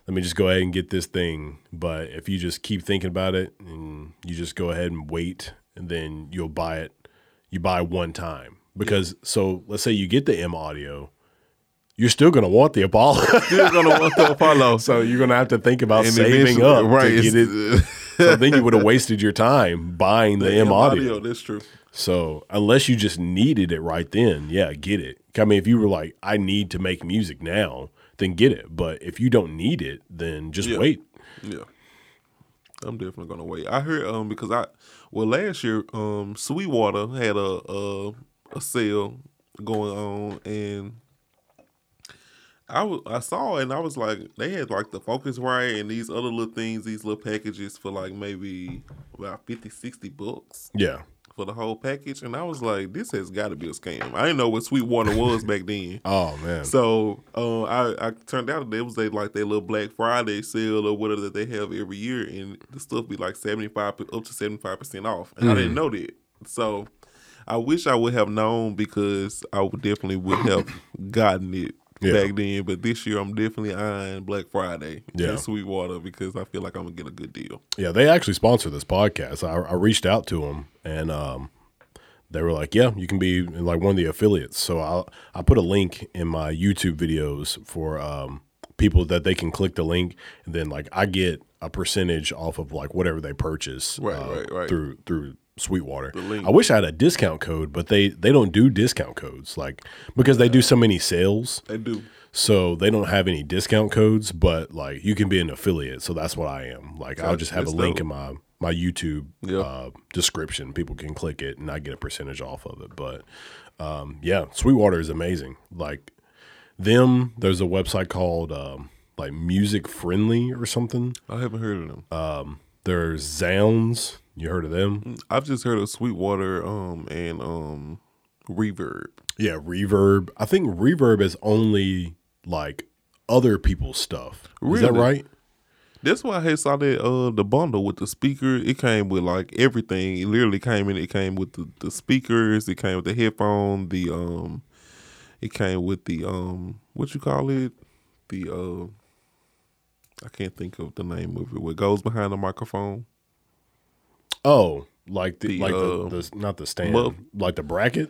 let me just go ahead and get this thing. But if you just keep thinking about it and you just go ahead and wait, and then you'll buy it, you buy one time because so let's say you get the M audio, you're still gonna want the Apollo. Still gonna want the Apollo. [laughs] So you're gonna have to think about And saving up right, to get it. [laughs] So then you [laughs] would have wasted your time buying the, M audio. That's true. So unless you just needed it right then, yeah, get it. I mean, if you were like, I need to make music now, then get it. But if you don't need it, then just Yeah. wait. Yeah. I'm definitely gonna wait. I heard um because I well last year um Sweetwater had a a, a sale going on and I I saw it and I was like they had like the Focusrite and these other little things these little packages for like maybe about 50 60 bucks Yeah. for the whole package and I was like this has got to be a scam. I didn't know what Sweetwater was back then. [laughs] Oh man. So uh, I, I turned out that it was they like their little Black Friday sale or whatever that they have every year, and the stuff be like seventy five up to seventy five percent off, and I didn't know that. So I wish I would have known because I would definitely would have gotten it Yeah. back then. But this year I'm definitely eyeing Black Friday Yeah. in Sweetwater because I feel like I'm gonna get a good deal. yeah, they actually sponsor this podcast. I, I reached out to them and um, they were like, "Yeah, you can be like one of the affiliates." So I I put a link in my YouTube videos for um, people that they can click the link, and then like I get a percentage off of like whatever they purchase Right, uh, right, right. through through Sweetwater. I wish I had a discount code, but they they don't do discount codes like because they do so many sales. They do. So they don't have any discount codes, but like you can be an affiliate. So that's what I am. Like I'll just have a link dope. in my my YouTube Yeah. uh, description. People can click it, and I get a percentage off of it. But um, yeah, Sweetwater is amazing. Like them, there's a website called um, like Music Friendly or something. I haven't heard of them. Uh, There's zZounds. You heard of them? I've just heard of Sweetwater um and um Reverb. Yeah, Reverb. I think Reverb is only like other people's stuff. Is that right? That's why I saw that uh the bundle with the speaker. It came with like everything. It literally came in. It came with the, the speakers. It came with the headphone. The um, it came with the um, what you call it? The uh, I can't think of the name of it. What goes behind the microphone? Oh, like the, The, like uh, the, the not the stand, mug- like the bracket.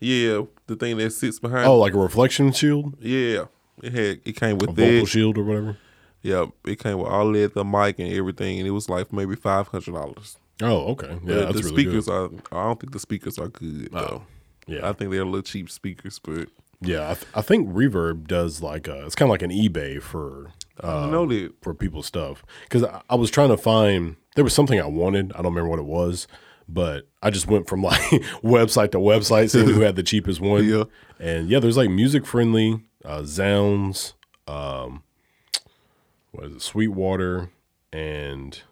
Yeah, the thing that sits behind. Oh, like a reflection shield, yeah. It had. It came a with vocal that. shield or whatever. Yeah, it came with all that, the mic and everything, and it was like maybe five hundred dollars. Oh, okay, yeah, the that's really speakers good. are. I don't think the speakers are good. Oh, though. yeah, I think they're a little cheap speakers, but yeah. I, th- I think Reverb does like a, it's kind of like an eBay for I uh, know that. for people's stuff because I, I was trying to find there was something I wanted. I don't remember what it was, but I just went from like [laughs] website to website seeing who had the cheapest one. Yeah. and yeah, there's like music friendly, uh, zZounds, um, what is it, Sweetwater, and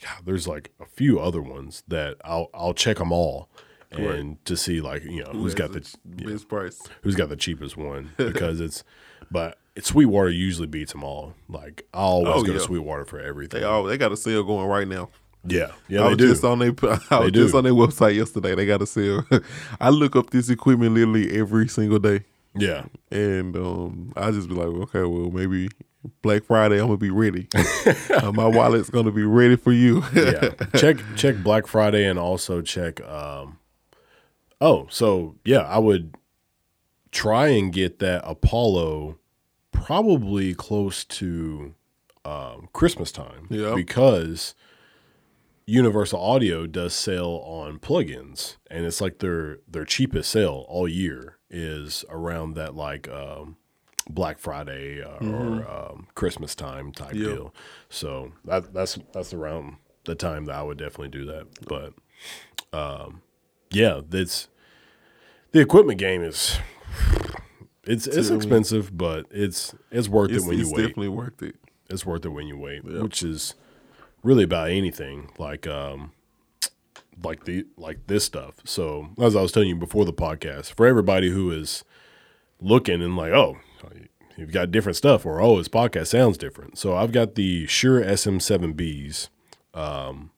yeah, there's like a few other ones that I'll I'll check them all. And to see like you know who's got the best price? who's got the cheapest one because it's but Sweetwater usually beats them all. Like I always Oh, go to. Sweetwater for everything. They all they got a sale going right now. yeah, yeah, I they was do. just on their [laughs] I They was just on their website yesterday. They got a sale. [laughs] I look up this equipment literally every single day, yeah, and um, I just be like, okay, well maybe Black Friday I'm gonna be ready. [laughs] Uh, my wallet's gonna be ready for you. yeah. check check Black Friday and also check. um Oh, so yeah, I would try and get that Apollo probably close to um, Christmas time. Yeah. because Universal Audio does sell on plugins, and it's like their their cheapest sale all year is around that like um, Black Friday uh, or um, Christmas time type Yeah. deal. So that that's that's around the time that I would definitely do that. But um, yeah, that's the equipment game is it's it's I mean- expensive, but it's it's worth It's, it when you wait. It's definitely worth it. It's worth it when you wait, Yep. which is really about anything like um like the like this stuff. So as I was telling you before the podcast, for everybody who is looking and like, oh, you've got different stuff, or oh, his podcast sounds different. So I've got the Shure SM7Bs. Um,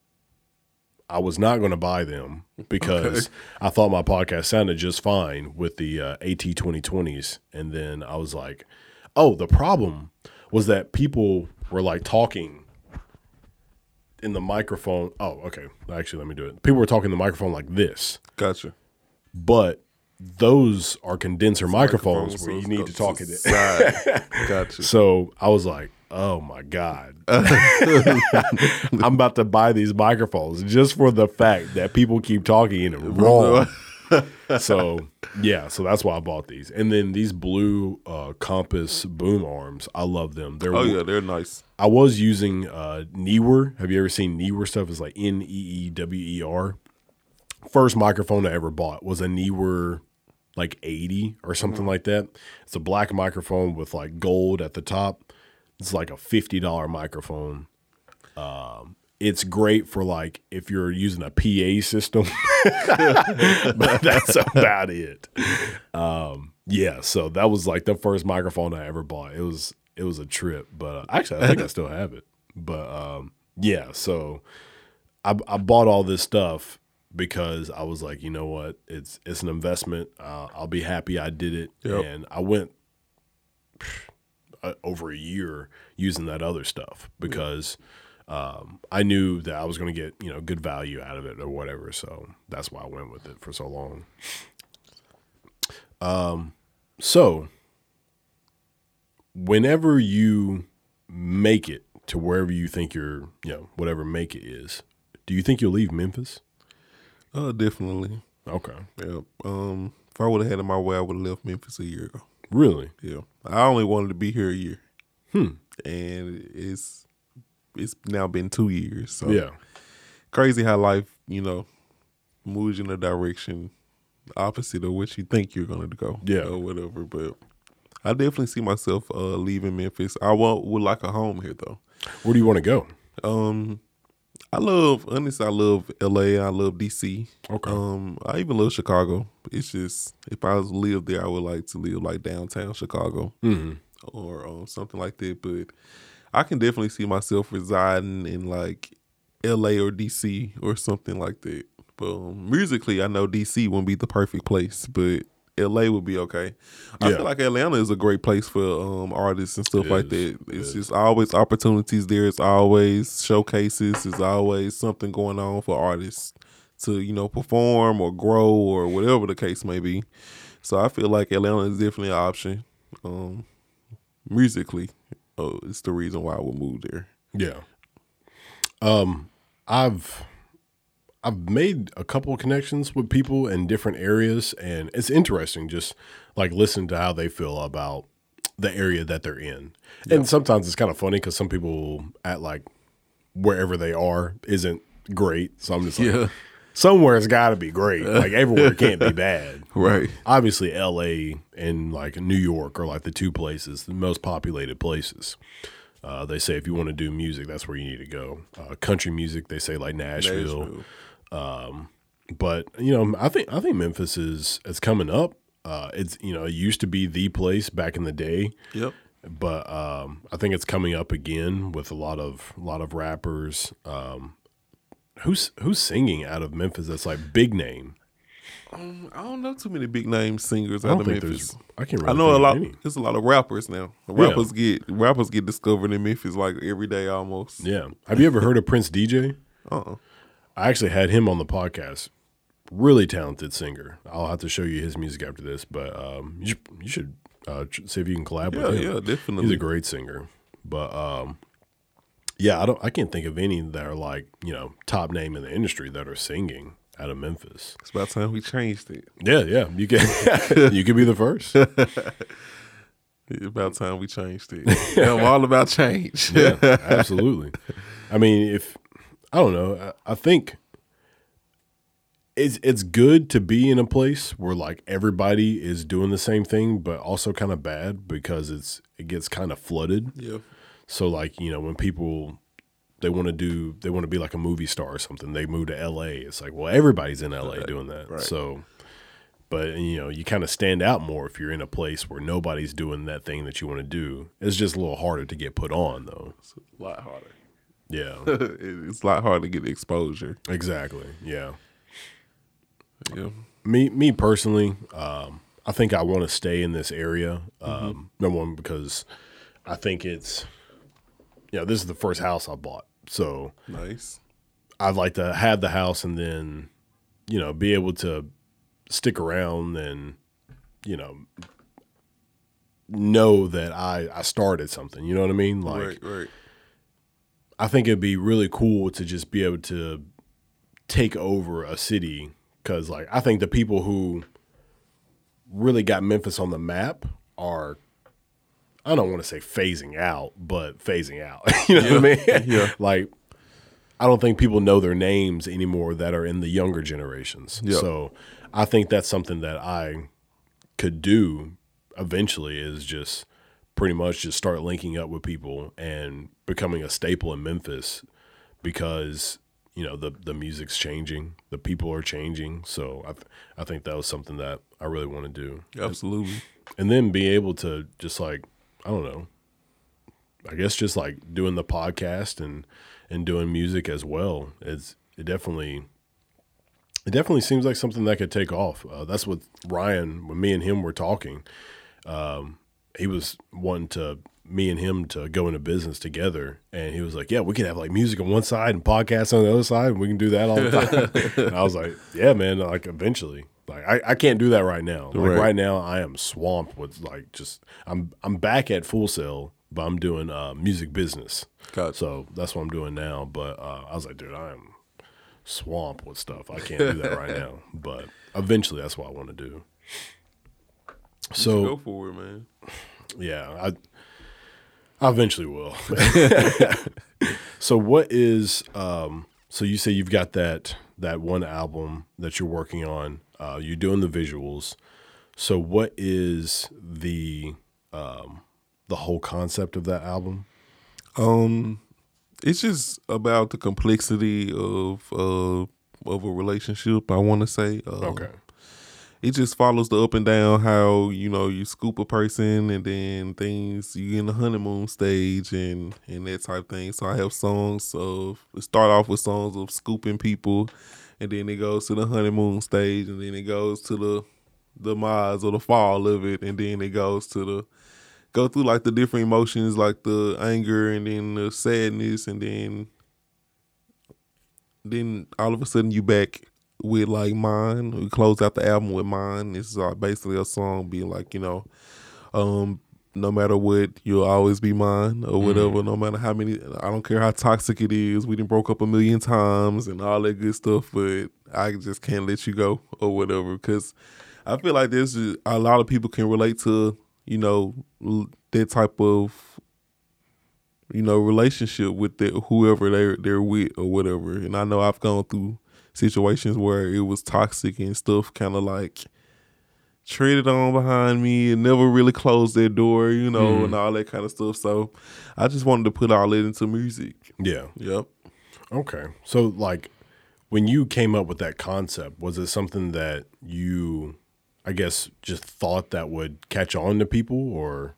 I was not going to buy them [laughs] because I thought my podcast sounded just fine with the uh, AT 2020s, and then I was like, oh, the problem was that people were like talking in the microphone. Oh, okay. Actually, let me do it. People were talking in the microphone like this, Gotcha. but those are condenser microphones, Microphones, where you need to talk in it. [laughs] Gotcha. So I was like, oh my God. [laughs] [laughs] I'm about to buy these microphones just for the fact that people keep talking in it wrong. [laughs] so yeah, so that's why I bought these. And then these blue uh, Compass boom arms, I love them. They're Oh yeah, they're nice. I was using uh, Neewer. Have you ever seen Neewer stuff? It's like N E E W E R. First microphone I ever bought was a Neewer like 80 or something like that. It's a black microphone with like gold at the top. It's like a $50 microphone. Um, it's great for like if you're using a PA system, [laughs] but that's about it. Um, yeah, so that was like the first microphone I ever bought. It was it was a trip, but uh, actually I think I still have it. But um, yeah, so I, I bought all this stuff because I was like, you know what, it's it's an investment. Uh, I'll be happy I did it, Yep. and I went uh, over a year using that other stuff because um, I knew that I was going to get you know good value out of it or whatever. So that's why I went with it for so long. Um, so whenever you make it to wherever you think your you know whatever make it is, do you think you'll leave Memphis? Uh, definitely. Okay, Yeah. Um, if I would have had it my way, I would have left Memphis a year ago. really? Yeah. I only wanted to be here a year, Hmm. and it's it's now been two years. So Yeah, crazy how life, you know, moves in a direction opposite of what you think you're gonna go. Yeah. Or whatever. But I definitely see myself uh leaving Memphis. I want would like a home here though. where do you want to go? Um I love honestly I love LA, I love DC. Okay. Um I even love Chicago. It's just if I was to live there I would like to live like downtown Chicago hmm or um, something like that. But I can definitely see myself residing in like LA or DC or something like that. But um, musically, I know DC wouldn't be the perfect place, but LA would be okay. I Yeah. feel like Atlanta is a great place for um, artists and stuff It like is. that. It's is. just always opportunities there. It's always showcases. It's always something going on for artists to you know perform or grow or whatever the case may be. So I feel like Atlanta is definitely an option. Um, musically, oh, it's the reason why I would move there. Yeah. Um, I've I've made a couple of connections with people in different areas, and it's interesting just like listen to how they feel about the area that they're in. And sometimes it's kind of funny because some people at like wherever they are isn't great. So I'm just like, Yeah. somewhere's got to be great. [laughs] Like everywhere can't be bad. Right. Obviously, L.A. and like New York are like the two places, the most populated places. Uh, they say if you want to do music, that's where you need to go. Uh, country music, they say like Nashville. But you know, I think I think Memphis is it's coming up. Uh, it's you know, it used to be the place back in the day, Yep. but um, I think it's coming up again with a lot of a lot of rappers. Um, who's who's singing out of Memphis? That's like big name. Um, I don't know too many big name singers I out of think Memphis. there's. I can't. I know a lot. any. There's a lot of rappers now. Rappers get rappers get discovered in Memphis like every day almost. Yeah. Have you ever heard of Prince DJ? Uh-uh. I actually had him on the podcast. Really talented singer. I'll have to show you his music after this, but um, you should, you should uh, see if you can collab Yeah, with him. yeah, definitely. He's a great singer, but um, yeah, I don't. I can't think of any that are like you know top name in the industry that are singing out of Memphis. It's about time we changed it. Yeah, yeah, you can [laughs] you can be the first. [laughs] It's about time we changed it. [laughs] I'm all about change. Yeah, absolutely. I mean, if I don't know, I, think it's it's good to be in a place where like everybody is doing the same thing, but also kind of bad because it's it gets kind of flooded. Yeah. So like you know when people they want to do they want to be like a movie star or something, they move to L.A. It's like well everybody's in L.A. Right, doing that. right. So, but you know you kind of stand out more if you're in a place where nobody's doing that thing that you want to do. It's just a little harder to get put on though. It's a lot harder. Yeah, [laughs] it's a lot harder to get exposure. exactly. Yeah. Yeah. me me personally, um, I think I want to stay in this area. Um, Number one because I think it's, you know, this is the first house I bought, so Nice. I'd like to have the house and then, you know, be able to stick around and, you know, know that I I started something. You know what I mean? Like right, right. I think it'd be really cool to just be able to take over a city because, like, I think the people who really got Memphis on the map are, I don't want to say phasing out, but phasing out. [laughs] you know what I mean? Yeah. [laughs] like, I don't think people know their names anymore that are in the younger generations. Yeah. So I think that's something that I could do eventually is just pretty much just start linking up with people and becoming a staple in Memphis because you know the the music's changing, the people are changing. So I th- I think that was something that I really want to do, Absolutely. and then be able to just like I don't know, I guess just like doing the podcast and and doing music as well. It's it definitely. It definitely seems like something that could take off. Uh, that's what Ryan, when me and him were talking, um, he was wanting to me and him to go into business together, and he was like, "Yeah, we can have like music on one side and podcasts on the other side, and we can do that all the time." [laughs] and I was like, "Yeah, man, like eventually." Like I, I can't do that right now. Like Right. right. now, I am swamped with like just I'm I'm back at Full Sail, but I'm doing uh, music business. Gotcha. So that's what I'm doing now. But uh, I was like, dude, I am swamped with stuff. I can't do that right [laughs] now. But eventually, that's what I want to do. So go for it, man. Yeah, I I eventually will. [laughs] so what is um so you say you've got that that one album that you're working on. Uh you're doing the visuals. So what is the um the whole concept of that album? Um, it's just about the complexity of uh of a relationship. I want to say. Um, Okay. It just follows the up and down how you know you scoop a person and then things you in the honeymoon stage and and that type thing. So I have songs of start off with songs of scooping people, and then it goes to the honeymoon stage, and then it goes to the the demise or the fall of it, and then it goes to the go through like the different emotions, like the anger and then the sadness, and then then all of a sudden you back with like mine. We close out the album with mine. It's uh, basically a song being like you know, um, no matter what, you'll always be mine or whatever. No matter how many, I don't care how toxic it is. We didn't broke up a million times and all that good stuff, but I just can't let you go or whatever because I feel like there's a a lot of people can relate to you know l- that type of you know relationship with the, whoever they're they're with or whatever. And I know I've gone through situations where it was toxic and stuff, kind of like treated on behind me and never really closed their door, you know, mm. and all that kind of stuff. So I just wanted to put all that into music. Yeah. Yep. Okay. So like when you came up with that concept, was it something that you I guess just thought that would catch on to people or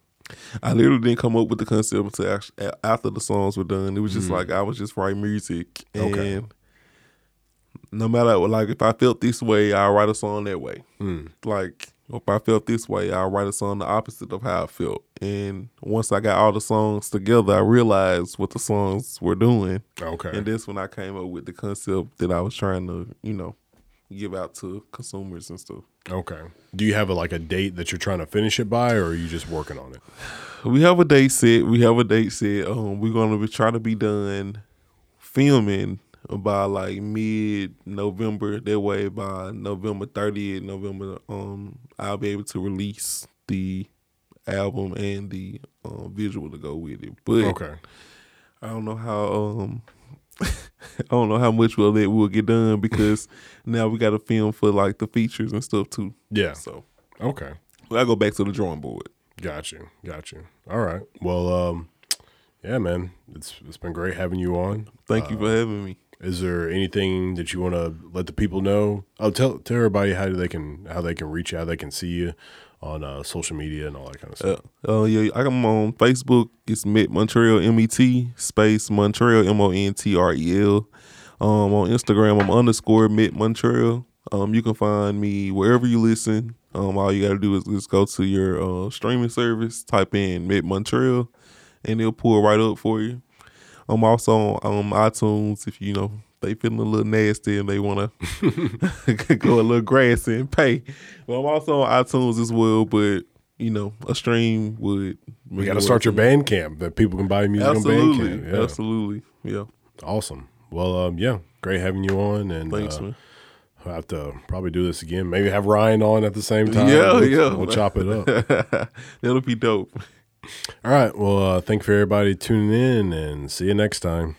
I literally didn't come up with the concept until after the songs were done. It was just mm. like I was just writing music, and Okay. No matter like if I felt this way, I'll write a song that way. Like if I felt this way, I'll write a song the opposite of how I felt. And once I got all the songs together, I realized what the songs were doing, Okay. and that's when I came up with the concept that I was trying to, you know, give out to consumers and stuff. Okay. Do you have a, like a date that you're trying to finish it by, or are you just working on it? We have a date set. We have a date set. Um, we're gonna be try to be done filming by like mid November. That way, by November thirtieth, November, um, I'll be able to release the album and the um, visual to go with it. But Okay. I don't know how um [laughs] I don't know how much we'll let we'll get done because [laughs] now we got to film for like the features and stuff too. Yeah. So Okay. I go back to the drawing board. Got you. Got you. All right. Well, um, yeah, man, it's it's been great having you on. Thank you for having me. Is there anything that you want to let the people know? Oh, tell tell everybody how they can how they can reach out, they can see you on uh, social media and all that kind of stuff. Uh, uh, yeah, I'm on Facebook. It's Met Montreal M E T space Montreal M O N T R E L. Um, on Instagram, I'm underscore Met Montreal. Um, you can find me wherever you listen. Um, all you got to do is just go to your uh, streaming service, type in Met Montreal, and it'll pull right up for you. I'm also on um, iTunes if you know they feeling a little nasty and they want to [laughs] go a little grassy and pay. But I'm also on iTunes as well. But you know, a stream would. We got to start your Bandcamp that people can buy music Absolutely, on Bandcamp. Yeah. absolutely, yeah. Awesome. Well, um, yeah, great having you on, and Thanks, uh, man. I'll have to probably do this again. Maybe have Ryan on at the same [laughs] time. Yeah, we'll, yeah. We'll chop it up. [laughs] That'll be dope. All right. Well, uh, thank you for everybody tuning in, and see you next time.